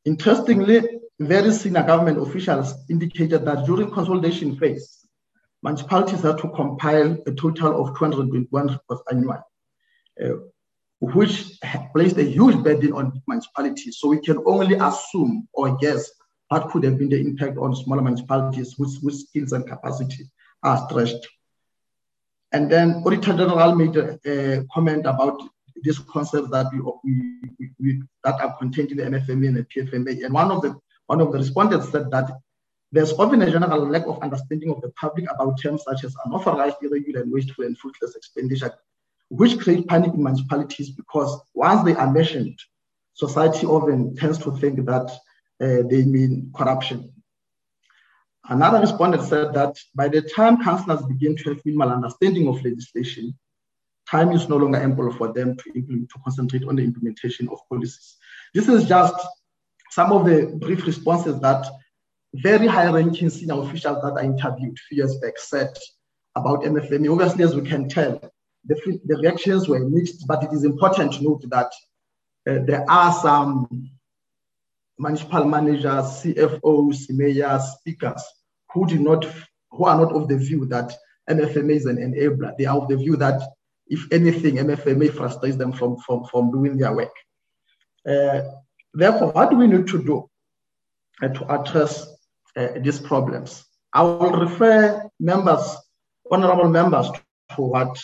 Interestingly, very senior government officials indicated that during consolidation phase, municipalities had to compile a total of 221 reports annually, uh, which placed a huge burden on municipalities. So we can only assume or guess what could have been the impact on smaller municipalities whose, whose skills and capacity are stretched. And then Auditor General made a, a comment about these concepts that we, we, we, that are contained in the MFMA and the PFMA. And one of the one of the respondents said that there's often a general lack of understanding of the public about terms such as unauthorized, irregular, and wasteful and fruitless expenditure, which create panic in municipalities because once they are mentioned, society often tends to think that uh, they mean corruption. Another respondent said that by the time councillors begin to have minimal understanding of legislation, time is no longer ample for them to, implement, to concentrate on the implementation of policies. This is just some of the brief responses that very high-ranking senior officials that I interviewed a few years back said about MFMA. Obviously, as we can tell, the, the reactions were mixed, but it is important to note that uh, there are some municipal managers, CFOs, mayors, speakers who do not, who are not of the view that MFMA is an enabler. They are of the view that if anything, MFMA frustrates them from, from, from doing their work. Uh, therefore, what do we need to do uh, to address uh, these problems? I will refer members, honorable members, to what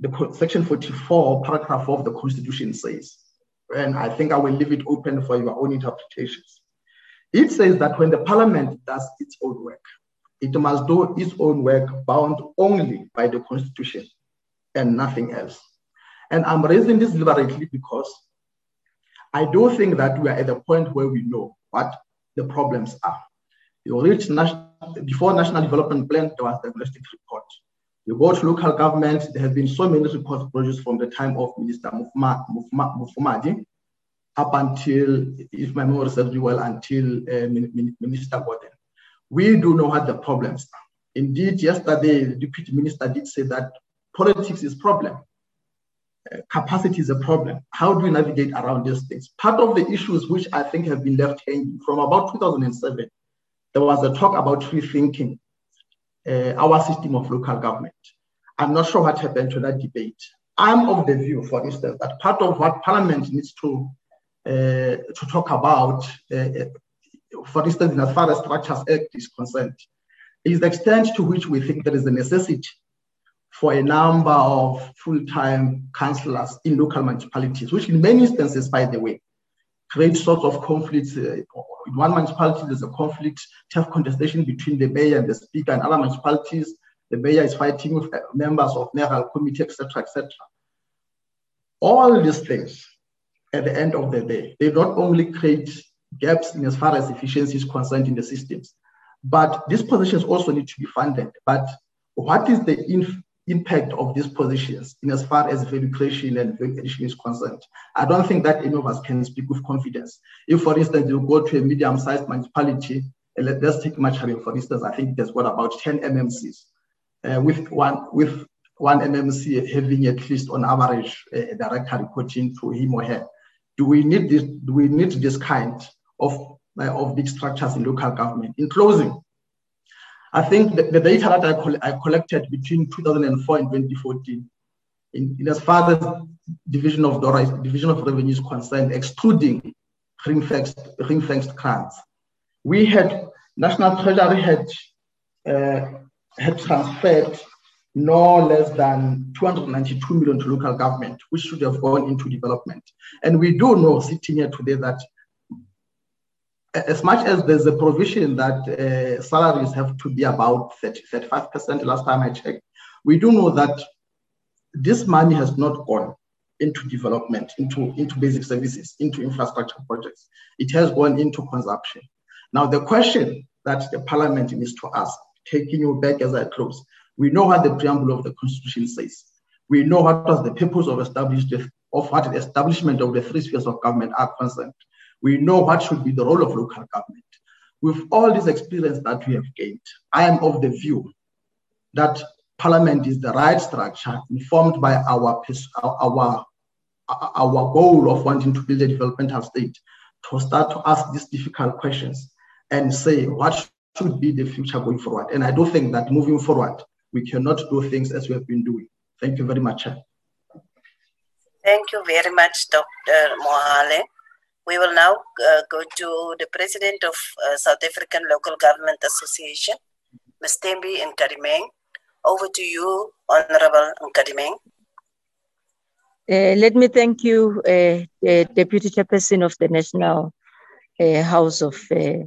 the section 44, paragraph 4 of the Constitution says. And I think I will leave it open for your own interpretations. It says that when the parliament does its own work, it must do its own work bound only by the Constitution and nothing else. And I'm raising this deliberately because I do think that we are at the point where we know what the problems are. Before National Development Plan, there was the diagnostic report. You go to local government, there have been so many reports produced from the time of Minister Mufamadi up until, if my memory serves me well, until uh, Minister Gordhan. We do know what the problems are. Indeed, yesterday, the deputy minister did say that politics is a problem. Uh, capacity is a problem. How do we navigate around these things? Part of the issues which I think have been left hanging from about 2007, there was a talk about rethinking uh, our system of local government. I'm not sure what happened to that debate. I'm of the view, for instance, that part of what Parliament needs to uh, to talk about, uh, uh for instance, in as far as Structures Act is concerned, is the extent to which we think there is a necessity for a number of full-time councillors in local municipalities, which in many instances, by the way, create sorts of conflicts. Uh, in one municipality, there's a conflict, tough contestation between the mayor and the speaker. and other municipalities, the mayor is fighting with uh, members of mayoral committee, etc., etc. All these things, at the end of the day, they not only create gaps in as far as efficiency is concerned in the systems, but these positions also need to be funded. But what is the impact of these positions in as far as value creation and value addition is concerned. I don't think that any of us can speak with confidence. If, for instance, you go to a medium-sized municipality, let, us take Machari, for instance, I think there's what about 10 MMCs, uh, with one with one MMC having at least on average a director reporting to him or her. Do we need this? Do we need this kind of uh, of big structures in local government? In closing, I think the, the data that I, I, collected between 2004 and 2014, in, in as far as division of DORA, division of revenue is concerned, excluding ring-fenced grants, we had National Treasury had uh, had transferred no less than 292 million to local government, which should have gone into development. And we do know sitting here today that as much as there's a provision that uh, salaries have to be about 30, 35% last time I checked, we do know that this money has not gone into development, into, into basic services, into infrastructure projects. It has gone into consumption. Now, the question that the parliament needs to ask taking you back as I close. We know what the preamble of the Constitution says. We know what was the purpose of established of what the establishment of the three spheres of government are concerned. We know what should be the role of local government. With all this experience that we have gained, I am of the view that parliament is the right structure informed by our, our, our goal of wanting to build a developmental state to start to ask these difficult questions and say what should be the future going forward. And I do think that moving forward, we cannot do things as we have been doing. Thank you very much. Thank you very much, Dr. Mohale. We will now uh, go to the president of uh, South African Local Government Association, Ms. Thembi Nkadimeng. Over to you, Honorable Nkadimeng. Uh, let me thank you, uh, Deputy Chairperson of the National uh, House of uh,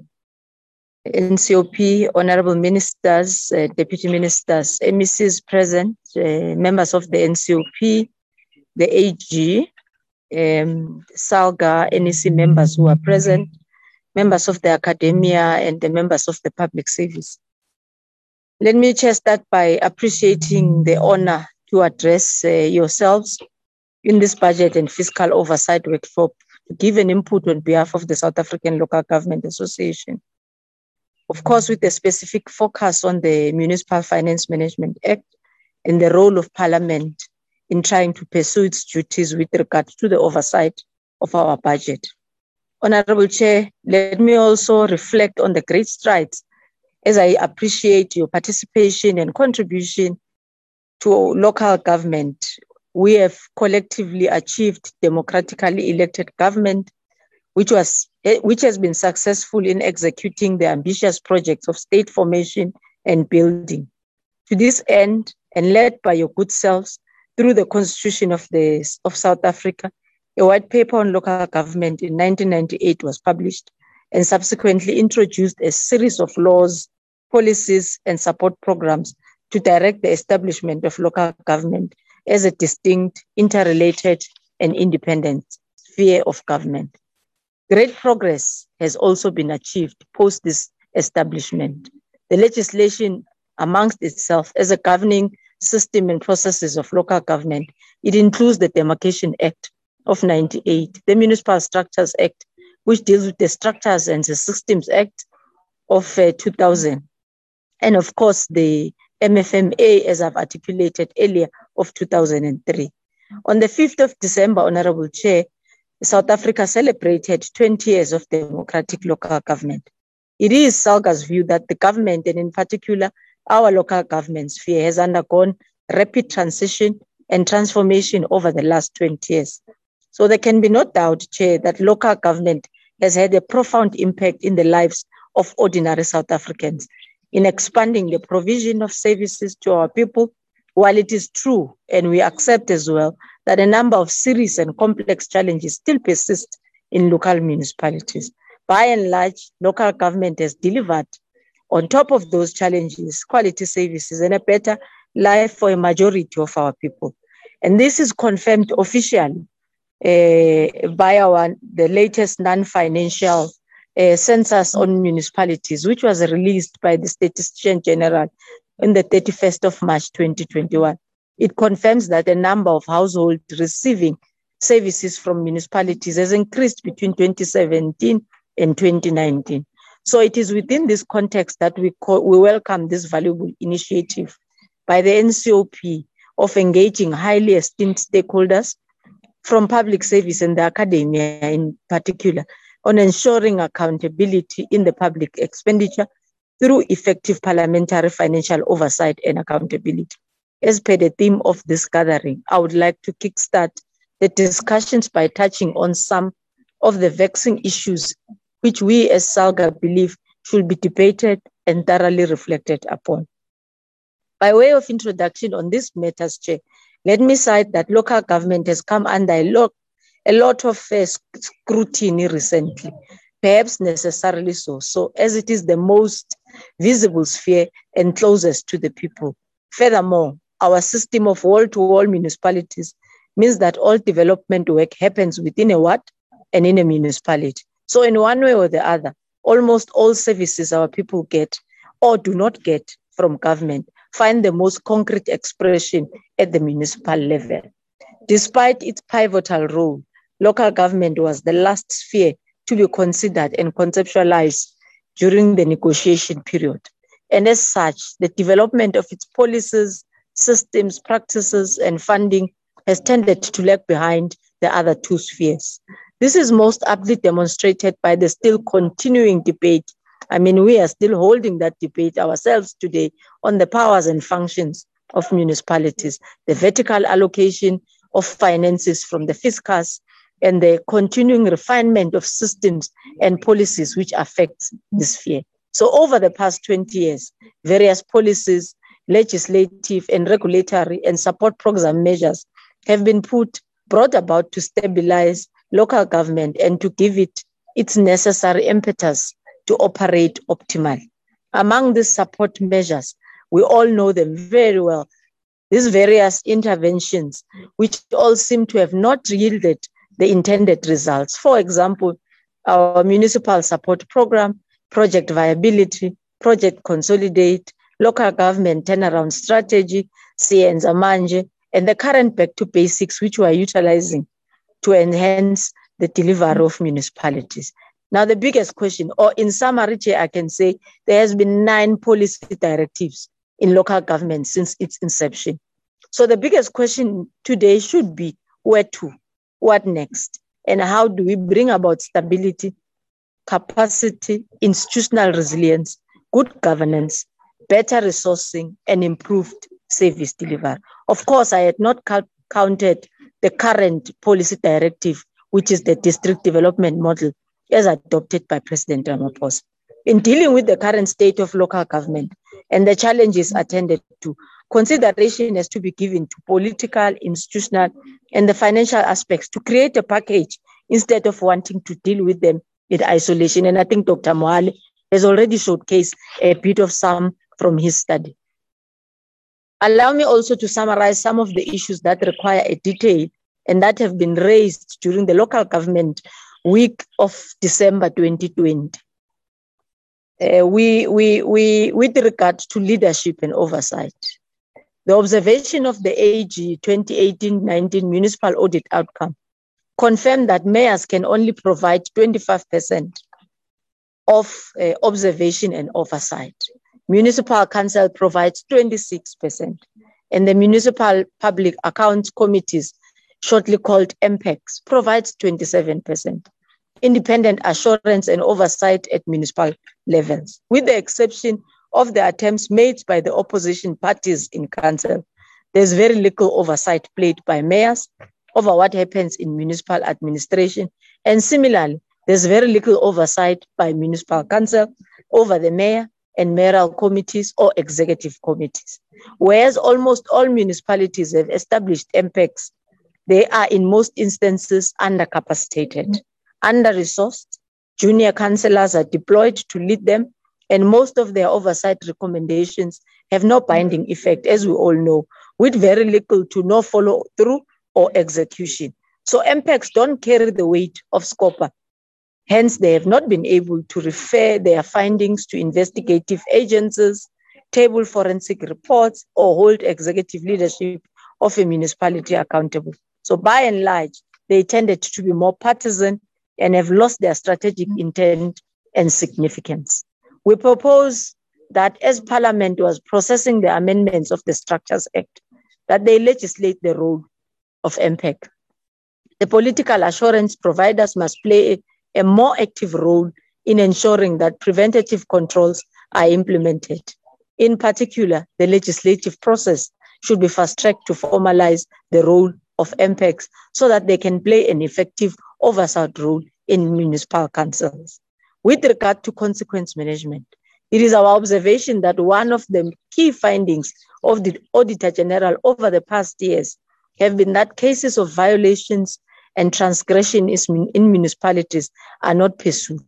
NCOP, honorable ministers, uh, deputy ministers, MECs present, uh, members of the NCOP, the AG, um, SALGA, NEC members who are present, members of the academia, and the members of the public service. Let me just start by appreciating the honor to address uh, yourselves in this budget and fiscal oversight workshop to give an input on behalf of the South African Local Government Association. Of course, with a specific focus on the Municipal Finance Management Act and the role of Parliament in trying to pursue its duties with regard to the oversight of our budget. Honorable Chair, let me also reflect on the great strides as I appreciate your participation and contribution to local government. We have collectively achieved democratically elected government, which was which has been successful in executing the ambitious projects of state formation and building. To this end, and led by your good selves, through the Constitution of, the, of South Africa, a white paper on local government in 1998 was published and subsequently introduced a series of laws, policies, and support programs to direct the establishment of local government as a distinct, interrelated, and independent sphere of government. Great progress has also been achieved post this establishment. The legislation amongst itself as a governing system and processes of local government. It includes the Demarcation Act of 98, the Municipal Structures Act, which deals with the Structures and the Systems Act of uh, 2000. And of course, the MFMA, as I've articulated earlier, of 2003. On the 5th of December, Honorable Chair, South Africa celebrated 20 years of democratic local government. It is SALGA's view that the government, and in particular our local government sphere has undergone rapid transition and transformation over the last 20 years. So there can be no doubt, Chair, that local government has had a profound impact in the lives of ordinary South Africans in expanding the provision of services to our people. While it is true, and we accept as well, that a number of serious and complex challenges still persist in local municipalities. By and large, local government has delivered on top of those challenges, quality services and a better life for a majority of our people. And this is confirmed officially uh, by our the latest non-financial uh, census on municipalities, which was released by the Statistician General on the 31st of March 2021. It confirms that the number of households receiving services from municipalities has increased between 2017 and 2019. So it is within this context that we, call, we welcome this valuable initiative by the NCOP of engaging highly esteemed stakeholders from public service and the academia in particular on ensuring accountability in the public expenditure through effective parliamentary financial oversight and accountability. As per the theme of this gathering, I would like to kickstart the discussions by touching on some of the vexing issues which we as SALGA believe should be debated and thoroughly reflected upon. By way of introduction on this matters, Chair, let me cite that local government has come under a lot, a lot of uh, scrutiny recently, perhaps necessarily so, so as it is the most visible sphere and closest to the people. Furthermore, our system of wall-to-wall municipalities means that all development work happens within a what and in a municipality. So, in one way or the other, almost all services our people get or do not get from government find the most concrete expression at the municipal level. Despite its pivotal role, local government was the last sphere to be considered and conceptualized during the negotiation period. And as such, the development of its policies, systems, practices, and funding has tended to lag behind the other two spheres. This is most aptly demonstrated by the still continuing debate. I mean, we are still holding that debate ourselves today on the powers and functions of municipalities, the vertical allocation of finances from the fiscus, and the continuing refinement of systems and policies which affect this sphere. So over the past 20 years, various policies, legislative and regulatory and support program measures have been put, brought about to stabilize local government and to give it its necessary impetus to operate optimally. Among these support measures, we all know them very well. These various interventions, which all seem to have not yielded the intended results. For example, our municipal support program, project viability, project consolidate, local government turnaround strategy, Siyenza Manje, and the current back to basics, which we are utilizing to enhance the delivery of municipalities. Now, the biggest question, or in summary, I can say there has been nine policy directives in local government since its inception. So the biggest question today should be where to, what next, and how do we bring about stability, capacity, institutional resilience, good governance, better resourcing, and improved service delivery. Of course, I had not counted the current policy directive, which is the district development model as adopted by President Ramaphosa. In dealing with the current state of local government and the challenges attended to, consideration has to be given to political, institutional, and the financial aspects to create a package instead of wanting to deal with them in isolation. And I think Dr. Mohale has already showcased a bit of some from his study. Allow me also to summarize some of the issues that require a detail and that have been raised during the local government week of December 2020. Uh, we, we, we, with regard to leadership and oversight, the observation of the AG 2018-19 municipal audit outcome confirmed that mayors can only provide 25% of uh, observation and oversight. Municipal Council provides 26%, and the Municipal Public Accounts Committees, shortly called MPACs, provides 27%. Independent assurance and oversight at municipal levels, with the exception of the attempts made by the opposition parties in council. There's very little oversight played by mayors over what happens in municipal administration. And similarly, there's very little oversight by municipal council over the mayor and mayoral committees or executive committees. Whereas almost all municipalities have established MPACs, they are in most instances undercapacitated, under-resourced. Junior councillors are deployed to lead them, and most of their oversight recommendations have no binding effect, as we all know, with very little to no follow through or execution. So MPACs don't carry the weight of SCOPA Hence, they have not been able to refer their findings to investigative agencies, table forensic reports, or hold executive leadership of a municipality accountable. So, by and large, they tended to be more partisan and have lost their strategic intent and significance. We propose that as Parliament was processing the amendments of the Structures Act, that they legislate the role of MPAC. The political assurance providers must play a more active role in ensuring that preventative controls are implemented. In particular, the legislative process should be fast tracked to formalize the role of MPACs so that they can play an effective oversight role in municipal councils. With regard to consequence management, it is our observation that one of the key findings of the Auditor General over the past years have been that cases of violations and transgression is in municipalities are not pursued,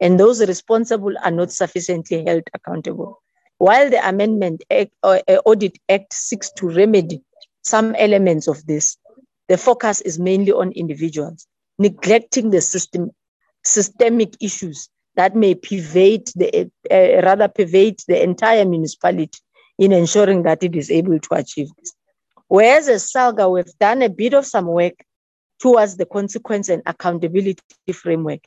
and those responsible are not sufficiently held accountable. While the Amendment Act, uh, Audit Act seeks to remedy some elements of this, the focus is mainly on individuals, neglecting the system, systemic issues that may pervade the, uh, rather pervade the entire municipality in ensuring that it is able to achieve this. Whereas as SALGA, we've done a bit of some work towards the consequence and accountability framework.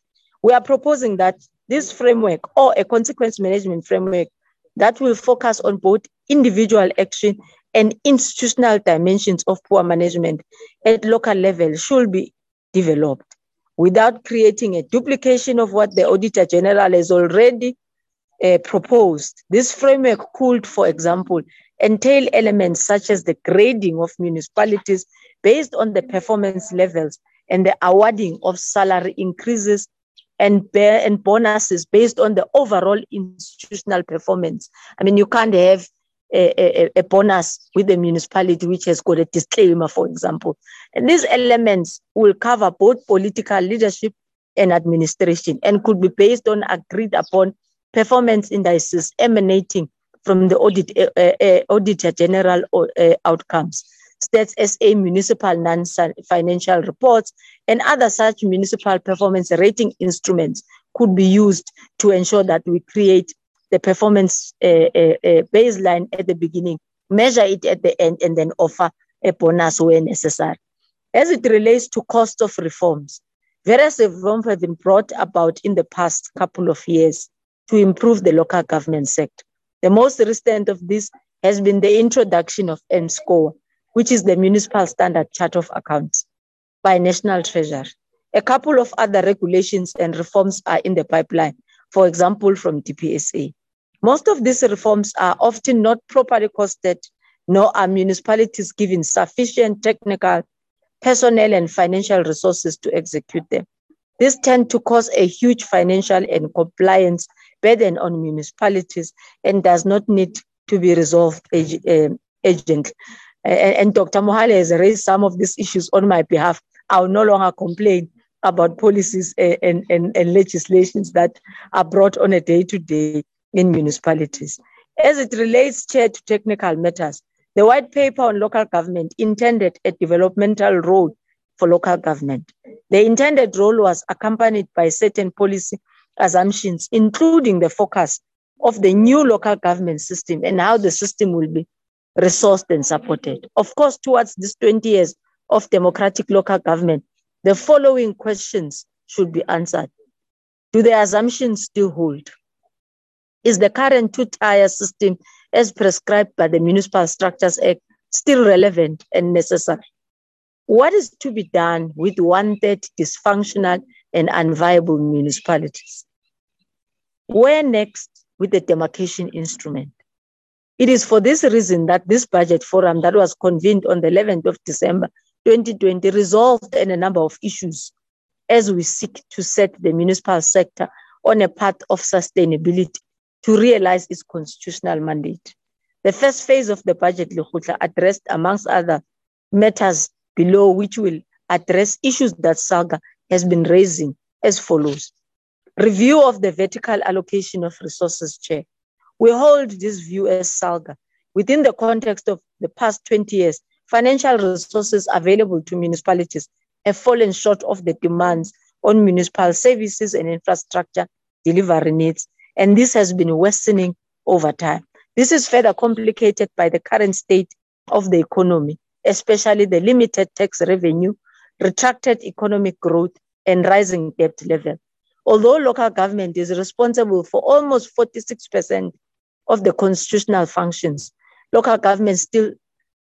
We are proposing that this framework or a consequence management framework that will focus on both individual action and institutional dimensions of poor management at local level should be developed without creating a duplication of what the Auditor General has already uh, proposed. This framework could, for example, entail elements such as the grading of municipalities based on the performance levels and the awarding of salary increases and, and bonuses based on the overall institutional performance. I mean, you can't have a, a, a, bonus with the municipality which has got a disclaimer, for example. And these elements will cover both political leadership and administration and could be based on agreed upon performance indices emanating from the audit, uh, uh, Auditor General uh, outcomes. Stats SA municipal non-financial reports and other such municipal performance rating instruments could be used to ensure that we create the performance uh, uh, uh, baseline at the beginning, measure it at the end, and then offer a bonus where necessary. As it relates to cost of reforms, various reforms have been brought about in the past couple of years to improve the local government sector. The most recent of this has been the introduction of MSCOA, which is the Municipal Standard Chart of Accounts by National Treasury. A couple of other regulations and reforms are in the pipeline, for example, from DPSA. Most of these reforms are often not properly costed, nor are municipalities given sufficient technical, personnel, and financial resources to execute them. This tend to cause a huge financial and compliance burden on municipalities and does not need to be resolved um, urgently. And Dr. Mohale has raised some of these issues on my behalf. I will no longer complain about policies and, and, and legislations that are brought on a day to day in municipalities. As it relates, Chair, to technical matters, the white paper on local government intended a developmental role for local government. The intended role was accompanied by certain policy assumptions, including the focus of the new local government system and how the system will be resourced and mm-hmm. supported. Of course, towards this 20 years of democratic local government, the following questions should be answered. Do the assumptions still hold? Is the current two-tier system as prescribed by the Municipal Structures Act still relevant and necessary? What is to be done with one-third dysfunctional and unviable municipalities? Where next with the demarcation instrument? It is for this reason that this budget forum that was convened on the 11th of December 2020 resolved in a number of issues as we seek to set the municipal sector on a path of sustainability to realize its constitutional mandate. The first phase of the budget Lekgotla addressed, amongst other matters below, which will address issues that SALGA has been raising as follows. Review of the vertical allocation of resources, Chair. We hold this view as SALGA. Within the context of the past 20 years, financial resources available to municipalities have fallen short of the demands on municipal services and infrastructure delivery needs and this has been worsening over time. This is further complicated by the current state of the economy, especially the limited tax revenue, retracted economic growth, and rising debt level. Although local government is responsible for almost 46% of the constitutional functions, local government still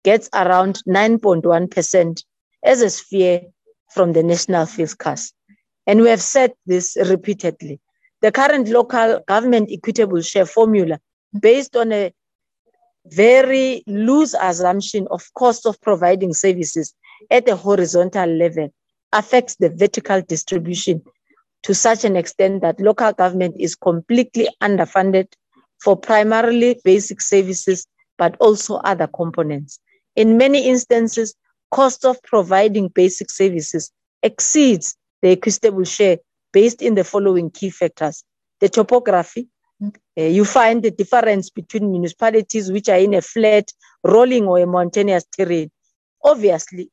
gets around 9.1% as a sphere from the national fiscus. And we have said this repeatedly the current local government equitable share formula based on a very loose assumption of cost of providing services at a horizontal level affects the vertical distribution to such an extent that local government is completely underfunded for primarily basic services, but also other components. In many instances, cost of providing basic services exceeds the equitable share based in the following key factors. The topography, uh, you find the difference between municipalities which are in a flat, rolling, or a mountainous terrain. Obviously,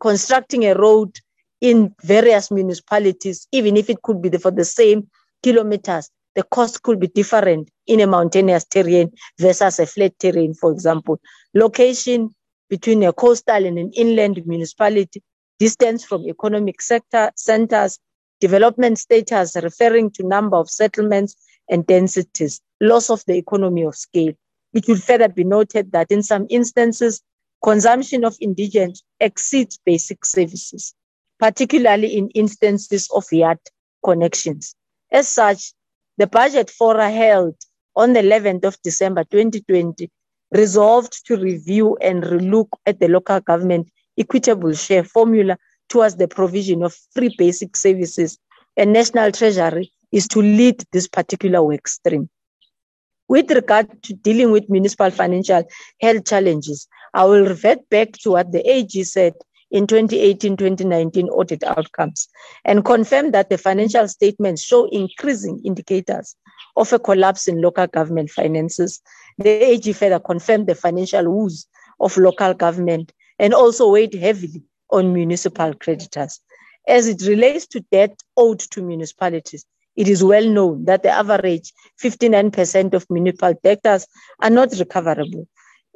constructing a road in various municipalities, even if it could be for the same kilometers, the cost could be different in a mountainous terrain versus a flat terrain, for example. Location between a coastal and an inland municipality, distance from economic sector centers, development status referring to number of settlements and densities, loss of the economy of scale. It will further be noted that in some instances, consumption of indigent exceeds basic services, particularly in instances of yard connections. As such, the budget fora held on the 11th of December 2020 resolved to review and relook at the local government equitable share formula towards the provision of free basic services and National Treasury is to lead this particular work stream. With regard to dealing with municipal financial health challenges, I will revert back to what the AG said in 2018-2019 audit outcomes and confirm that the financial statements show increasing indicators of a collapse in local government finances. The AG further confirmed the financial woes of local government and also weighed heavily on municipal creditors. As it relates to debt owed to municipalities, it is well known that the average 59% of municipal debtors are not recoverable.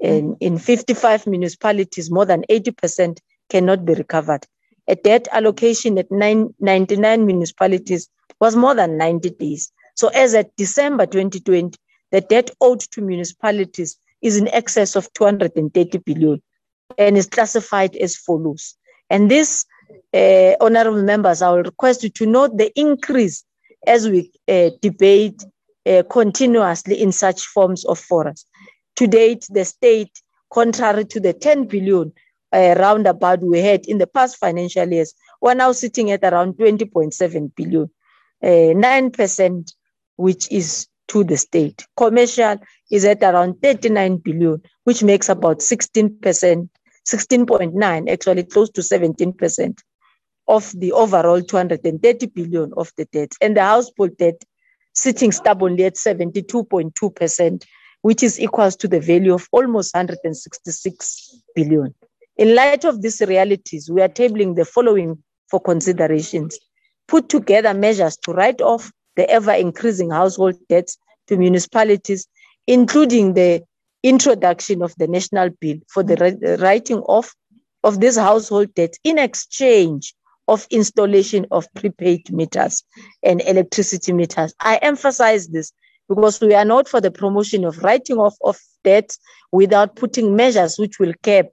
And in 55 municipalities, more than 80% cannot be recovered. A debt allocation at nine, 99 municipalities was more than 90 days. So as at December 2020, the debt owed to municipalities is in excess of 230 billion and is classified as follows. And this, uh, honorable members, I will request you to note the increase as we uh, debate uh, continuously in such forms of forums. To date, the state, contrary to the 10 billion uh, roundabout we had in the past financial years, we're now sitting at around 20.7 billion, 9%, uh, which is to the state. Commercial is at around 39 billion, which makes about 16%, 16.9, actually close to 17% of the overall 230 billion of the debt. And the household debt sitting stubbornly at 72.2%, which is equals to the value of almost 166 billion. In light of these realities, we are tabling the following for considerations. Put together measures to write off the ever increasing household debts to municipalities, including the introduction of the national bill for the writing off of this household debt in exchange of installation of prepaid meters and electricity meters. I emphasize this because we are not for the promotion of writing off of debt without putting measures which will cap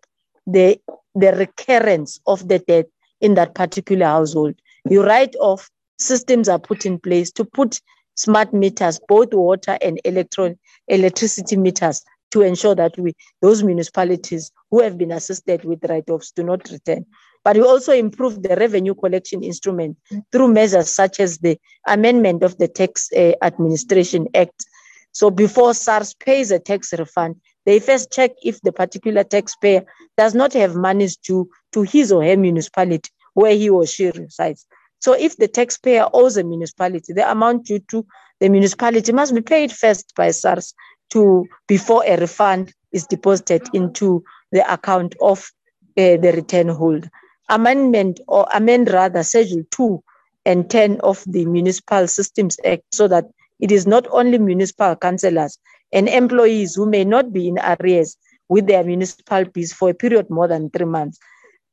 the, the recurrence of the debt in that particular household. You write off, systems are put in place to put smart meters, both water and electron electricity meters, to ensure that we those municipalities who have been assisted with write-offs do not return. But we also improve the revenue collection instrument through measures such as the amendment of the Tax uh, Administration Act. So before SARS pays a tax refund, they first check if the particular taxpayer does not have monies due to his or her municipality where he or she resides. So if the taxpayer owes a municipality, the amount due to the municipality must be paid first by SARS to before a refund is deposited into the account of uh, the return holder amendment or amend rather Schedule 2 and 10 of the Municipal Systems Act so that it is not only municipal councillors and employees who may not be in arrears with their municipal fees for a period more than three months.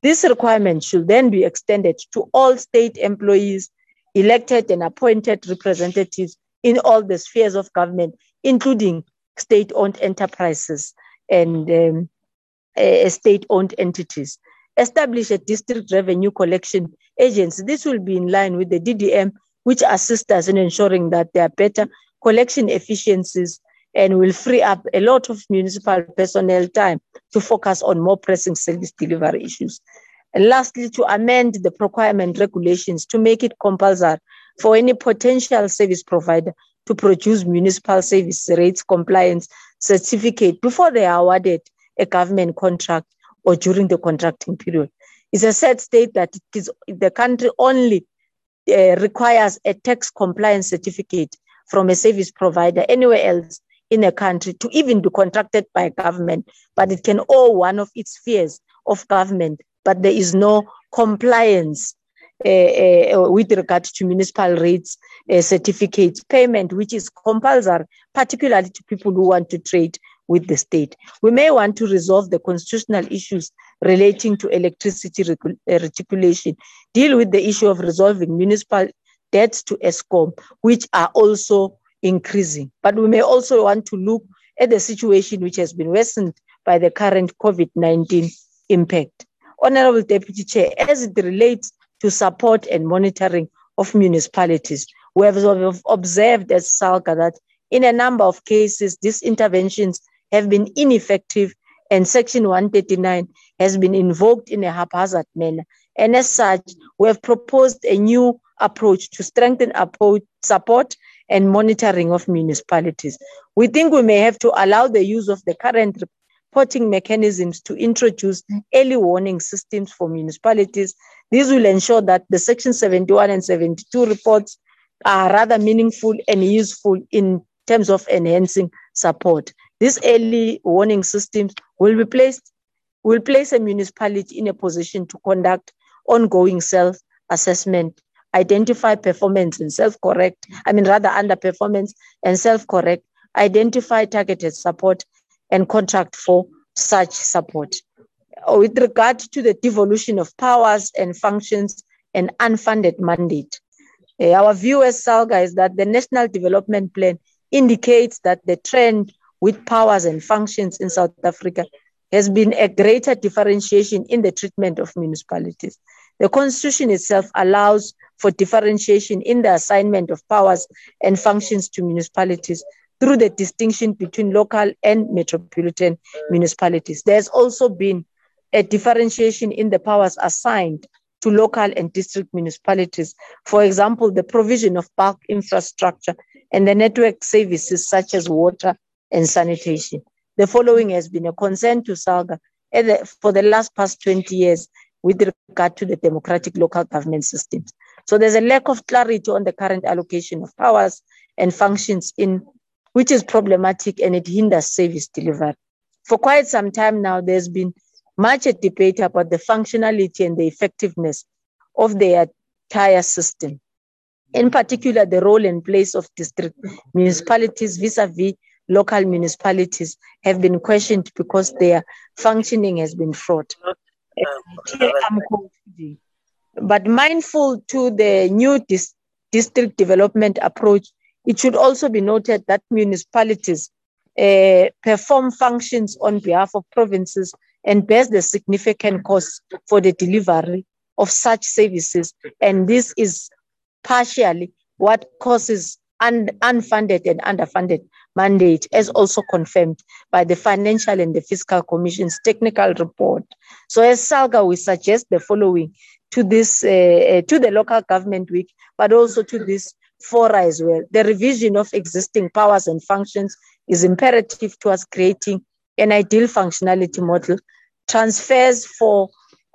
This requirement should then be extended to all state employees, elected and appointed representatives in all the spheres of government, including state owned enterprises and um, uh, state owned entities establish a district revenue collection agency. This will be in line with the DDM, which assists us in ensuring that there are better collection efficiencies and will free up a lot of municipal personnel time to focus on more pressing service delivery issues. And lastly, to amend the procurement regulations to make it compulsory for any potential service provider to produce municipal service rates compliance certificate before they are awarded a government contract or during the contracting period. It's a sad state that is, the country only uh, requires a tax compliance certificate from a service provider anywhere else in a country to even be contracted by government, but it can owe one of its fears of government, but there is no compliance uh, with regard to municipal rates uh, certificates payment, which is compulsory, particularly to people who want to trade with the state. We may want to resolve the constitutional issues relating to electricity reticulation, deal with the issue of resolving municipal debts to Eskom, which are also increasing. But we may also want to look at the situation which has been worsened by the current COVID 19 impact. Honorable Deputy Chair, as it relates to support and monitoring of municipalities, we have observed at SALGA that in a number of cases, these interventions have been ineffective and Section 139 has been invoked in a haphazard manner. And as such, we have proposed a new approach to strengthen support and monitoring of municipalities. We think we may have to allow the use of the current reporting mechanisms to introduce early warning systems for municipalities. This will ensure that the Section 71 and 72 reports are rather meaningful and useful in terms of enhancing support. These early warning systems will be placed will place a municipality in a position to conduct ongoing self-assessment identify performance and self-correct, I mean rather underperformance and self-correct, identify targeted support and contract for such support. With regard to the devolution of powers and functions and unfunded mandate, uh, our view as SALGA is that the National Development Plan indicates that the trend with powers and functions in South Africa has been a greater differentiation in the treatment of municipalities. The Constitution itself allows for differentiation in the assignment of powers and functions to municipalities through the distinction between local and metropolitan municipalities. There's also been a differentiation in the powers assigned to local and district municipalities. For example, the provision of bulk infrastructure and the network services such as water and sanitation. The following has been a concern to SALGA for the last past 20 years with regard to the democratic local government systems. So there's a lack of clarity on the current allocation of powers and functions in which is problematic and it hinders service delivery. For quite some time now, there's been much debate about the functionality and the effectiveness of the entire system. In particular, the role and place of district municipalities vis-a-vis local municipalities have been questioned because their functioning has been fraught. But mindful to the new dis- district development approach, it should also be noted that municipalities uh, perform functions on behalf of provinces and bears the significant costs for the delivery of such services. And this is partially what causes un- unfunded and underfunded mandate, as also confirmed by the Financial and the Fiscal Commission's technical report. So, as SALGA, we suggest the following to this, uh, uh, to the local government week, but also to this fora as well. The revision of existing powers and functions is imperative towards creating an ideal functionality model. Transfers for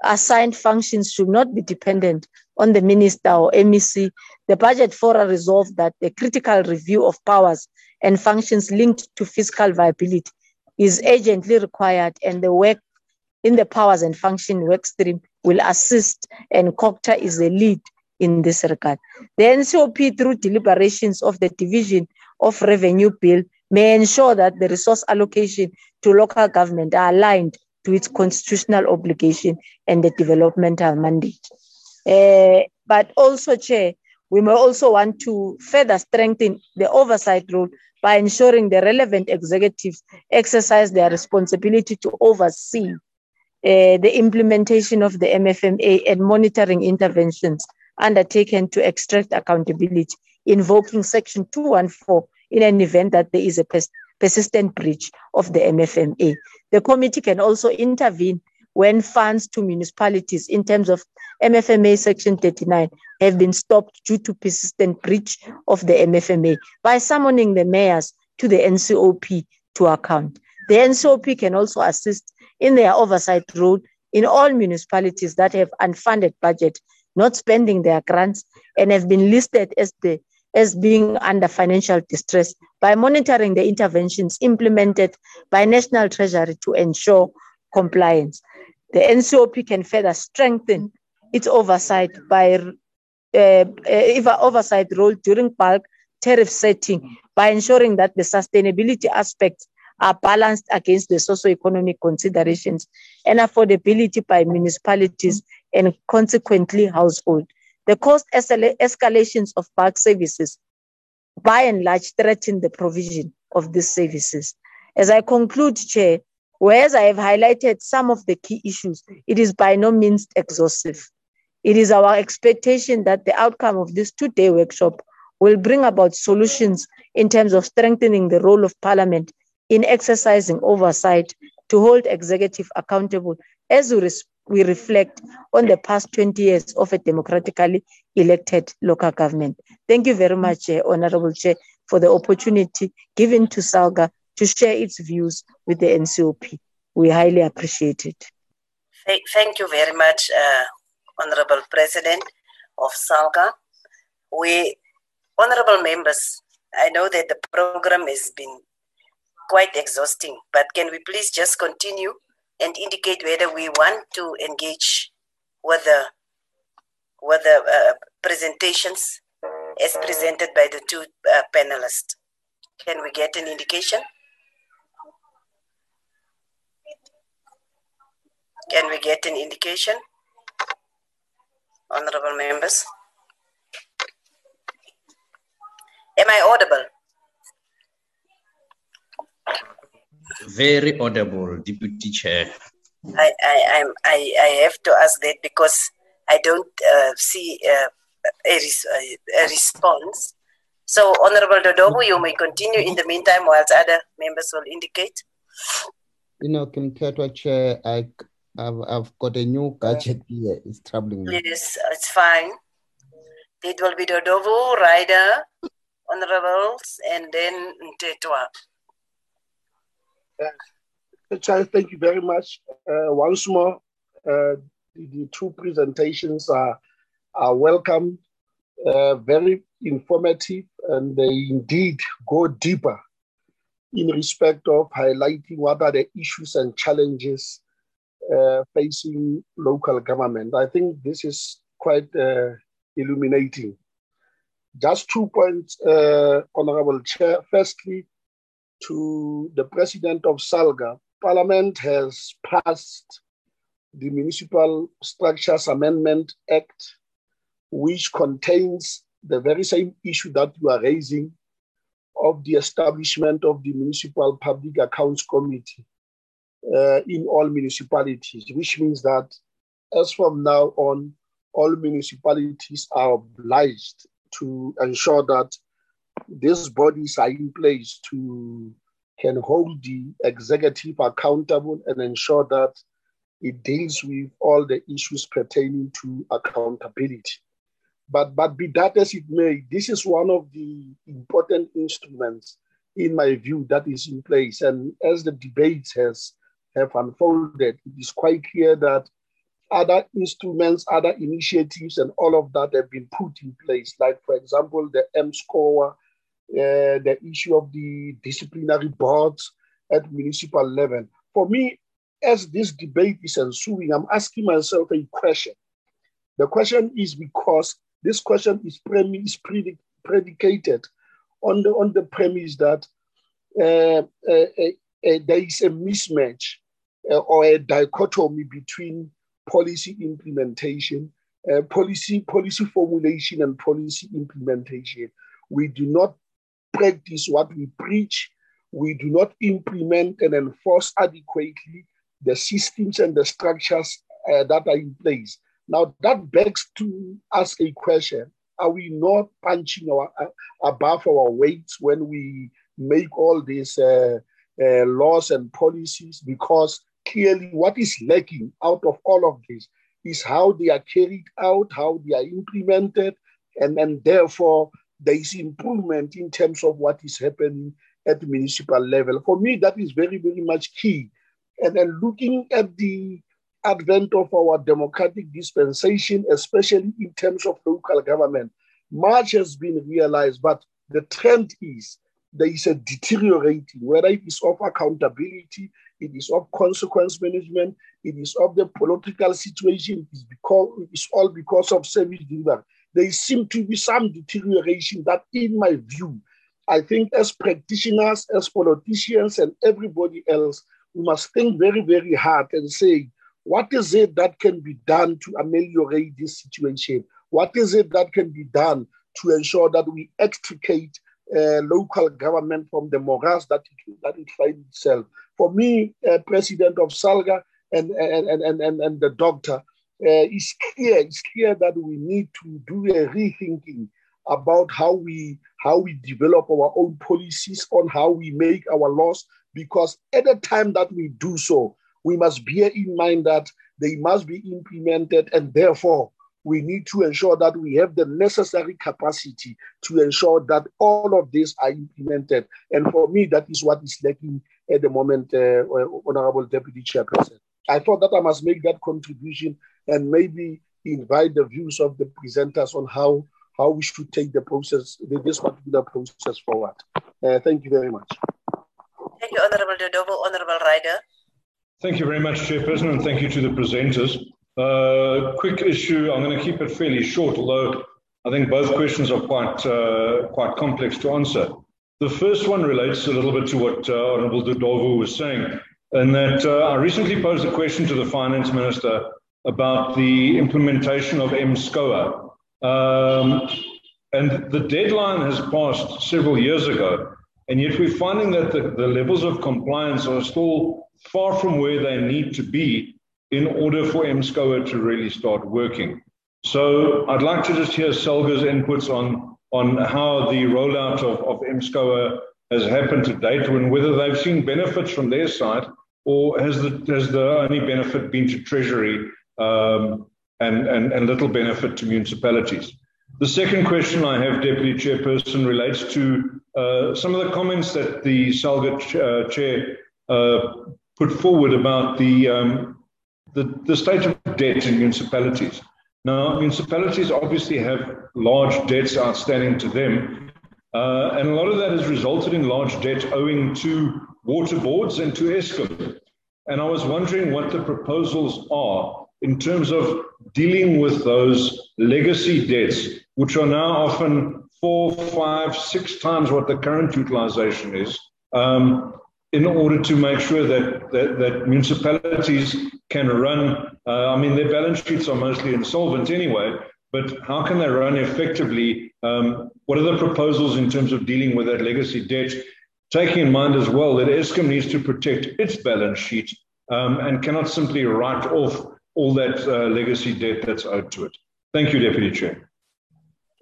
assigned functions should not be dependent on the minister or MEC. The budget fora resolved that the critical review of powers and functions linked to fiscal viability is urgently required, and the work in the powers and function work stream will assist, and COGTA is the lead in this regard. The NCOP, through deliberations of the Division of Revenue Bill, may ensure that the resource allocation to local government are aligned to its constitutional obligation and the developmental mandate. Uh, but also, Chair, we may also want to further strengthen the oversight role by ensuring the relevant executives exercise their responsibility to oversee uh, the implementation of the MFMA and monitoring interventions undertaken to extract accountability, invoking Section 214 in an event that there is a pers- persistent breach of the MFMA. The committee can also intervene when funds to municipalities in terms of MFMA Section 39 have been stopped due to persistent breach of the MFMA by summoning the mayors to the NCOP to account. The NCOP can also assist in their oversight role in all municipalities that have unfunded budget, not spending their grants, and have been listed as the as being under financial distress by monitoring the interventions implemented by National Treasury to ensure compliance. The NCOP can further strengthen its oversight by uh, oversight role during bulk tariff setting by ensuring that the sustainability aspects are balanced against the socio-economic considerations and affordability by municipalities and consequently household. The cost escalations of bulk services by and large threaten the provision of these services. As I conclude, Chair, whereas I have highlighted some of the key issues, it is by no means exhaustive. It is our expectation that the outcome of this two day workshop will bring about solutions in terms of strengthening the role of Parliament in exercising oversight to hold executive accountable as we, res- we reflect on the past 20 years of a democratically elected local government. Thank you very much, uh, Honorable Chair, for the opportunity given to SALGA to share its views with the NCOP. We highly appreciate it. Thank you very much, uh, Honorable President of SALGA. We, honorable members, I know that the program has been quite exhausting, but can we please just continue and indicate whether we want to engage with the, with the uh, presentations as presented by the two uh, panelists? Can we get an indication? Can we get an indication? Honorable members. Am I audible? Very audible, Deputy Chair. I, I, I'm, I, I have to ask that because I don't uh, see uh, a, res- a, response. So, Honorable Dodovu, you may continue in the meantime whilst other members will indicate. You know, Kimtetwa Chair, I, I've, I've got a new gadget here. It's troubling me. Yes, it's fine. It will be Dodovu, Ryder, Honorables, and then Ntetwa. Uh, Charles, thank you very much. Uh, once more, uh, the, the, two presentations are, are welcome, uh, very informative, and they indeed go deeper in respect of highlighting what are the issues and challenges uh, facing local government. I think this is quite uh, illuminating. Just two points, Honorable Chair. Firstly, to the president of Salga, Parliament has passed the Municipal Structures Amendment Act, which contains the very same issue that you are raising of the establishment of the Municipal Public Accounts Committee uh, in all municipalities, which means that as from now on, all municipalities are obliged to ensure that these bodies are in place to can hold the executive accountable and ensure that it deals with all the issues pertaining to accountability. But, but be that as it may, this is one of the important instruments, in my view, that is in place. And as the debate has have unfolded, it is quite clear that other instruments, other initiatives, and all of that have been put in place. Like, for example, the MSCOA uh, the issue of the disciplinary boards at municipal level. For me, as this debate is ensuing, I'm asking myself a question. The question is because this question is, premise, predicated on the, on the premise that uh, uh, uh, there is a mismatch uh, or a dichotomy between policy implementation, uh, policy policy formulation, and policy implementation. We do not practice what we preach, we do not implement and enforce adequately the systems and the structures uh, that are in place. Now, that begs to ask a question Are we not punching our, uh, above our weights when we make all these uh, uh laws and policies? Because clearly, what is lacking out of all of this is how they are carried out, how they are implemented, and, and therefore there is improvement in terms of what is happening at the municipal level. For me, that is very, very much key. And then looking at the advent of our democratic dispensation, especially in terms of local government, much has been realized, but the trend is there is a deteriorating, whether it is of accountability, it is of consequence management, it is of the political situation, it is because it's all because of service delivery. There seem to be some deterioration that, in my view, I think as practitioners, as politicians, and everybody else, we must think very, very hard and say, what is it that can be done to ameliorate this situation? What is it that can be done to ensure that we extricate uh, local government from the morass that it, that it finds itself? For me, uh, president of SALGA and, and, and, and, and the doctor, uh, it's clear, it's clear that we need to do a rethinking about how we how we develop our own policies on how we make our laws because at the time that we do so we must bear in mind that they must be implemented and therefore we need to ensure that we have the necessary capacity to ensure that all of these are implemented. And for me that is what is lacking at the moment uh, honorable deputy chairperson i thought that i must make that contribution and maybe invite the views of the presenters on how how we should take the process, this particular process forward. Uh, thank you very much. Thank you, Honorable Dodovu. Honorable Ryder. Thank you very much, Chairperson, and thank you to the presenters. Uh, quick issue, I'm going to keep it fairly short, although I think both questions are quite, uh, quite complex to answer. The first one relates a little bit to what uh, Honorable Dodovu was saying, and that uh, I recently posed a question to the Finance Minister about the implementation of MSCOA, um, and the deadline has passed several years ago, and yet we're finding that the, the levels of compliance are still far from where they need to be in order for MSCOA to really start working. So I'd like to just hear SALGA's inputs on, on how the rollout of, of MSCOA has happened to date and whether they've seen benefits from their side or has the, has the only benefit been to Treasury um, and, and, and little benefit to municipalities. The second question I have, Deputy Chairperson, relates to uh, some of the comments that the SALGA ch- uh, Chair uh, put forward about the, um, the, the state of debt in municipalities. Now, municipalities obviously have large debts outstanding to them, uh, and a lot of that has resulted in large debt owing to water boards and to Eskom. And I was wondering what the proposals are in terms of dealing with those legacy debts, which are now often four, five, six times what the current utilization is, um, in order to make sure that, that, that municipalities can run. Uh, I mean, their balance sheets are mostly insolvent anyway, but how can they run effectively? Um, what are the proposals in terms of dealing with that legacy debt? Taking in mind as well that Eskom needs to protect its balance sheet um, and cannot simply write off all that uh, legacy debt that's owed to it. Thank you, Deputy Chair.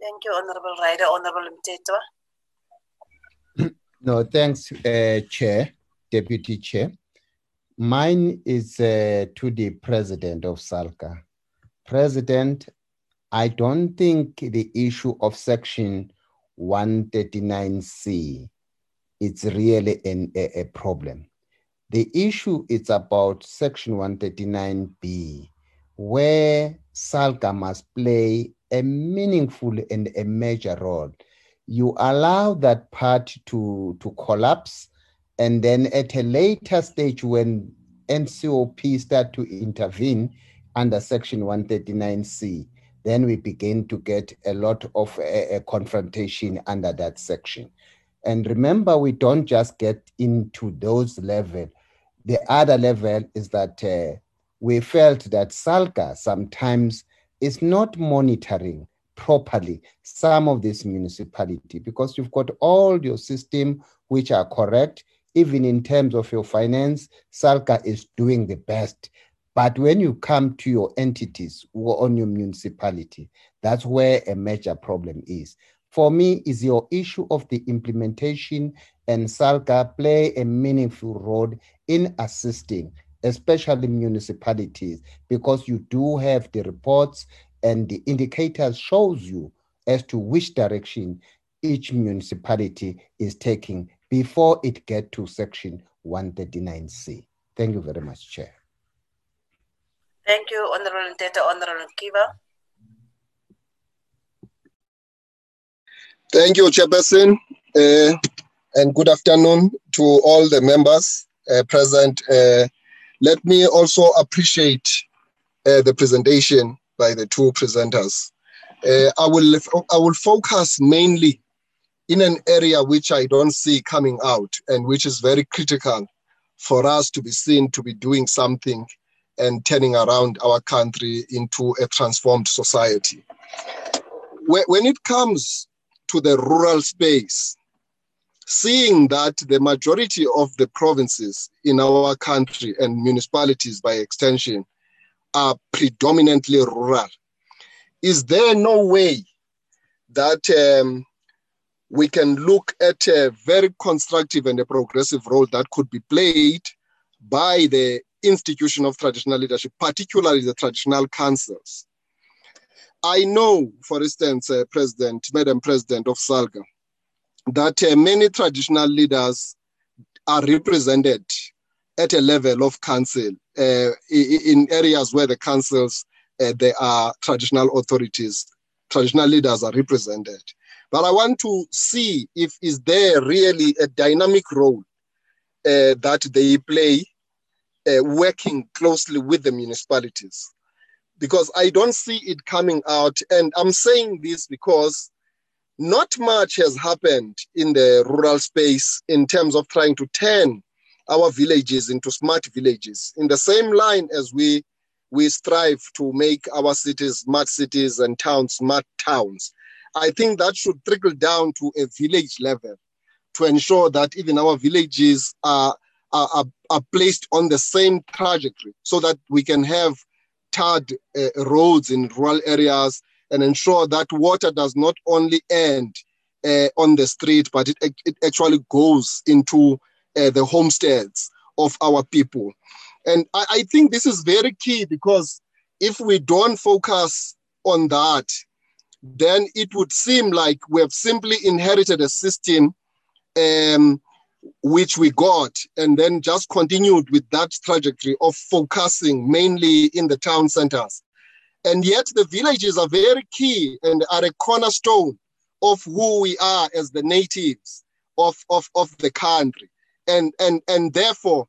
Thank you, Honorable Ryder. Honorable Mteto. No, thanks, uh, Chair, Deputy Chair. Mine is uh, to the President of SALGA. President, I don't think the issue of Section 139C is really an, a, a problem. The issue is about Section 139B, where SALGA must play a meaningful and a major role. You allow that part to, to collapse, and then at a later stage, when NCOP start to intervene under Section 139C, then we begin to get a lot of a, a confrontation under that section. And remember, we don't just get into those level. The other level is that uh, we felt that SALGA sometimes is not monitoring properly some of this municipality because you've got all your system which are correct even in terms of your finance SALGA is doing the best. But when you come to your entities or on your municipality that's where a major problem is. For me is your issue of the implementation and SALGA play a meaningful role in assisting, especially municipalities, because you do have the reports and the indicators shows you as to which direction each municipality is taking before it get to section 139C. Thank you very much, Chair. Thank you, Honorable Teta, Honorable Kiva. Thank you, Chairperson, uh, and good afternoon to all the members uh, present. Uh, let me also appreciate uh, the presentation by the two presenters. Uh, I will I will focus mainly in an area which I don't see coming out and which is very critical for us to be seen to be doing something and turning around our country into a transformed society. When it comes to the rural space, seeing that the majority of the provinces in our country and municipalities by extension are predominantly rural, is there no way that um, we can look at a very constructive and a progressive role that could be played by the institution of traditional leadership, particularly the traditional councils. I know, for instance, uh, President, Madam President of SALGA, that uh, many traditional leaders are represented at a level of council uh, in areas where the councils uh, there are traditional authorities, traditional leaders are represented. But I want to see if is there really a dynamic role uh, that they play uh, working closely with the municipalities. Because I don't see it coming out. And I'm saying this because not much has happened in the rural space in terms of trying to turn our villages into smart villages in the same line as we we strive to make our cities smart cities and towns smart towns I think that should trickle down to a village level to ensure that even our villages are, are, are placed on the same trajectory so that we can have tarred uh, roads in rural areas and ensure that water does not only end uh, on the street, but it, it actually goes into uh, the homesteads of our people. And I, I think this is very key because if we don't focus on that, then it would seem like we have simply inherited a system um, which we got and then just continued with that trajectory of focusing mainly in the town centers. And yet the villages are very key and are a cornerstone of who we are as the natives of, of, of the country. And, and, and therefore,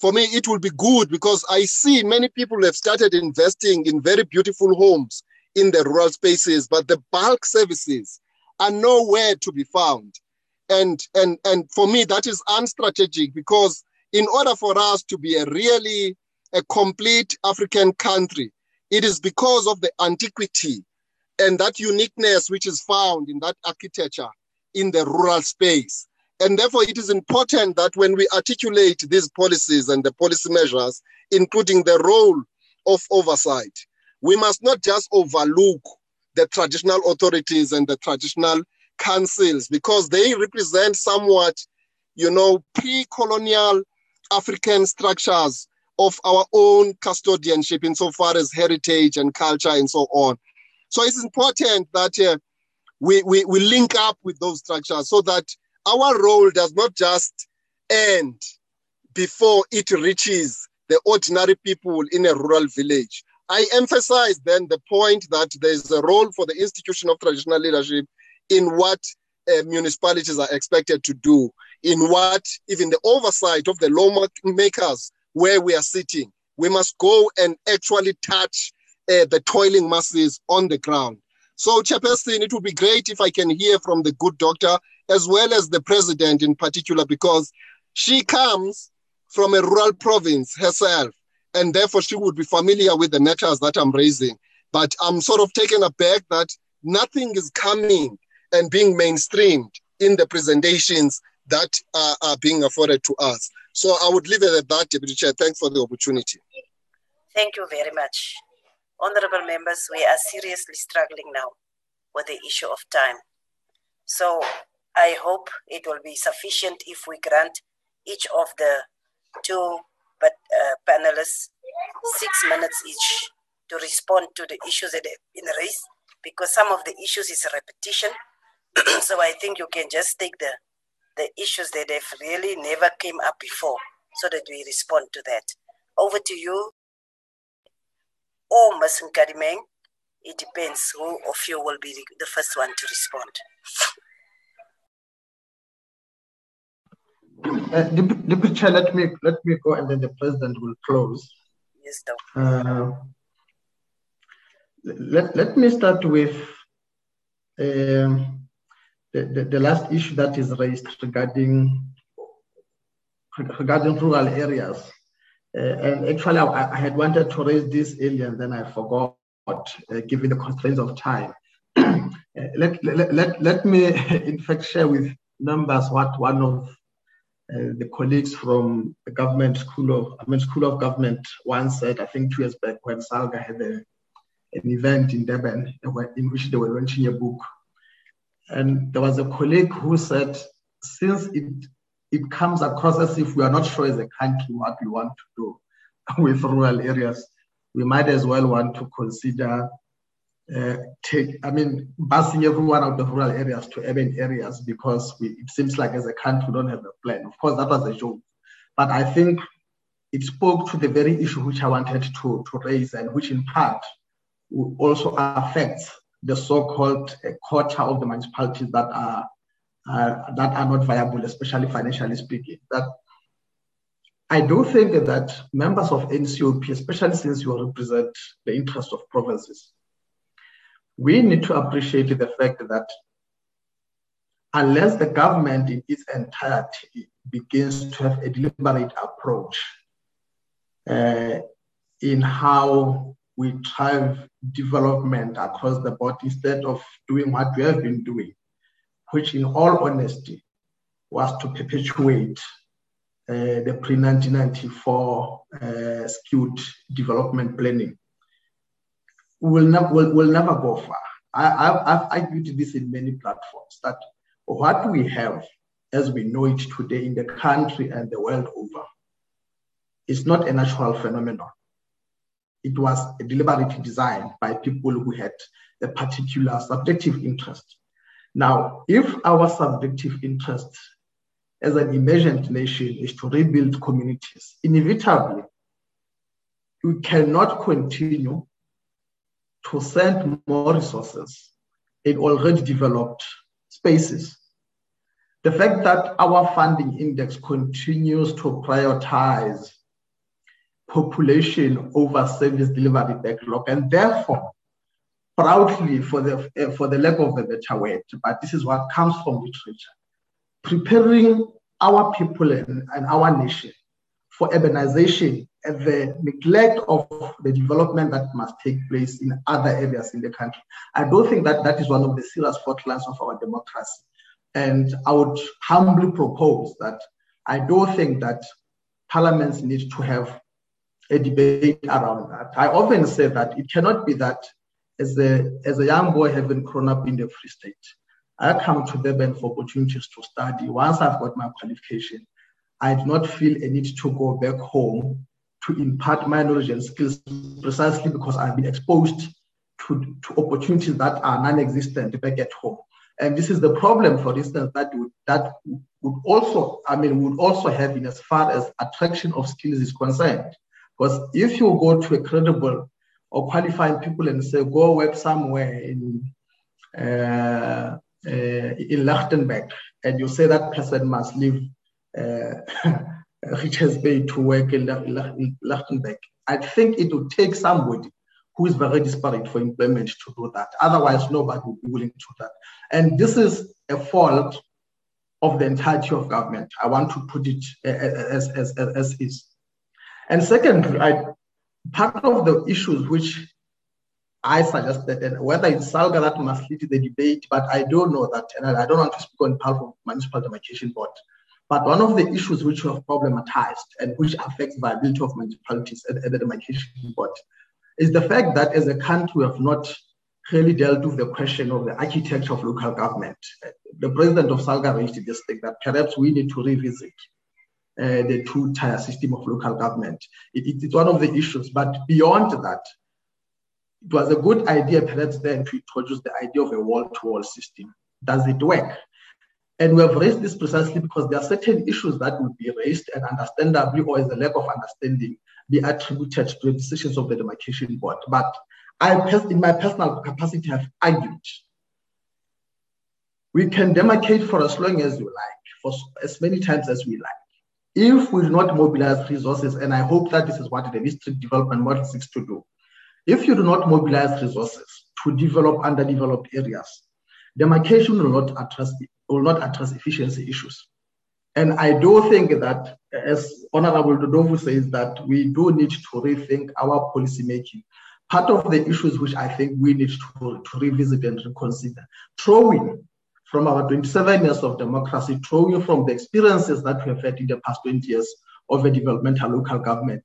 for me, it will be good because I see many people have started investing in very beautiful homes in the rural spaces, but the bulk services are nowhere to be found. And, and, and for me, that is unstrategic because in order for us to be a really a complete African country, it is because of the antiquity and that uniqueness which is found in that architecture in the rural space. And therefore, it is important that when we articulate these policies and the policy measures, including the role of oversight, we must not just overlook the traditional authorities and the traditional councils because they represent somewhat, you know, pre-colonial African structures of our own custodianship insofar as heritage and culture and so on. So it's important that uh, we, we, we link up with those structures so that our role does not just end before it reaches the ordinary people in a rural village. I emphasize then the point that there's a role for the institution of traditional leadership in what uh, municipalities are expected to do, in what even the oversight of the lawmakers where we are sitting. We must go and actually touch uh, the toiling masses on the ground. So, Chairperson, it would be great if I can hear from the good doctor as well as the president in particular, because she comes from a rural province herself and therefore she would be familiar with the matters that I'm raising. But I'm sort of taken aback that nothing is coming and being mainstreamed in the presentations that are, are being afforded to us. So I would leave it at that, Deputy Chair. Thanks for the opportunity. Thank you very much. Honorable members, we are seriously struggling now with the issue of time. So I hope it will be sufficient if we grant each of the two but uh, panelists six minutes each to respond to the issues that have been raised because some of the issues is a repetition. so I think you can just take the the issues that have really never came up before so that we respond to that. Over to you. Or Ms. Nkadimeng. It depends who of you will be the first one to respond. Uh, Deputy Chair, let me let me go, and then the president will close. Yes, Doctor. Uh, let, let me start with um, the, the, the last issue that is raised regarding regarding rural areas. Uh, and actually, I, I, had wanted to raise this earlier, and then I forgot, uh, given the constraints of time. uh, let, let, let, let me, in fact, share with numbers what one of Uh, the colleagues from the government school of, I mean, school of government once said, I think two years back, when Salga had a, an event in Durban in which they were launching a book. And there was a colleague who said, since it it comes across as if we are not sure as a country what we want to do with rural areas. We might as well want to consider uh, take, I mean, busing everyone out of rural areas to urban areas because we, it seems like as a country we don't have a plan. Of course, that was a joke, but I think it spoke to the very issue which I wanted to, to raise and which in part also affects the so-called uh, of the municipalities that are uh, that are not viable, especially financially speaking. That I do think that members of NCOP, especially since you represent the interests of provinces, we need to appreciate the fact that unless the government in its entirety begins to have a deliberate approach uh, in how we drive development across the board instead of doing what we have been doing, which in all honesty was to perpetuate uh, the pre-1994 uh, skewed development planning will, ne- will, will never go far. I, have argued this in many platforms that what we have as we know it today in the country and the world over is not a natural phenomenon. It was a deliberate design by people who had a particular subjective interest now, if our subjective interest as an emergent nation is to rebuild communities, inevitably, we cannot continue to send more resources in already developed spaces. The fact that our funding index continues to prioritize population over service delivery backlog and therefore proudly for the, uh, for the lack of a better word, but this is what comes from literature, preparing our people and, and our nation for urbanization the neglect of the development that must take place in other areas in the country. I don't think that that is one of the serious fault lines of our democracy. And I would humbly propose that I don't think that parliaments need to have a debate around that. I often say that it cannot be that as a, as a young boy having grown up in the Free State, I come to Durban for opportunities to study. Once I've got my qualification, I do not feel a need to go back home to impart my knowledge and skills precisely because I've been exposed to, to opportunities that are non-existent back at home. And this is the problem, for instance, that would, that would also, I mean, would also have in as far as attraction of skills is concerned. Because if you go to a credible or qualifying people and say, go work somewhere in, uh, uh, in Lichtenburg, and you say that person must live uh, Richards Bay to work in Lichtenburg. I think it would take somebody who is very desperate for employment to do that. Otherwise, nobody would be willing to do that. And this is a fault of the entirety of government. I want to put it as, as, as, as is. And second, I, part of the issues which I suggested, and whether it's Salga that must lead the debate, but I don't know that, and I don't want to speak on behalf of Municipal Demarcation Board. But one of the issues which we have problematized and which affects viability of municipalities at, at the demarcation board is the fact that as a country we have not really dealt with the question of the architecture of local government. The president of Salga raised this thing that perhaps we need to revisit uh, the two-tier system of local government. It, it, it's one of the issues, but beyond that, it was a good idea perhaps then to introduce the idea of a wall-to-wall system. Does it work? And we have raised this precisely because there are certain issues that would be raised and understandably, or is a lack of understanding, be attributed to the decisions of the demarcation board. But I, in my personal capacity, have argued we can demarcate for as long as you like for as many times as we like. If we do not mobilize resources, and I hope that this is what the district development model seeks to do, if you do not mobilize resources to develop underdeveloped areas, demarcation will not address will not address efficiency issues. And I do think that, as Honorable Dodovu says, that we do need to rethink our policy making. Part of the issues which I think we need to, to revisit and reconsider, throwing from our 27 years of democracy, drawing from the experiences that we have had in the past 20 years of a developmental local government.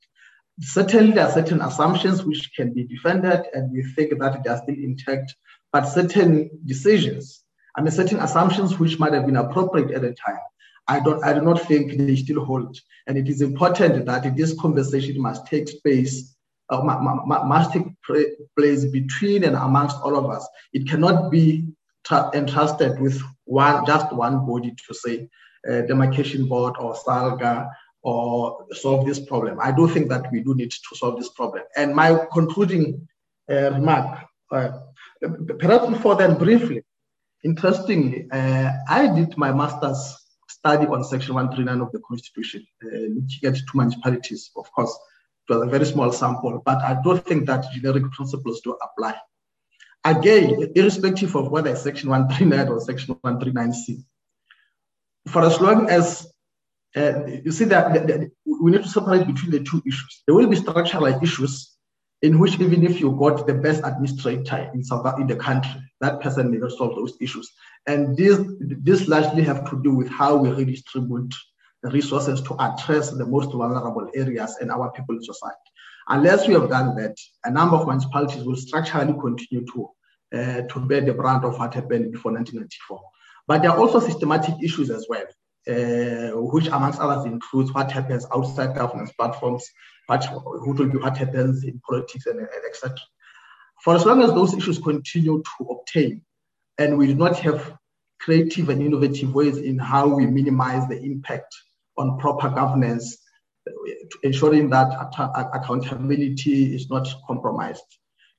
Certainly, there are certain assumptions which can be defended, and we think that they are still intact, but certain decisions, I mean, certain assumptions which might have been appropriate at the time, I don't, I do not think they still hold. And it is important that this conversation must take place, uh, must take place between and amongst all of us. It cannot be entrusted with one just one body to say uh, demarcation board or SALGA or solve this problem. I do think that we do need to solve this problem. And my concluding uh, remark, uh, perhaps before then, briefly, interestingly, uh, I did my master's study on Section 139 of the Constitution, uh, looking at two municipalities. Of course, it was a very small sample, but I don't think that generic principles do apply. Again, irrespective of whether it's Section 139 or Section 139C, for as long as uh, you see that, that, that, we need to separate between the two issues. There will be structural issues in which even if you got the best administrator in South in the country, that person may not solve those issues. And this this largely have to do with how we redistribute the resources to address the most vulnerable areas in our people society. Unless we have done that, a number of municipalities will structurally continue to, uh, to bear the brunt of what happened before 1994. But there are also systematic issues as well, uh, which amongst others includes what happens outside governance platforms, what, who will be what happens in politics and, and etc. For as long as those issues continue to obtain, and we do not have creative and innovative ways in how we minimize the impact on proper governance ensuring that accountability is not compromised.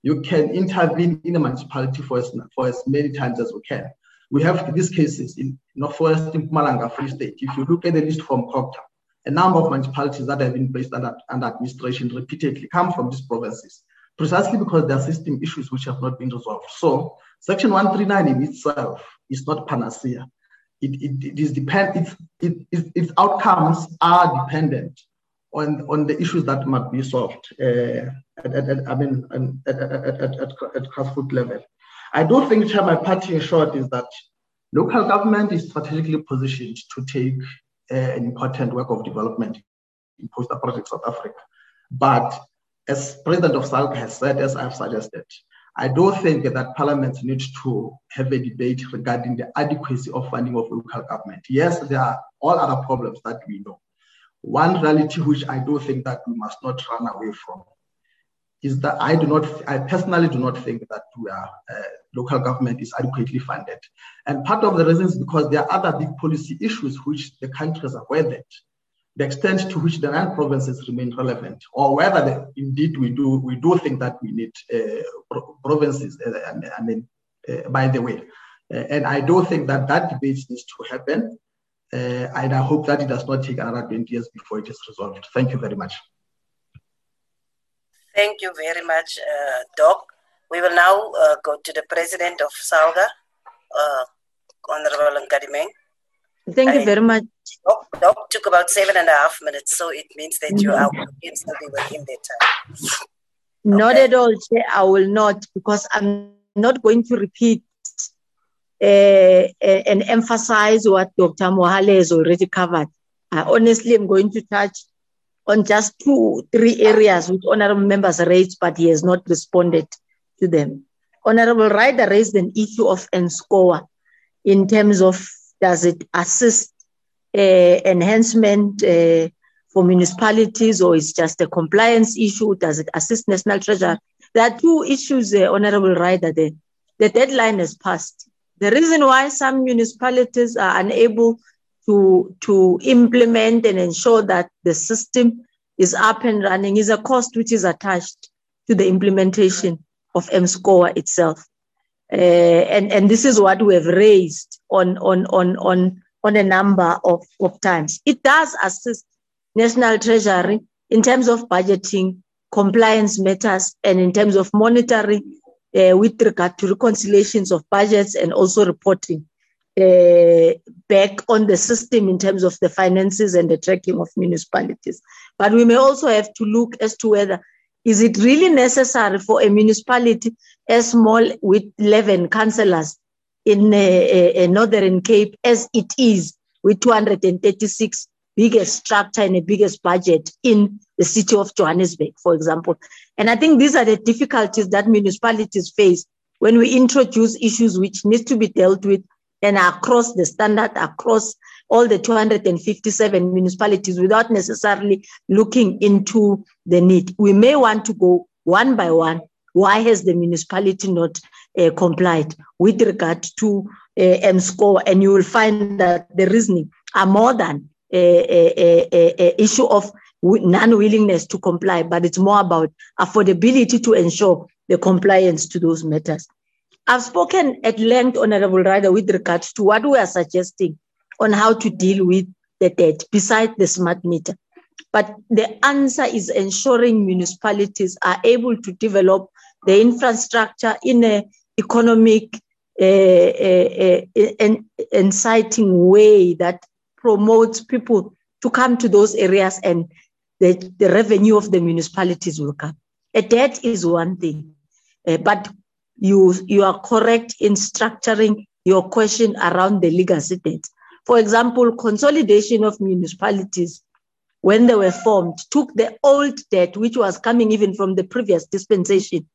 You can intervene in a municipality for as, for as many times as we can. We have these cases in Northwest in Mpumalanga Free State. If you look at the list from COGTA, a number of municipalities that have been placed under, under administration repeatedly come from these provinces, precisely because there are system issues which have not been resolved. So Section 139 in itself is not panacea. It, it, it is depend, its, it, its outcomes are dependent on, on the issues that must be solved uh, at, at, at, I mean, at, at, grassroots level. I do think, Chair, my parting short is that local government is strategically positioned to take Uh, an important work of development in post-apartheid South Africa. But as President of SALGA has said, as I've suggested, I do think that Parliament needs to have a debate regarding the adequacy of funding of local government. Yes, there are all other problems that we know. One reality which I do think that we must not run away from is that I do not, I personally do not think that are, uh, local government is adequately funded. And part of the reason is because there are other big policy issues which the countries are weathered, the extent to which the nine provinces remain relevant, or whether the, indeed we do, we do think that we need uh, provinces, uh, I mean, uh, by the way. Uh, and I do think that that debate needs to happen. Uh, and I hope that it does not take another 20 years before it is resolved. Thank you very much. Thank you very much, uh, Doc. We will now uh, go to the president of SALGA, uh, Honorable Nkadimeng. Thank you very much. Doc, Doc, took about seven and a half minutes, so it means that you are instantly within the time. Not at all. I will not, because I'm not going to repeat uh, and emphasize what Dr. Mohale has already covered. I honestly am going to touch on just two, three areas which honorable members raised, but he has not responded to them. Honorable Ryder raised an issue of MSCOA in terms of does it assist uh, enhancement uh, for municipalities or is just a compliance issue? Does it assist National Treasury? There are two issues, uh, Honorable Ryder. The, the deadline has passed. The reason why some municipalities are unable to, to implement and ensure that the system is up and running is a cost which is attached to the implementation of M-SCOA itself. Uh, and, and this is what we have raised on, on, on, on on a number of, of times. It does assist National Treasury in terms of budgeting, compliance matters, and in terms of monitoring uh, with regard to reconciliations of budgets and also reporting uh, back on the system in terms of the finances and the tracking of municipalities. But we may also have to look as to whether is it really necessary for a municipality as small with 11 councillors in a, a Northern Cape as it is with 236 biggest structure and the biggest budget in the city of Johannesburg, for example. And I think these are the difficulties that municipalities face when we introduce issues which need to be dealt with and across the standard, across all the 257 municipalities without necessarily looking into the need. We may want to go one by one. Why has the municipality not uh, complied with regard to uh, MSCOA? And you will find that the reasoning are more than a, a, a issue of non-willingness to comply, but it's more about affordability to ensure the compliance to those matters. I've spoken at length, Honorable Ryder, with regards to what we are suggesting on how to deal with the debt besides the smart meter. But the answer is ensuring municipalities are able to develop the infrastructure in an economic uh, uh, uh, inciting way that promotes people to come to those areas and the, the revenue of the municipalities will come. A debt is one thing, uh, but you, you are correct in structuring your question around the legacy debt. For example, consolidation of municipalities when they were formed took the old debt, which was coming even from the previous dispensation,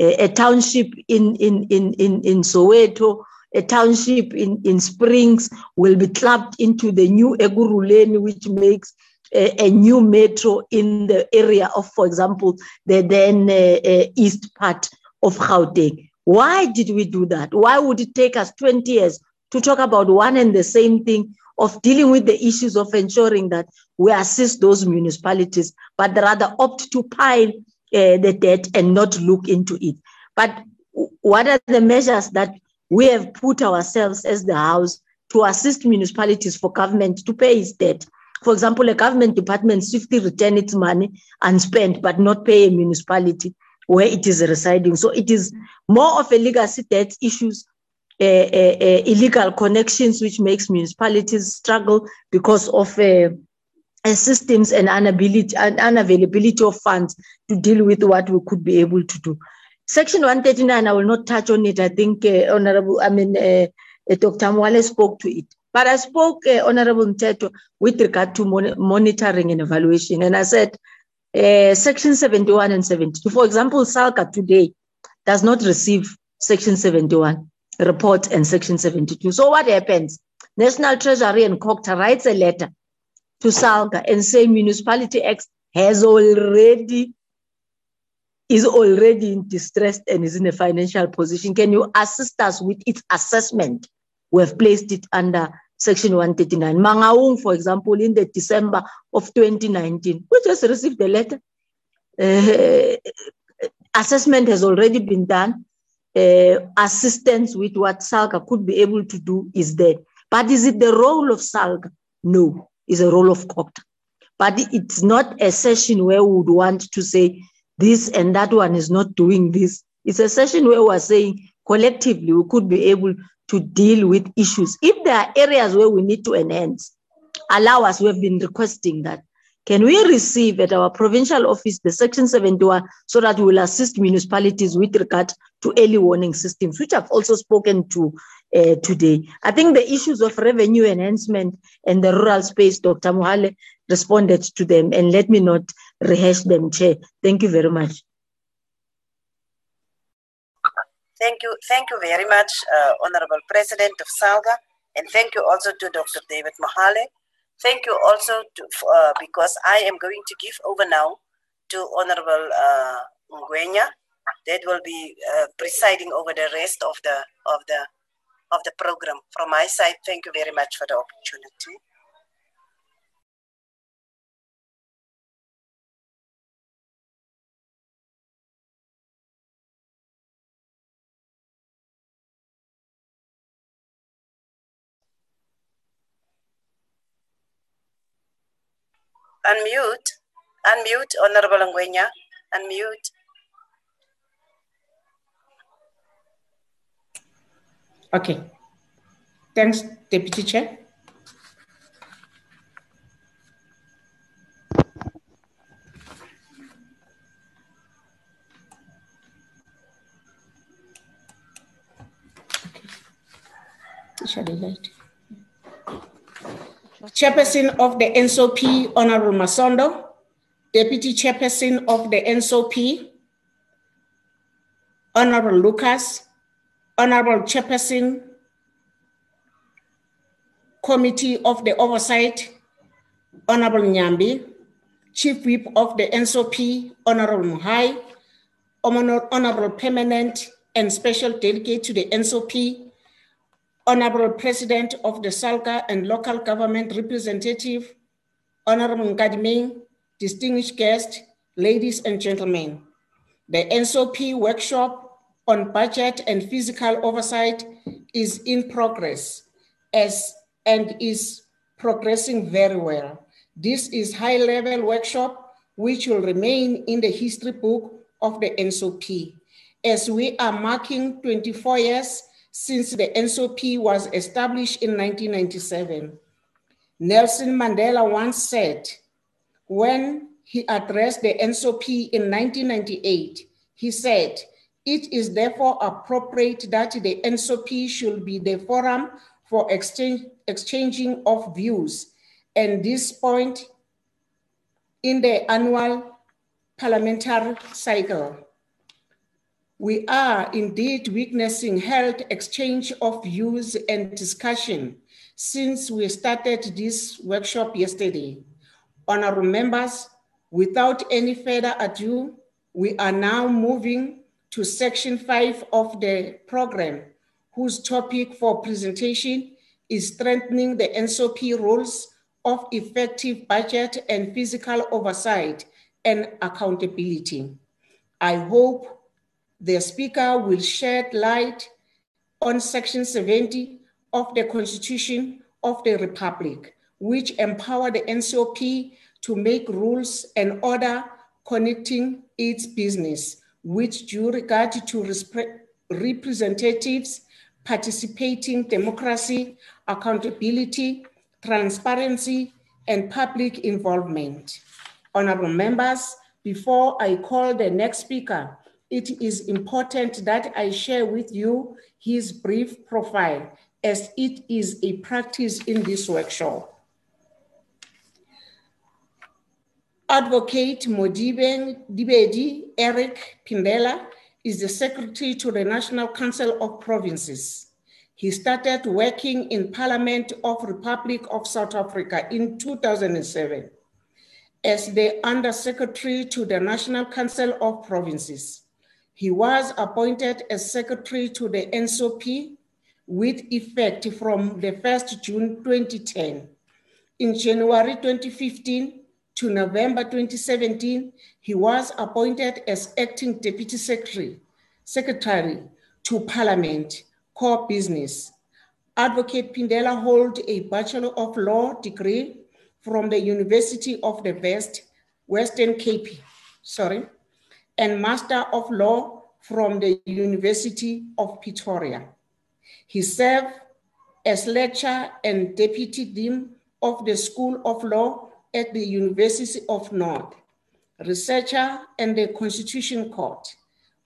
a, a township in, in, in, in, in Soweto, a township in, in Springs will be clubbed into the new Ekurhuleni, which makes a, a, new metro in the area of, for example, the then uh, uh, east part of Gauteng. Why did we do that? Why would it take us 20 years to talk about one and the same thing of dealing with the issues of ensuring that we assist those municipalities, but rather opt to pile uh, the debt and not look into it. But what are the measures that we have put ourselves as the House to assist municipalities for government to pay its debt? For example, a government department swiftly return its money unspent, but not pay a municipality where it is residing. So it is more of a legacy debt issues uh, uh, uh, illegal connections, which makes municipalities struggle because of systems and inability and unavailability of funds to deal with what we could be able to do. Section 139, I will not touch on it. I think Honorable, I mean, Dr. Mohale spoke to it. But I spoke, Honorable Mteto, with regard to mon monitoring and evaluation. And I said, uh, Section 71 and 72. For example, SALGA today does not receive Section 71 report and Section 72. So what happens? National Treasury and COGTA writes a letter to SALGA and say Municipality X has already is already in distress and is in a financial position. Can you assist us with its assessment? We have placed it under Section 139. Mangaung, for example, in the December of 2019, we just received a letter. Uh, assessment has already been done uh, assistance with what SALGA could be able to do is there. But is it the role of SALGA? No, it's a role of COGTA. But it's not a session where we would want to say this and that one is not doing this. It's a session where we're saying collectively we could be able to deal with issues. If there are areas where we need to enhance, allow us, we have been requesting that. Can we receive at our provincial office the Section 71 so that we will assist municipalities with regard to early warning systems, which I've also spoken to uh, today. I think the issues of revenue enhancement and the rural space, Dr. Mohale responded to them, and let me not rehash them, Chair. Thank you very much. Thank you, thank you very much, uh, Honorable President of SALGA, and thank you also to Dr. David Mohale. Thank you also to, uh, because I am going to give over now to Honorable uh, that will be uh, presiding over the rest of the of the of the program. From my side, thank you very much for the opportunity. Unmute. Unmute, Honorable Ngwenya. Unmute. Okay. Thanks, Deputy Chair. Chairperson of the NCOP, Honorable Masondo, Deputy Chairperson of the NCOP, Honorable Lucas, Honorable Chairperson, Committee of the Oversight, Honorable Nyambi, Chief Whip of the NCOP, Honorable Mohai, Honorable Permanent and Special Delegate to the NCOP, Honorable President of the SALGA and Local Government Representative, Honorable Nkadimeng, distinguished guests, ladies and gentlemen. The NCOP workshop on budget and fiscal oversight is in progress as, and is progressing very well. This is high-level workshop which will remain in the history book of the NCOP. As we are marking 24 years since the NCOP was established in 1997. Nelson Mandela once said, when he addressed the NCOP in 1998, he said, it is therefore appropriate that the NCOP should be the forum for exchange, exchanging of views. And this point in the annual parliamentary cycle we are indeed witnessing health exchange of views and discussion since we started this workshop yesterday. Honorable members, without any further ado, we are now moving to section five of the program, whose topic for presentation is strengthening the NCOP roles of effective budget and fiscal oversight and accountability. I hope the Speaker will shed light on Section 70 of the Constitution of the Republic, which empower the NCOP to make rules and order connecting its business with due regard to representatives, participating democracy, accountability, transparency, and public involvement. Honorable members, before I call the next speaker, it is important that I share with you his brief profile as it is a practice in this workshop. Advocate Modibe Dibedi Eric Phindela is the secretary to the National Council of Provinces. He started working in Parliament of Republic of South Africa in 2007 as the Undersecretary to the National Council of Provinces. He was appointed as secretary to the NCOP with effect from the 1st June 2010. In January 2015 to November 2017, he was appointed as acting deputy secretary, secretary to Parliament, core business. Advocate Phindela holds a Bachelor of Law degree from the University of the West, Western Cape, sorry, and Master of Law from the University of Pretoria. He served as lecturer and deputy dean of the School of Law at the University of North, researcher and the Constitution Court,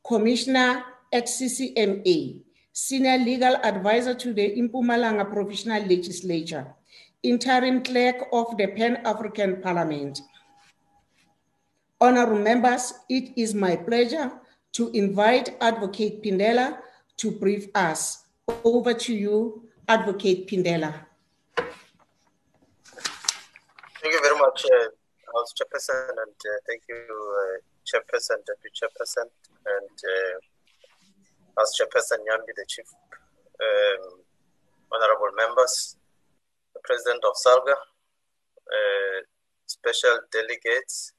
commissioner at CCMA, senior legal advisor to the Mpumalanga Provincial Legislature, interim clerk of the Pan-African Parliament, Honorable members, it is my pleasure to invite Advocate Phindela to brief us. Over to you, Advocate Phindela. Thank you very much, uh, House Chairperson, and uh, thank you, uh, Chairperson, Deputy Chairperson, and uh, House Chairperson Nyambi, the Chief, um, Honorable Members, the President of SALGA, uh, special delegates,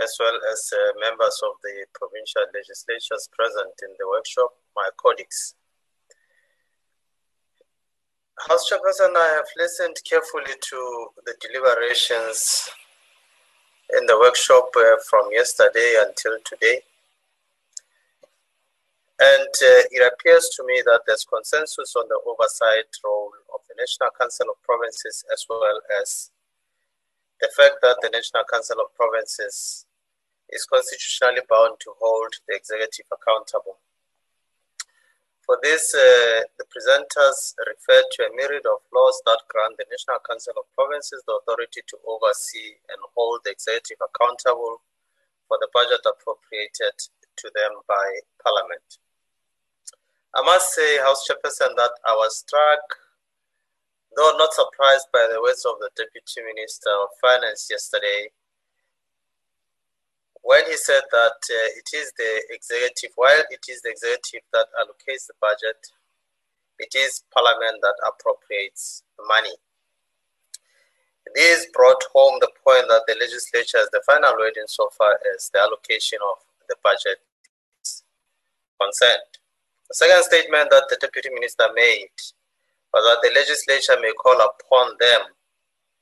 as well as uh, members of the provincial legislatures present in the workshop, my colleagues. House Chairperson, I have listened carefully to the deliberations in the workshop uh, from yesterday until today. And uh, it appears to me that there's consensus on the oversight role of the National Council of Provinces as well as the fact that the National Council of Provinces is constitutionally bound to hold the executive accountable. For this, uh, the presenters referred to a myriad of laws that grant the National Council of Provinces the authority to oversee and hold the executive accountable for the budget appropriated to them by Parliament. I must say, House Chairperson, that I was struck, though not surprised by the words of the Deputy Minister of Finance yesterday, when he said that uh, it is the executive, while it is the executive that allocates the budget, it is parliament that appropriates the money. This brought home the point that the legislature has the final word insofar as the allocation of the budget is concerned. The second statement that the deputy minister made was that the legislature may call upon them,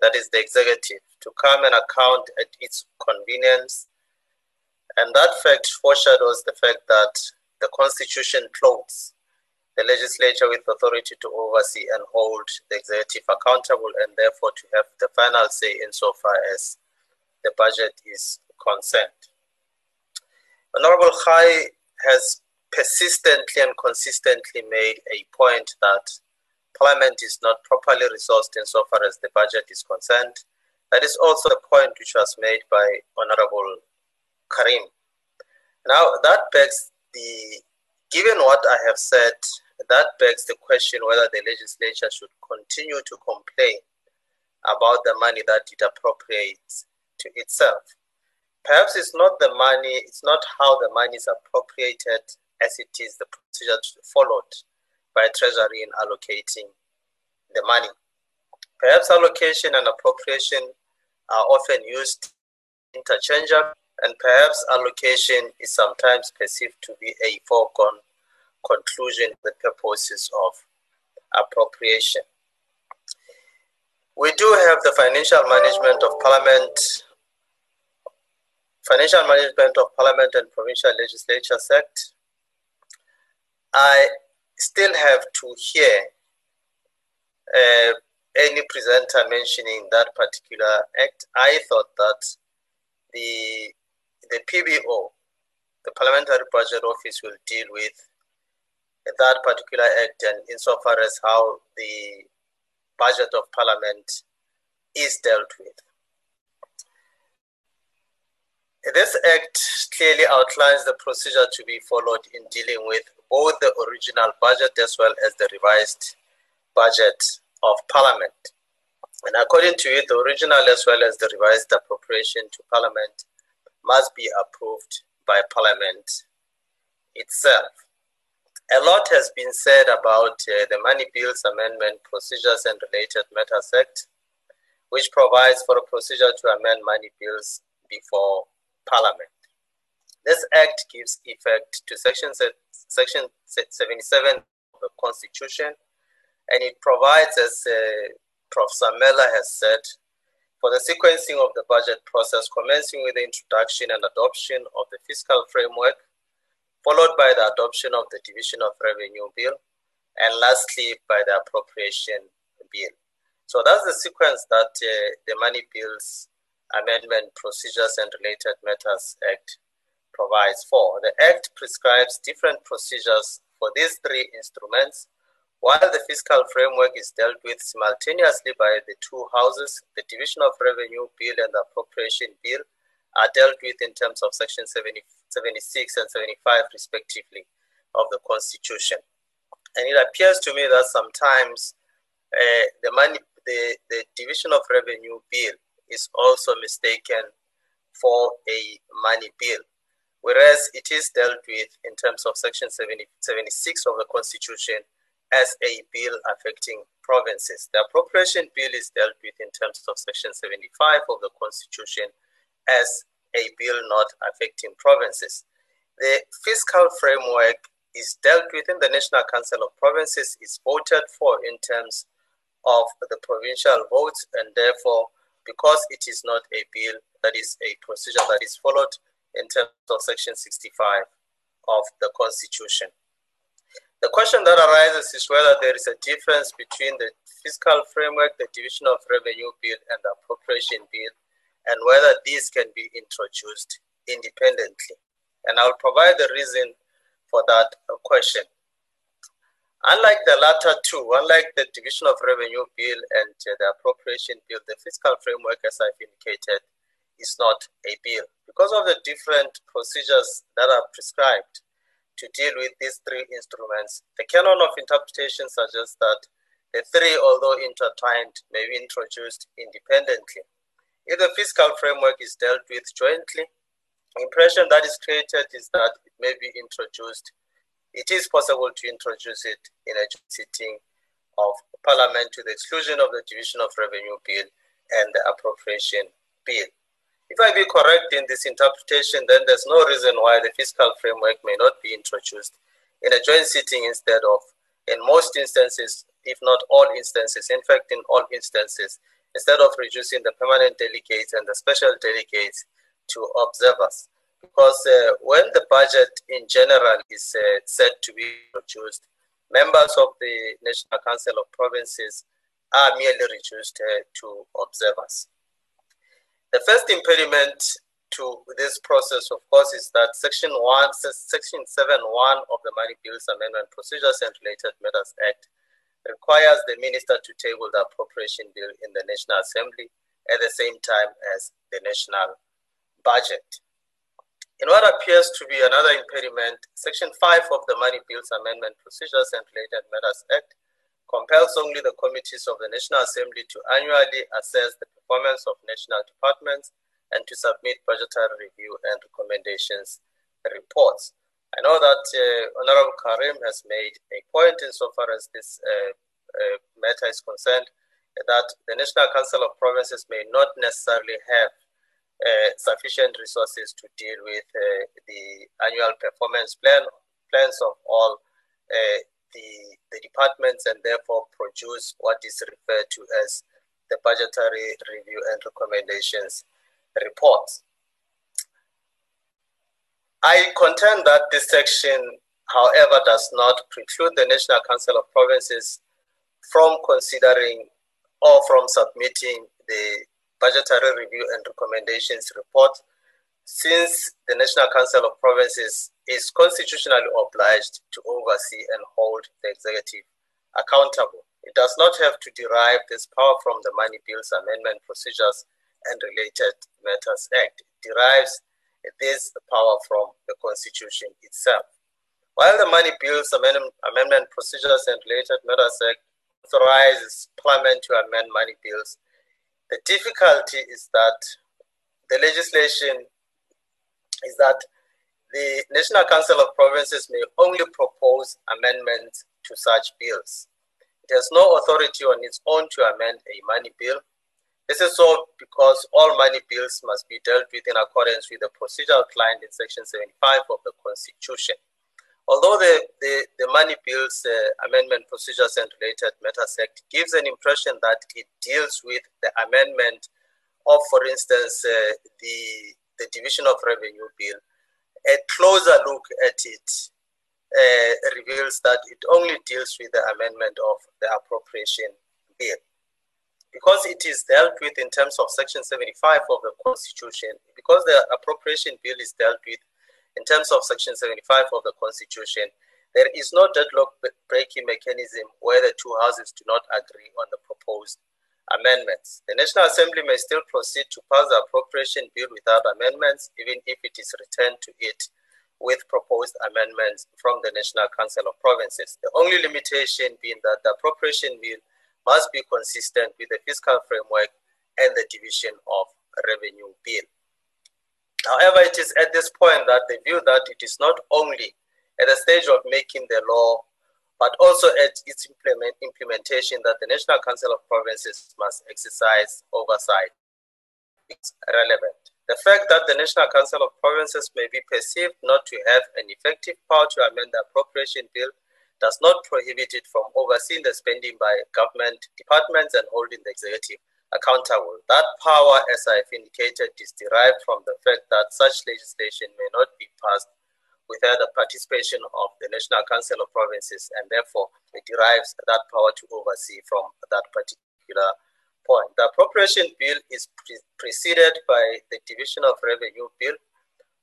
that is the executive, to come and account at its convenience and that fact foreshadows the fact that the Constitution clothes the legislature with authority to oversee and hold the executive accountable and therefore to have the final say insofar as the budget is concerned. Honorable Khai has persistently and consistently made a point that Parliament is not properly resourced insofar as the budget is concerned. That is also a point which was made by Honorable Carrim. Now, that begs the, given what I have said, that begs the question whether the legislature should continue to complain about the money that it appropriates to itself. Perhaps it's not the money, it's not how the money is appropriated as it is the procedure followed by Treasury in allocating the money. Perhaps allocation and appropriation are often used interchangeably and perhaps allocation is sometimes perceived to be a foregone conclusion the purposes of appropriation. We do have the Financial Management of Parliament, Financial Management of Parliament and Provincial Legislatures Act. I still have to hear uh, any presenter mentioning that particular act. I thought that the the PBO, the Parliamentary Budget Office, will deal with that particular act and insofar as how the budget of Parliament is dealt with. This act clearly outlines the procedure to be followed in dealing with both the original budget as well as the revised budget of Parliament. And according to it, the original as well as the revised appropriation to Parliament must be approved by Parliament itself. A lot has been said about uh, the Money Bills Amendment Procedures and Related Matters Act, which provides for a procedure to amend money bills before Parliament. This act gives effect to section, section 77 of the Constitution, and it provides, as uh, Prof. Samela has said, for the sequencing of the budget process, commencing with the introduction and adoption of the fiscal framework, followed by the adoption of the Division of Revenue Bill, and lastly by the Appropriation Bill. So that's the sequence that uh, the Money Bills Amendment Procedures and Related Matters Act provides for. The Act prescribes different procedures for these three instruments while the fiscal framework is dealt with simultaneously by the two houses, the Division of Revenue Bill and the Appropriation Bill are dealt with in terms of Section 70, 76 and 75, respectively, of the Constitution. And it appears to me that sometimes uh, the money, the, the Division of Revenue Bill is also mistaken for a money bill, whereas it is dealt with in terms of Section 70, 76 of the Constitution as a bill affecting provinces. The appropriation bill is dealt with in terms of Section 75 of the Constitution as a bill not affecting provinces. The fiscal framework is dealt with in the National Council of Provinces, is voted for in terms of the provincial votes, and therefore, because it is not a bill that is a procedure that is followed in terms of Section 65 of the Constitution. The question that arises is whether there is a difference between the fiscal framework, the division of revenue bill, and the appropriation bill, and whether these can be introduced independently. And I'll provide the reason for that question. Unlike the latter two, unlike the division of revenue bill and uh, the appropriation bill, the fiscal framework, as I've indicated, is not a bill. Because of the different procedures that are prescribed to deal with these three instruments, the canon of interpretation suggests that the three, although intertwined, may be introduced independently. If the fiscal framework is dealt with jointly, the impression that is created is that it may be introduced it is possible to introduce it in a sitting of Parliament to the exclusion of the Division of Revenue Bill and the Appropriation Bill. If I be correct in this interpretation, then there's no reason why the fiscal framework may not be introduced in a joint sitting instead of, in most instances, if not all instances, in fact, in all instances, instead of reducing the permanent delegates and the special delegates to observers because uh, when the budget in general is uh, set to be produced, members of the National Council of Provinces are merely reduced uh, to observers. The first impediment to this process, of course, is that Section 1, Section 7.1 of the Money Bills Amendment Procedures and Related Matters Act requires the minister to table the appropriation bill in the National Assembly at the same time as the national budget. In what appears to be another impediment, Section 5 of the Money Bills Amendment Procedures and Related Matters Act compels only the committees of the National Assembly to annually assess the performance of national departments and to submit budgetary review and recommendations reports. I know that uh, Honorable Carrim has made a point insofar as this uh, uh, matter is concerned that the National Council of Provinces may not necessarily have uh, sufficient resources to deal with uh, the annual performance plan plans of all uh, the, the departments and therefore produce what is referred to as the budgetary review and recommendations reports. I contend that this section, however, does not preclude the National Council of Provinces from considering or from submitting the budgetary review and recommendations report, since the National Council of Provinces is constitutionally obliged to oversee and hold the executive accountable. It does not have to derive this power from the Money Bills Amendment Procedures and Related Matters Act. It derives this power from the Constitution itself. While the Money Bills Amendment Procedures and Related Matters Act authorizes Parliament to amend money bills the difficulty is that the legislation is that the National Council of Provinces may only propose amendments to such bills. It has no authority on its own to amend a money bill. This is so because all money bills must be dealt with in accordance with the procedure outlined in Section 75 of the Constitution. Although the, the, the Money Bills uh, Amendment Procedures and Related Matters Act gives an impression that it deals with the amendment of, for instance, uh, the, the Division of Revenue Bill, a closer look at it uh, reveals that it only deals with the amendment of the Appropriation Bill. Because it is dealt with in terms of Section 75 of the Constitution, because the Appropriation Bill is dealt with in terms of Section 75 of the Constitution, there is no deadlock breaking mechanism where the two houses do not agree on the proposed amendments. The National Assembly may still proceed to pass the appropriation bill without amendments, even if it is returned to it with proposed amendments from the National Council of Provinces. The only limitation being that the appropriation bill must be consistent with the fiscal framework and the division of revenue bill. However, it is at this point that they view that it is not only at the stage of making the law, but also at its implement, implementation that the National Council of Provinces must exercise oversight. It's relevant. The fact that the National Council of Provinces may be perceived not to have an effective power to amend the appropriation bill does not prohibit it from overseeing the spending by government departments and holding the executive accountable. That power, as I've indicated, is derived from the fact that such legislation may not be passed without the participation of the National Council of Provinces, and therefore it derives that power to oversee from that particular point. The appropriation bill is pre preceded by the Division of Revenue Bill,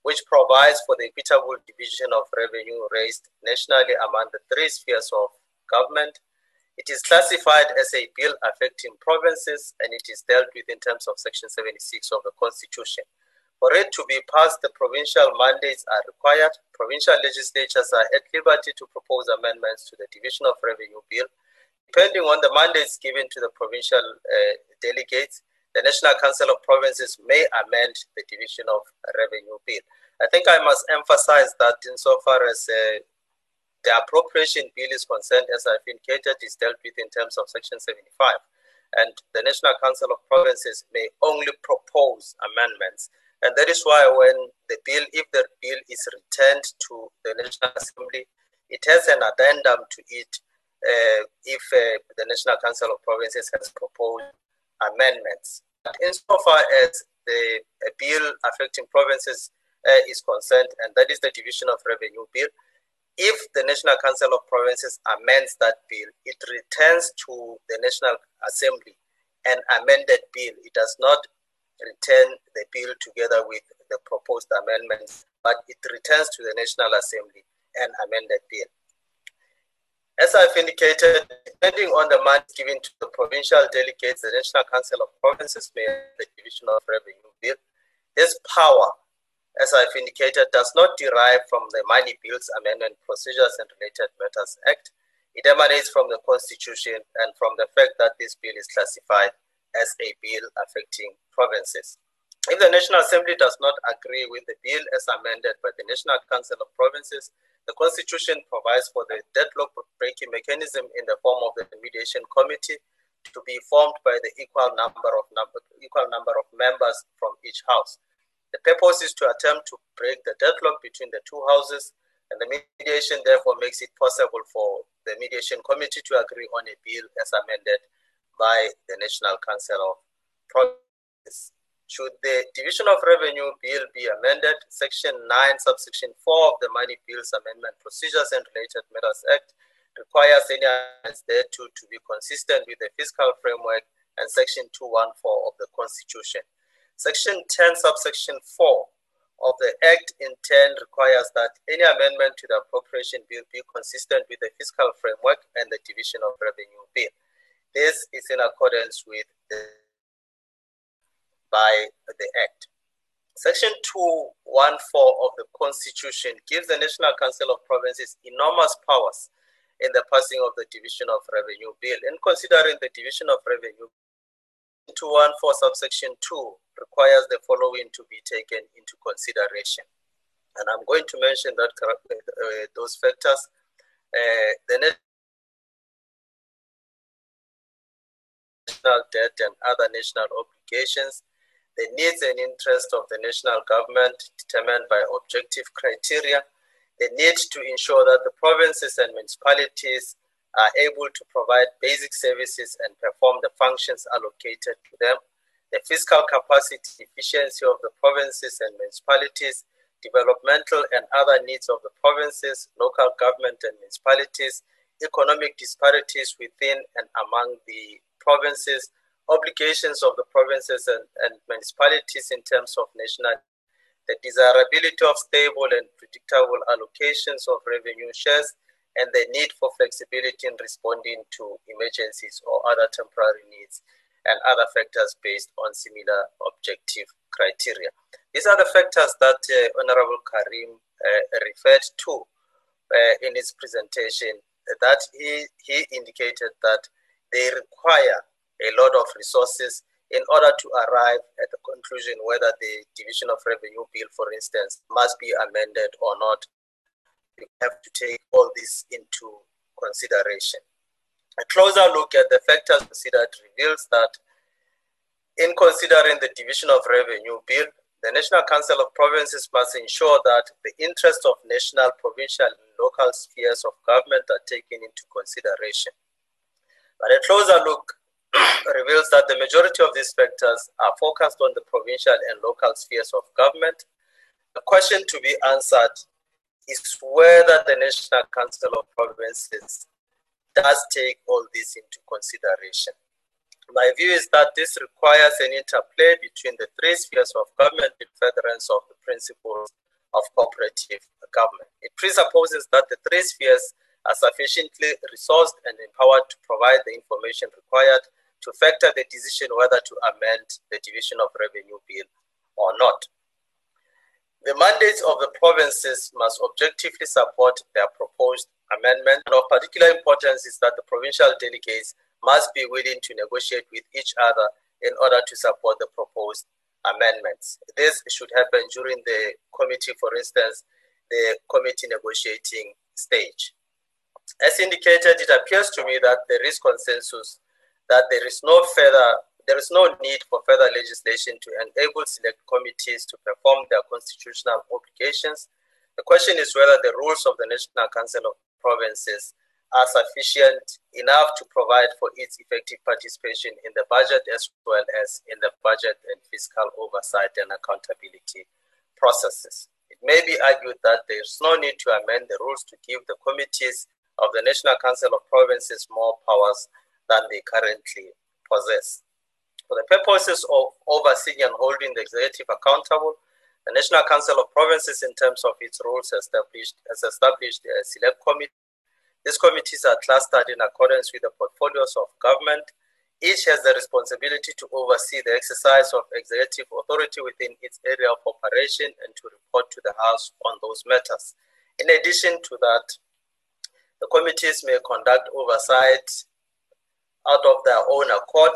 which provides for the equitable division of revenue raised nationally among the three spheres of government it is classified as a bill affecting provinces and it is dealt with in terms of Section 76 of the Constitution. For it to be passed, the provincial mandates are required. Provincial legislatures are at liberty to propose amendments to the Division of Revenue Bill. Depending on the mandates given to the provincial uh, delegates, the National Council of Provinces may amend the Division of Revenue Bill. I think I must emphasize that insofar as uh, the appropriation bill is concerned, as I've indicated, is dealt with in terms of Section 75. And the National Council of Provinces may only propose amendments. And that is why when the bill, if the bill is returned to the National Assembly, it has an addendum to it uh, if uh, the National Council of Provinces has proposed amendments. But insofar as the bill affecting provinces uh, is concerned, and that is the Division of Revenue Bill, if the National Council of Provinces amends that bill, it returns to the National Assembly an amended bill. It does not return the bill together with the proposed amendments, but it returns to the National Assembly an amended bill. As I've indicated, depending on the money given to the provincial delegates, the National Council of Provinces may the Division of Revenue Bill. This power as I've indicated, does not derive from the Money Bills Amendment Procedures and Related Matters Act. It emanates from the Constitution and from the fact that this bill is classified as a bill affecting provinces. If the National Assembly does not agree with the bill as amended by the National Council of Provinces, the Constitution provides for the deadlock breaking mechanism in the form of the mediation committee to be formed by the equal number of number, equal number of members from each house. The purpose is to attempt to break the deadlock between the two houses, and the mediation therefore makes it possible for the mediation committee to agree on a bill as amended by the National Council of Provinces. Should the Division of Revenue Bill be amended, Section 9, Subsection 4 of the Money Bills Amendment Procedures and Related Matters Act requires any amendments thereto to be consistent with the fiscal framework and Section 214 of the Constitution. Section 10, subsection 4 of the Act in 10 requires that any amendment to the appropriation bill be consistent with the fiscal framework and the division of revenue bill. This is in accordance with the, by the Act. Section 214 of the Constitution gives the National Council of Provinces enormous powers in the passing of the Division of Revenue Bill. In considering the Division of Revenue 214 subsection 2 requires the following to be taken into consideration. And I'm going to mention that uh, those factors. Uh, the national debt and other national obligations, the needs and interests of the national government determined by objective criteria, the need to ensure that the provinces and municipalities are able to provide basic services and perform the functions allocated to them, the fiscal capacity efficiency of the provinces and municipalities, developmental and other needs of the provinces, local government and municipalities, economic disparities within and among the provinces, obligations of the provinces and, and municipalities in terms of national the desirability of stable and predictable allocations of revenue shares, and the need for flexibility in responding to emergencies or other temporary needs and other factors based on similar objective criteria. These are the factors that uh, Honorable Carrim uh, referred to uh, in his presentation that he, he indicated that they require a lot of resources in order to arrive at the conclusion whether the division of revenue bill, for instance, must be amended or not we have to take all this into consideration. A closer look at the factors considered reveals that in considering the division of revenue bill, the National Council of Provinces must ensure that the interests of national, provincial, and local spheres of government are taken into consideration. But a closer look reveals that the majority of these factors are focused on the provincial and local spheres of government. The question to be answered is whether the National Council of Provinces does take all this into consideration. My view is that this requires an interplay between the three spheres of government in furtherance of the principles of cooperative government. It presupposes that the three spheres are sufficiently resourced and empowered to provide the information required to factor the decision whether to amend the division of revenue bill or not. The mandates of the provinces must objectively support their proposed amendment. And of particular importance is that the provincial delegates must be willing to negotiate with each other in order to support the proposed amendments. This should happen during the committee, for instance, the committee negotiating stage. As indicated, it appears to me that there is consensus that there is no further there is no need for further legislation to enable select committees to perform their constitutional obligations. The question is whether the rules of the National Council of Provinces are sufficient enough to provide for its effective participation in the budget as well as in the budget and fiscal oversight and accountability processes. It may be argued that there is no need to amend the rules to give the committees of the National Council of Provinces more powers than they currently possess. For the purposes of overseeing and holding the executive accountable, the National Council of Provinces, in terms of its rules, established, has established a select committee these committees are clustered in accordance with the portfolios of government. Each has the responsibility to oversee the exercise of executive authority within its area of operation and to report to the House on those matters. In addition to that, the committees may conduct oversight out of their own accord,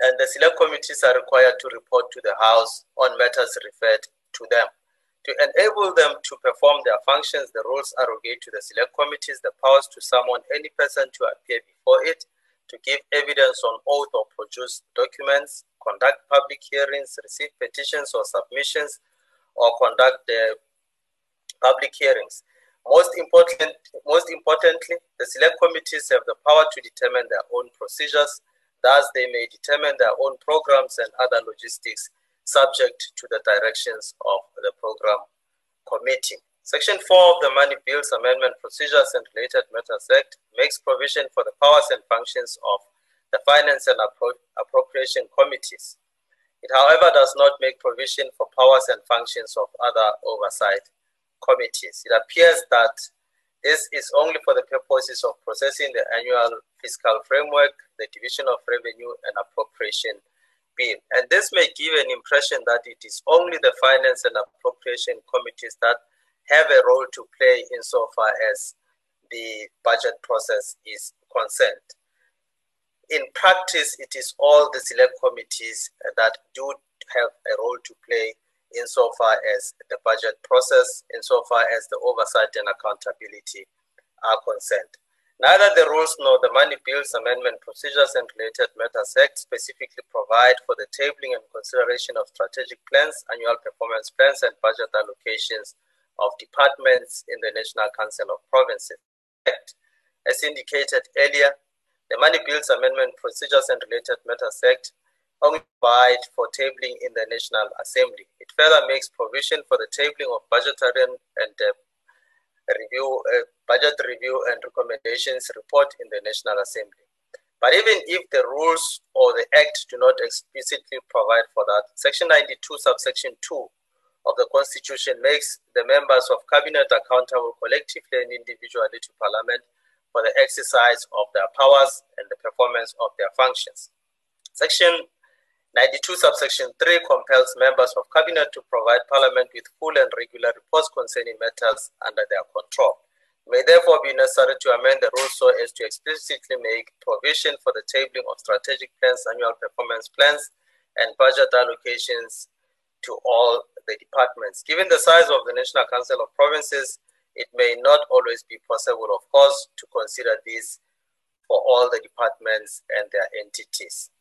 and the select committees are required to report to the House on matters referred to them. To enable them to perform their functions, the rules arrogate to the select committees the powers to summon any person to appear before it, to give evidence on oath or produce documents, conduct public hearings, receive petitions or submissions, or conduct the public hearings. Most, important, most importantly, the select committees have the power to determine their own procedures, thus they may determine their own programs and other logistics subject to the directions of the program committee. Section 4 of the Money Bills Amendment Procedures and Related Matters Act makes provision for the powers and functions of the Finance and Appro Appropriation Committees. It, however, does not make provision for powers and functions of other oversight committees. It appears that this is only for the purposes of processing the annual fiscal framework, the division of revenue and appropriation bill. And this may give an impression that it is only the finance and appropriation committees that have a role to play insofar as the budget process is concerned. In practice, it is all the select committees that do have a role to play insofar as the budget process, insofar as the oversight and accountability are concerned. Neither the rules nor the Money Bills Amendment Procedures and Related Matters Act specifically provide for the tabling and consideration of strategic plans, annual performance plans, and budget allocations of departments in the National Council of Provinces. As indicated earlier, the Money Bills Amendment Procedures and Related Matters Act provide for tabling in the National Assembly. It further makes provision for the tabling of budgetary and uh, review, uh, budget review and recommendations report in the National Assembly. But even if the rules or the Act do not explicitly provide for that, Section 92, subsection 2 of the Constitution makes the members of Cabinet accountable collectively and individually to Parliament for the exercise of their powers and the performance of their functions. Section 92 subsection 3 compels members of cabinet to provide parliament with full and regular reports concerning matters under their control. It may therefore be necessary to amend the rules so as to explicitly make provision for the tabling of strategic plans, annual performance plans, and budget allocations to all the departments. Given the size of the National Council of Provinces, it may not always be possible, of course, to consider this for all the departments and their entities.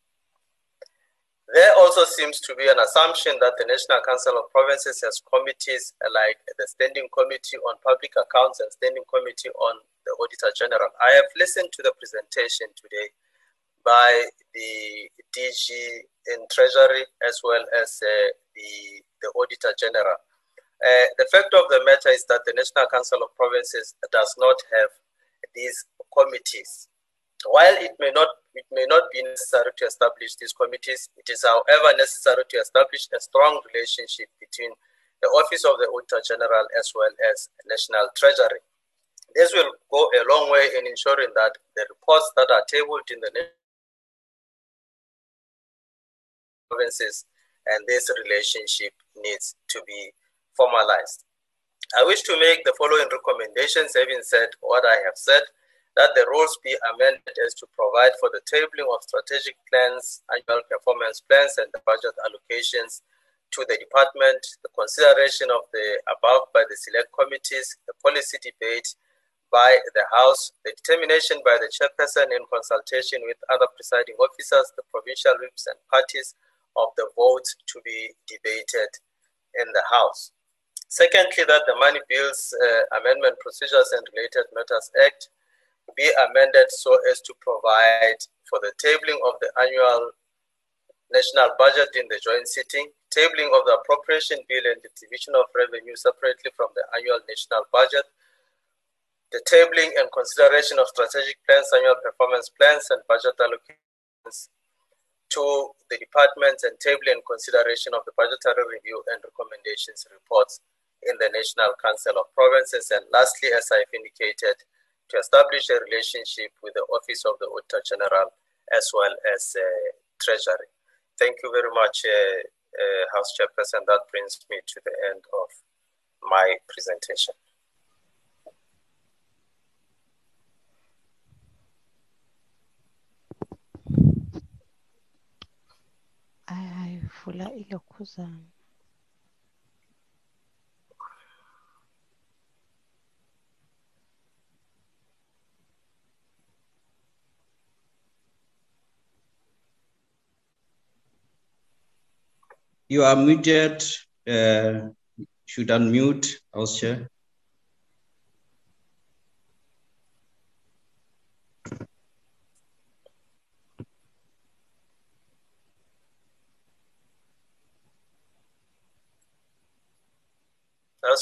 There also seems to be an assumption that the National Council of Provinces has committees like the Standing Committee on Public Accounts and Standing Committee on the Auditor General. I have listened to the presentation today by the DG in Treasury as well as uh, the, the Auditor General. Uh, the fact of the matter is that the National Council of Provinces does not have these committees. While it may not it may not be necessary to establish these committees, it is however necessary to establish a strong relationship between the Office of the Auditor General as well as National Treasury. This will go a long way in ensuring that the reports that are tabled in the provinces and this relationship needs to be formalized. I wish to make the following recommendations, having said what I have said, that the rules be amended as to provide for the tabling of strategic plans, annual performance plans, and the budget allocations to the department, the consideration of the above by the select committees, the policy debate by the House, the determination by the chairperson in consultation with other presiding officers, the provincial whips and parties of the vote to be debated in the House. Secondly, that the Money Bills uh, Amendment Procedures and Related Matters Act be amended so as to provide for the tabling of the annual national budget in the joint sitting, tabling of the appropriation bill and distribution of revenue separately from the annual national budget, the tabling and consideration of strategic plans, annual performance plans, and budget allocations to the departments and tabling and consideration of the budgetary review and recommendations reports in the National Council of Provinces. And lastly, as I've indicated, to establish a relationship with the Office of the Auditor General as well as uh, Treasury. Thank you very much, uh, uh, House Chairperson. That brings me to the end of my presentation. ayivula ilokhuzana You are muted. Uh, should unmute. House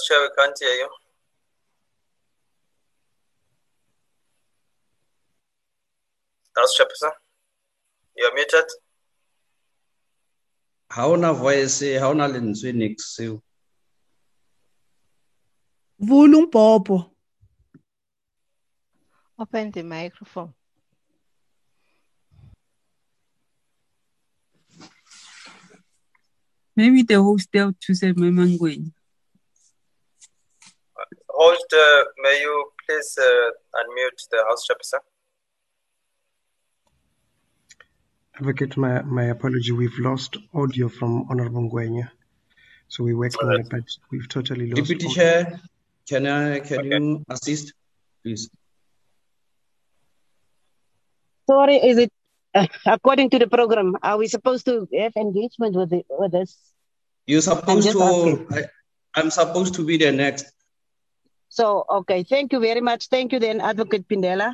Chair, we can't hear you. House Chairperson, you are muted. Ha ona voice, ha ona lentswe next seo. Vula umbhobho. open the microphone Maybe the host there to say Memangweni. Host, uh, may you please uh, unmute the House Chairperson? Advocate, my, my apology. We've lost audio from Honorable Ngwenya. So we're working on it, but we've totally lost Deputy audio. Chair, can I can you assist, please? Sorry, is it uh, according to the program? Are we supposed to have engagement with the, with this? You're supposed to. I, I'm supposed to be the next. So, okay, thank you very much. Thank you, then, Advocate Phindela.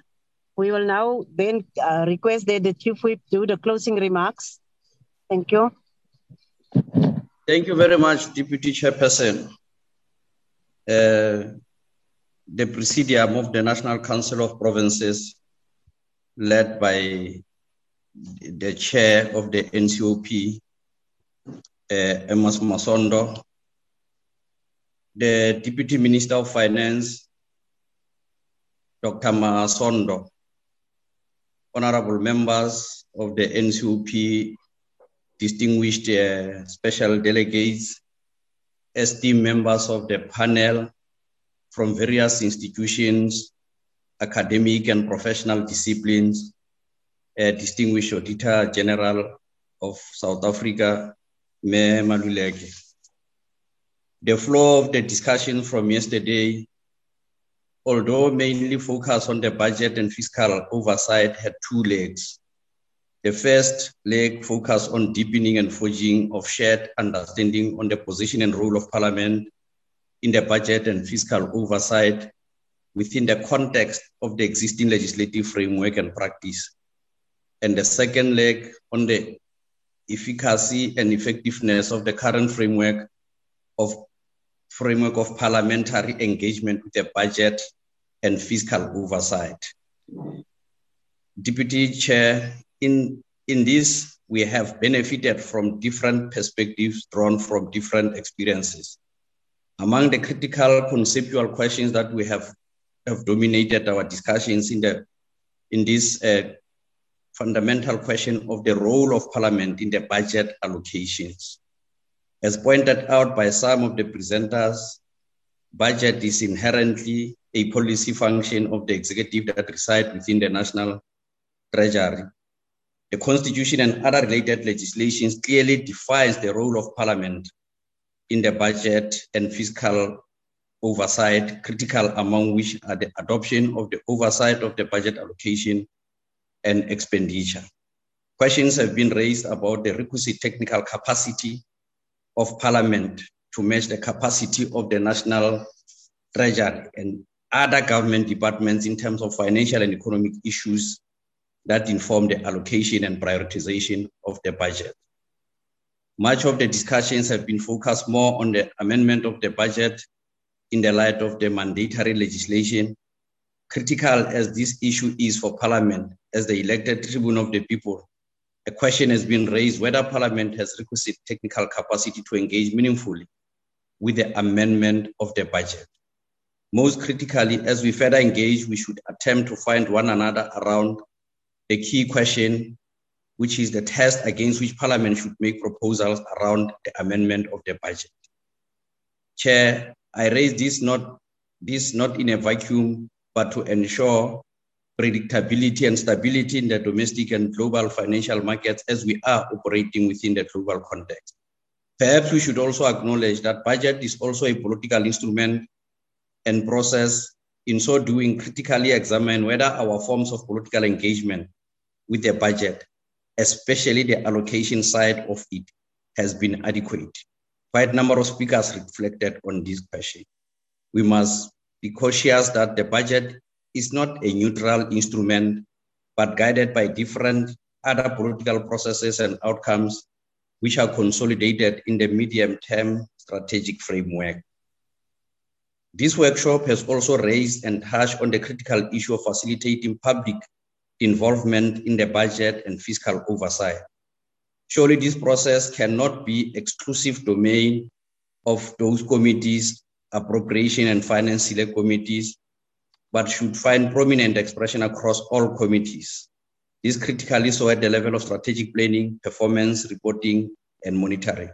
We will now then uh, request that the Chief Whip do the closing remarks. Thank you. Thank you very much, Deputy Chairperson. Uh, the Presidium of the National Council of Provinces, led by the Chair of the NCOP, uh, Amos Masondo, the Deputy Minister of Finance, Dr. Masondo, honorable members of the NCOP, distinguished uh, special delegates, esteemed members of the panel from various institutions, academic and professional disciplines, uh, distinguished Auditor General of South Africa, Me Maluleke. The flow of the discussion from yesterday, although mainly focused on the budget and fiscal oversight, had two legs. The first leg focused on deepening and forging of shared understanding on the position and role of Parliament in the budget and fiscal oversight within the context of the existing legislative framework and practice. and the second leg on the efficacy and effectiveness of the current framework of framework of parliamentary engagement with the budget and fiscal oversight. Deputy Chair, in, in this, we have benefited from different perspectives drawn from different experiences. Among the critical conceptual questions that we have, have dominated our discussions in, the, in this uh, fundamental question of the role of Parliament in the budget allocations. As pointed out by some of the presenters, budget is inherently a policy function of the executive that resides within the national treasury. The constitution and other related legislations clearly defines the role of parliament in the budget and fiscal oversight, critical among which are the adoption of the oversight of the budget allocation and expenditure. Questions have been raised about the requisite technical capacity of parliament to match the capacity of the national treasury and other government departments in terms of financial and economic issues that inform the allocation and prioritization of the budget. Much of the discussions have been focused more on the amendment of the budget in the light of the mandatory legislation. Critical as this issue is for Parliament as the elected tribune of the people, a question has been raised whether Parliament has requisite technical capacity to engage meaningfully with the amendment of the budget. Most critically, as we further engage, we should attempt to find one another around the key question which is the test against which Parliament should make proposals around the amendment of the budget. Chair, I raise this not, this not in a vacuum, but to ensure predictability and stability in the domestic and global financial markets as we are operating within the global context. Perhaps we should also acknowledge that budget is also a political instrument and process. In so doing, critically examine whether our forms of political engagement with the budget especially the allocation side of it, has been adequate. Quite a number of speakers reflected on this question. We must be cautious that the budget is not a neutral instrument, but guided by different other political processes and outcomes which are consolidated in the medium term strategic framework. This workshop has also raised and touched on the critical issue of facilitating public involvement in the budget and fiscal oversight. Surely this process cannot be exclusive domain of those committees, appropriation and finance select committees, but should find prominent expression across all committees. This critically so at the level of strategic planning, performance, reporting, and monitoring.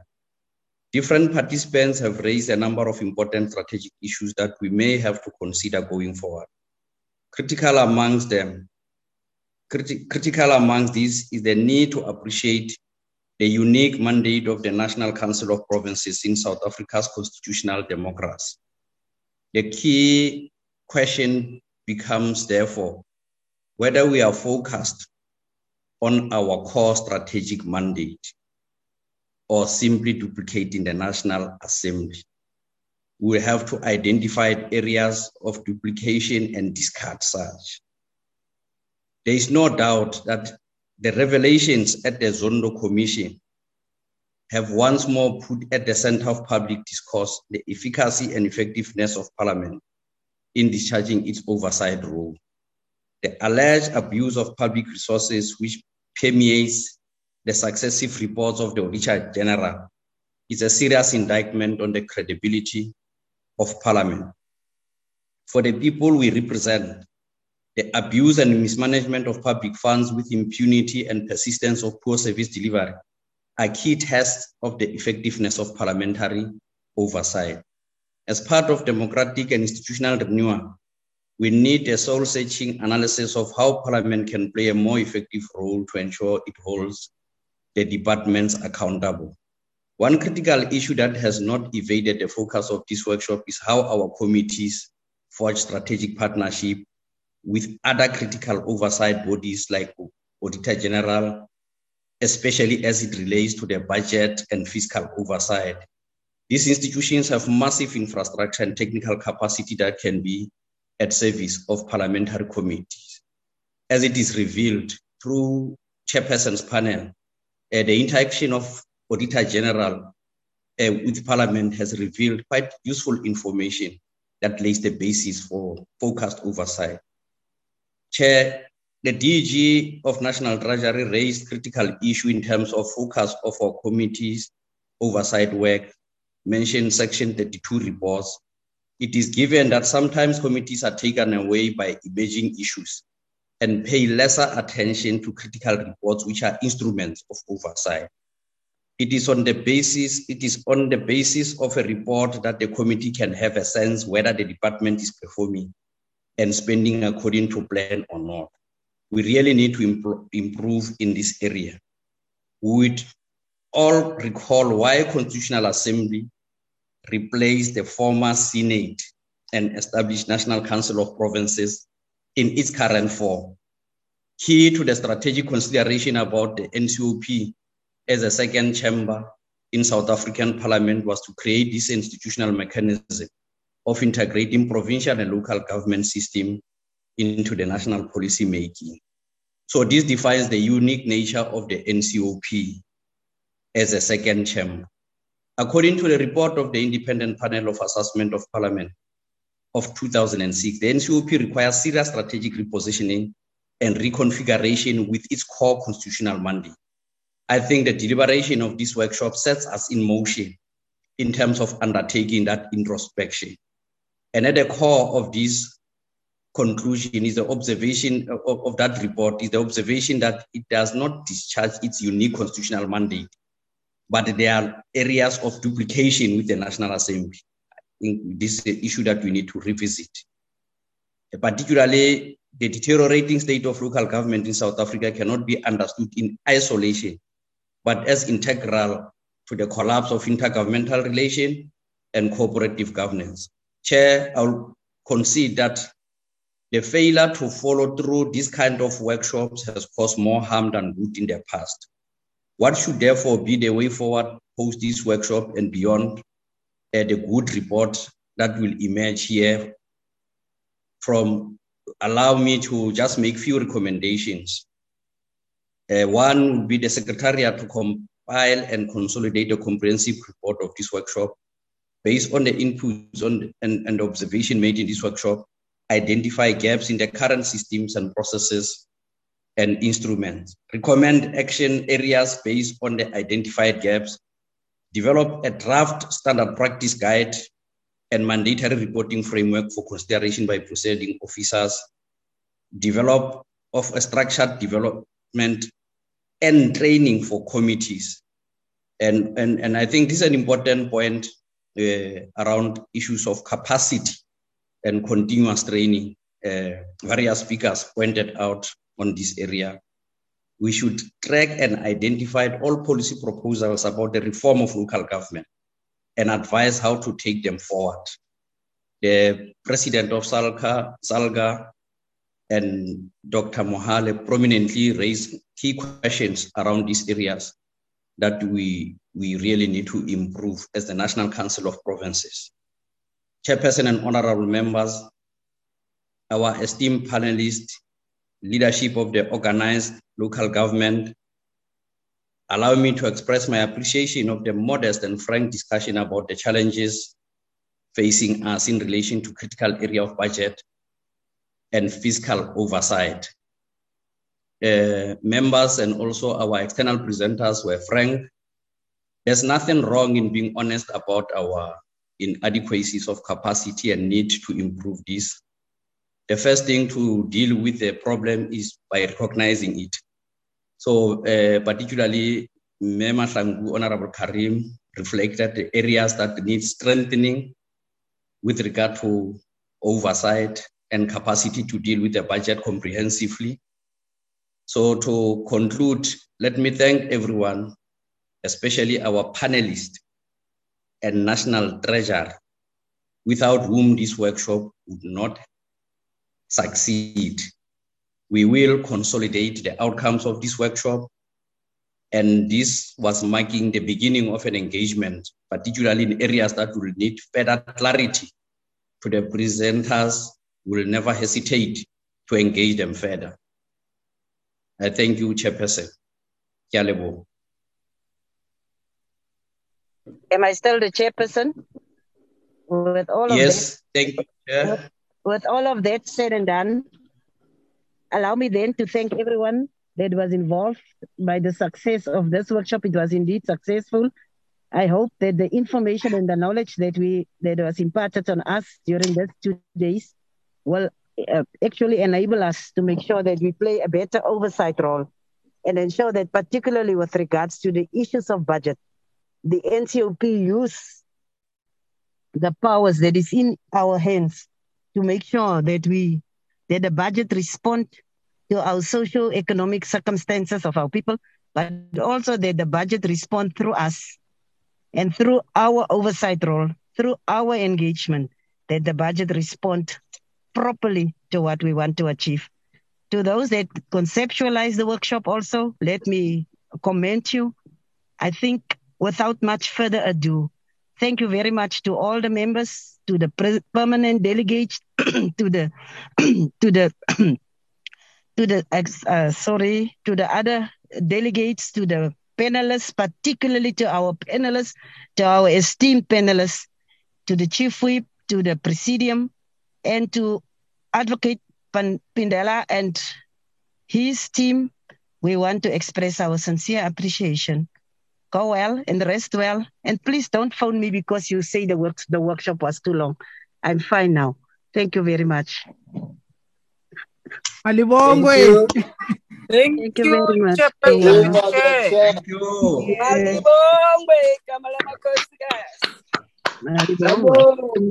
Different participants have raised a number of important strategic issues that we may have to consider going forward. Critical amongst them Criti critical amongst these is the need to appreciate the unique mandate of the National Council of Provinces in South Africa's constitutional democracy. The key question becomes, therefore, whether we are focused on our core strategic mandate or simply duplicating the National Assembly. We have to identify areas of duplication and discard such. There is no doubt that the revelations at the Zondo Commission have once more put at the center of public discourse the efficacy and effectiveness of Parliament in discharging its oversight role. The alleged abuse of public resources, which permeates the successive reports of the Auditor General, is a serious indictment on the credibility of Parliament. For the people we represent, the abuse and mismanagement of public funds with impunity and persistence of poor service delivery are key tests of the effectiveness of parliamentary oversight. As part of democratic and institutional renewal, we need a soul searching analysis of how Parliament can play a more effective role to ensure it holds the departments accountable. One critical issue that has not evaded the focus of this workshop is how our committees forge strategic partnership with other critical oversight bodies like Auditor General, especially as it relates to the budget and fiscal oversight. These institutions have massive infrastructure and technical capacity that can be at service of parliamentary committees. As it is revealed through chairperson's panel, uh, the interaction of Auditor General uh, with Parliament has revealed quite useful information that lays the basis for focused oversight. Chair, the DG of National Treasury raised critical issue in terms of focus of our committee's oversight work, mentioned Section 32 reports. It is given that sometimes committees are taken away by emerging issues and pay lesser attention to critical reports, which are instruments of oversight. It is on the basis, it is on the basis of a report that the committee can have a sense whether the department is performing and spending according to plan or not. We really need to improve, in this area. We would all recall why Constitutional Assembly replaced the former Senate and established National Council of Provinces in its current form. Key to the strategic consideration about the NCOP as a second chamber in South African Parliament was to create this institutional mechanism of integrating provincial and local government system into the national policy making. So this defines the unique nature of the NCOP as a second chamber. According to the report of the Independent Panel of Assessment of Parliament of 2006, the NCOP requires serious strategic repositioning and reconfiguration with its core constitutional mandate. I think the deliberation of this workshop sets us in motion in terms of undertaking that introspection. And at the core of this conclusion is the observation uh, of, of, that report is the observation that it does not discharge its unique constitutional mandate, but there are areas of duplication with the National Assembly. I think this is an issue that we need to revisit. Particularly, the deteriorating state of local government in South Africa cannot be understood in isolation, but as integral to the collapse of intergovernmental relation and cooperative governance. Chair, I'll concede that the failure to follow through this kind of workshops has caused more harm than good in the past. What should therefore be the way forward post this workshop and beyond uh, the good report that will emerge here from allow me to just make few recommendations. Uh, one would be the Secretariat to compile and consolidate a comprehensive report of this workshop based on the inputs on and, and observation made in this workshop, identify gaps in the current systems and processes and instruments, recommend action areas based on the identified gaps, develop a draft standard practice guide and mandatory reporting framework for consideration by presiding officers, develop of a structured development and training for committees. And, and, and I think this is an important point uh, around issues of capacity and continuous training. Uh, various speakers pointed out on this area. We should track and identify all policy proposals about the reform of local government and advise how to take them forward. The president of SALGA, SALGA and Dr. Mohale prominently raised key questions around these areas that we, we really need to improve as the National Council of Provinces. Chairperson and honorable members, our esteemed panelists, leadership of the organized local government, allow me to express my appreciation of the modest and frank discussion about the challenges facing us in relation to critical area of budget and fiscal oversight. Uh, members and also our external presenters were frank. There's nothing wrong in being honest about our inadequacies of capacity and need to improve this. The first thing to deal with the problem is by recognizing it. So uh, particularly, Mema Shangu, Honorable Carrim reflected the areas that need strengthening with regard to oversight and capacity to deal with the budget comprehensively. So to conclude, let me thank everyone, especially our panelists and national treasurer, without whom this workshop would not succeed. We will consolidate the outcomes of this workshop. And this was marking the beginning of an engagement, particularly in areas that will need further clarity to the presenters we will never hesitate to engage them further. I thank you, Chairperson. Leboha. Am I still the chairperson? With all of Yes, thank you, Chair. With all of that said and done, allow me then to thank everyone that was involved by the success of this workshop. It was indeed successful. I hope that the information and the knowledge that we that was imparted on us during these two days will uh, actually enable us to make sure that we play a better oversight role and ensure that particularly with regards to the issues of budget, the NCOP use the powers that is in our hands to make sure that we that the budget respond to our socio-economic circumstances of our people, but also that the budget respond through us and through our oversight role, through our engagement, that the budget respond properly to what we want to achieve. To those that conceptualize the workshop also, let me commend you. I think without much further ado, thank you very much to all the members, to the pre- permanent delegates, to the to the to the uh, sorry to the other delegates, to the panelists, particularly to our panelists, to our esteemed panelists, to the chief whip, to the presidium, and to Advocate Phindela and his team. We want to express our sincere appreciation. Go well and rest well. And please don't phone me because you say the work the workshop was too long. I'm fine now. Thank you very much. Malibongwe. Thank you very much. Thank you. Chair. Thank you. Malibongwe, igama lamakhosikazi. Malibongwe.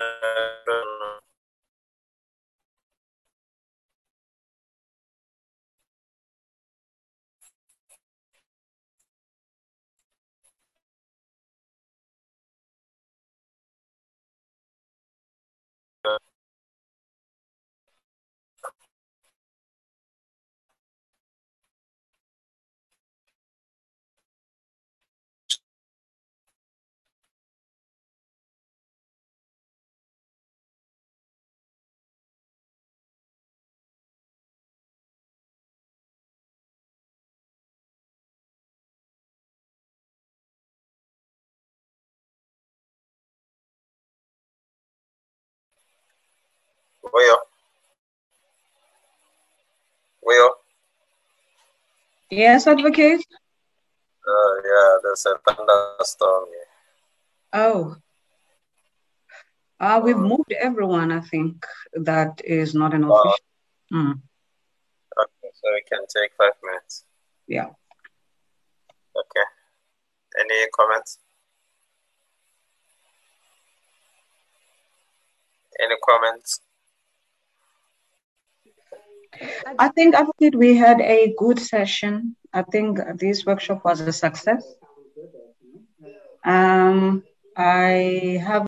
呃，Will. Will. Yes, advocate. Uh, yeah, there's a thunderstorm here. Oh. Uh, we've moved everyone, I think. That is not an Wow. official. Mm, Okay, so we can take five minutes. yeah. Okay. Any comments? Any comments? I think, advocate, we had a good session. I think this workshop was a success. Um, I have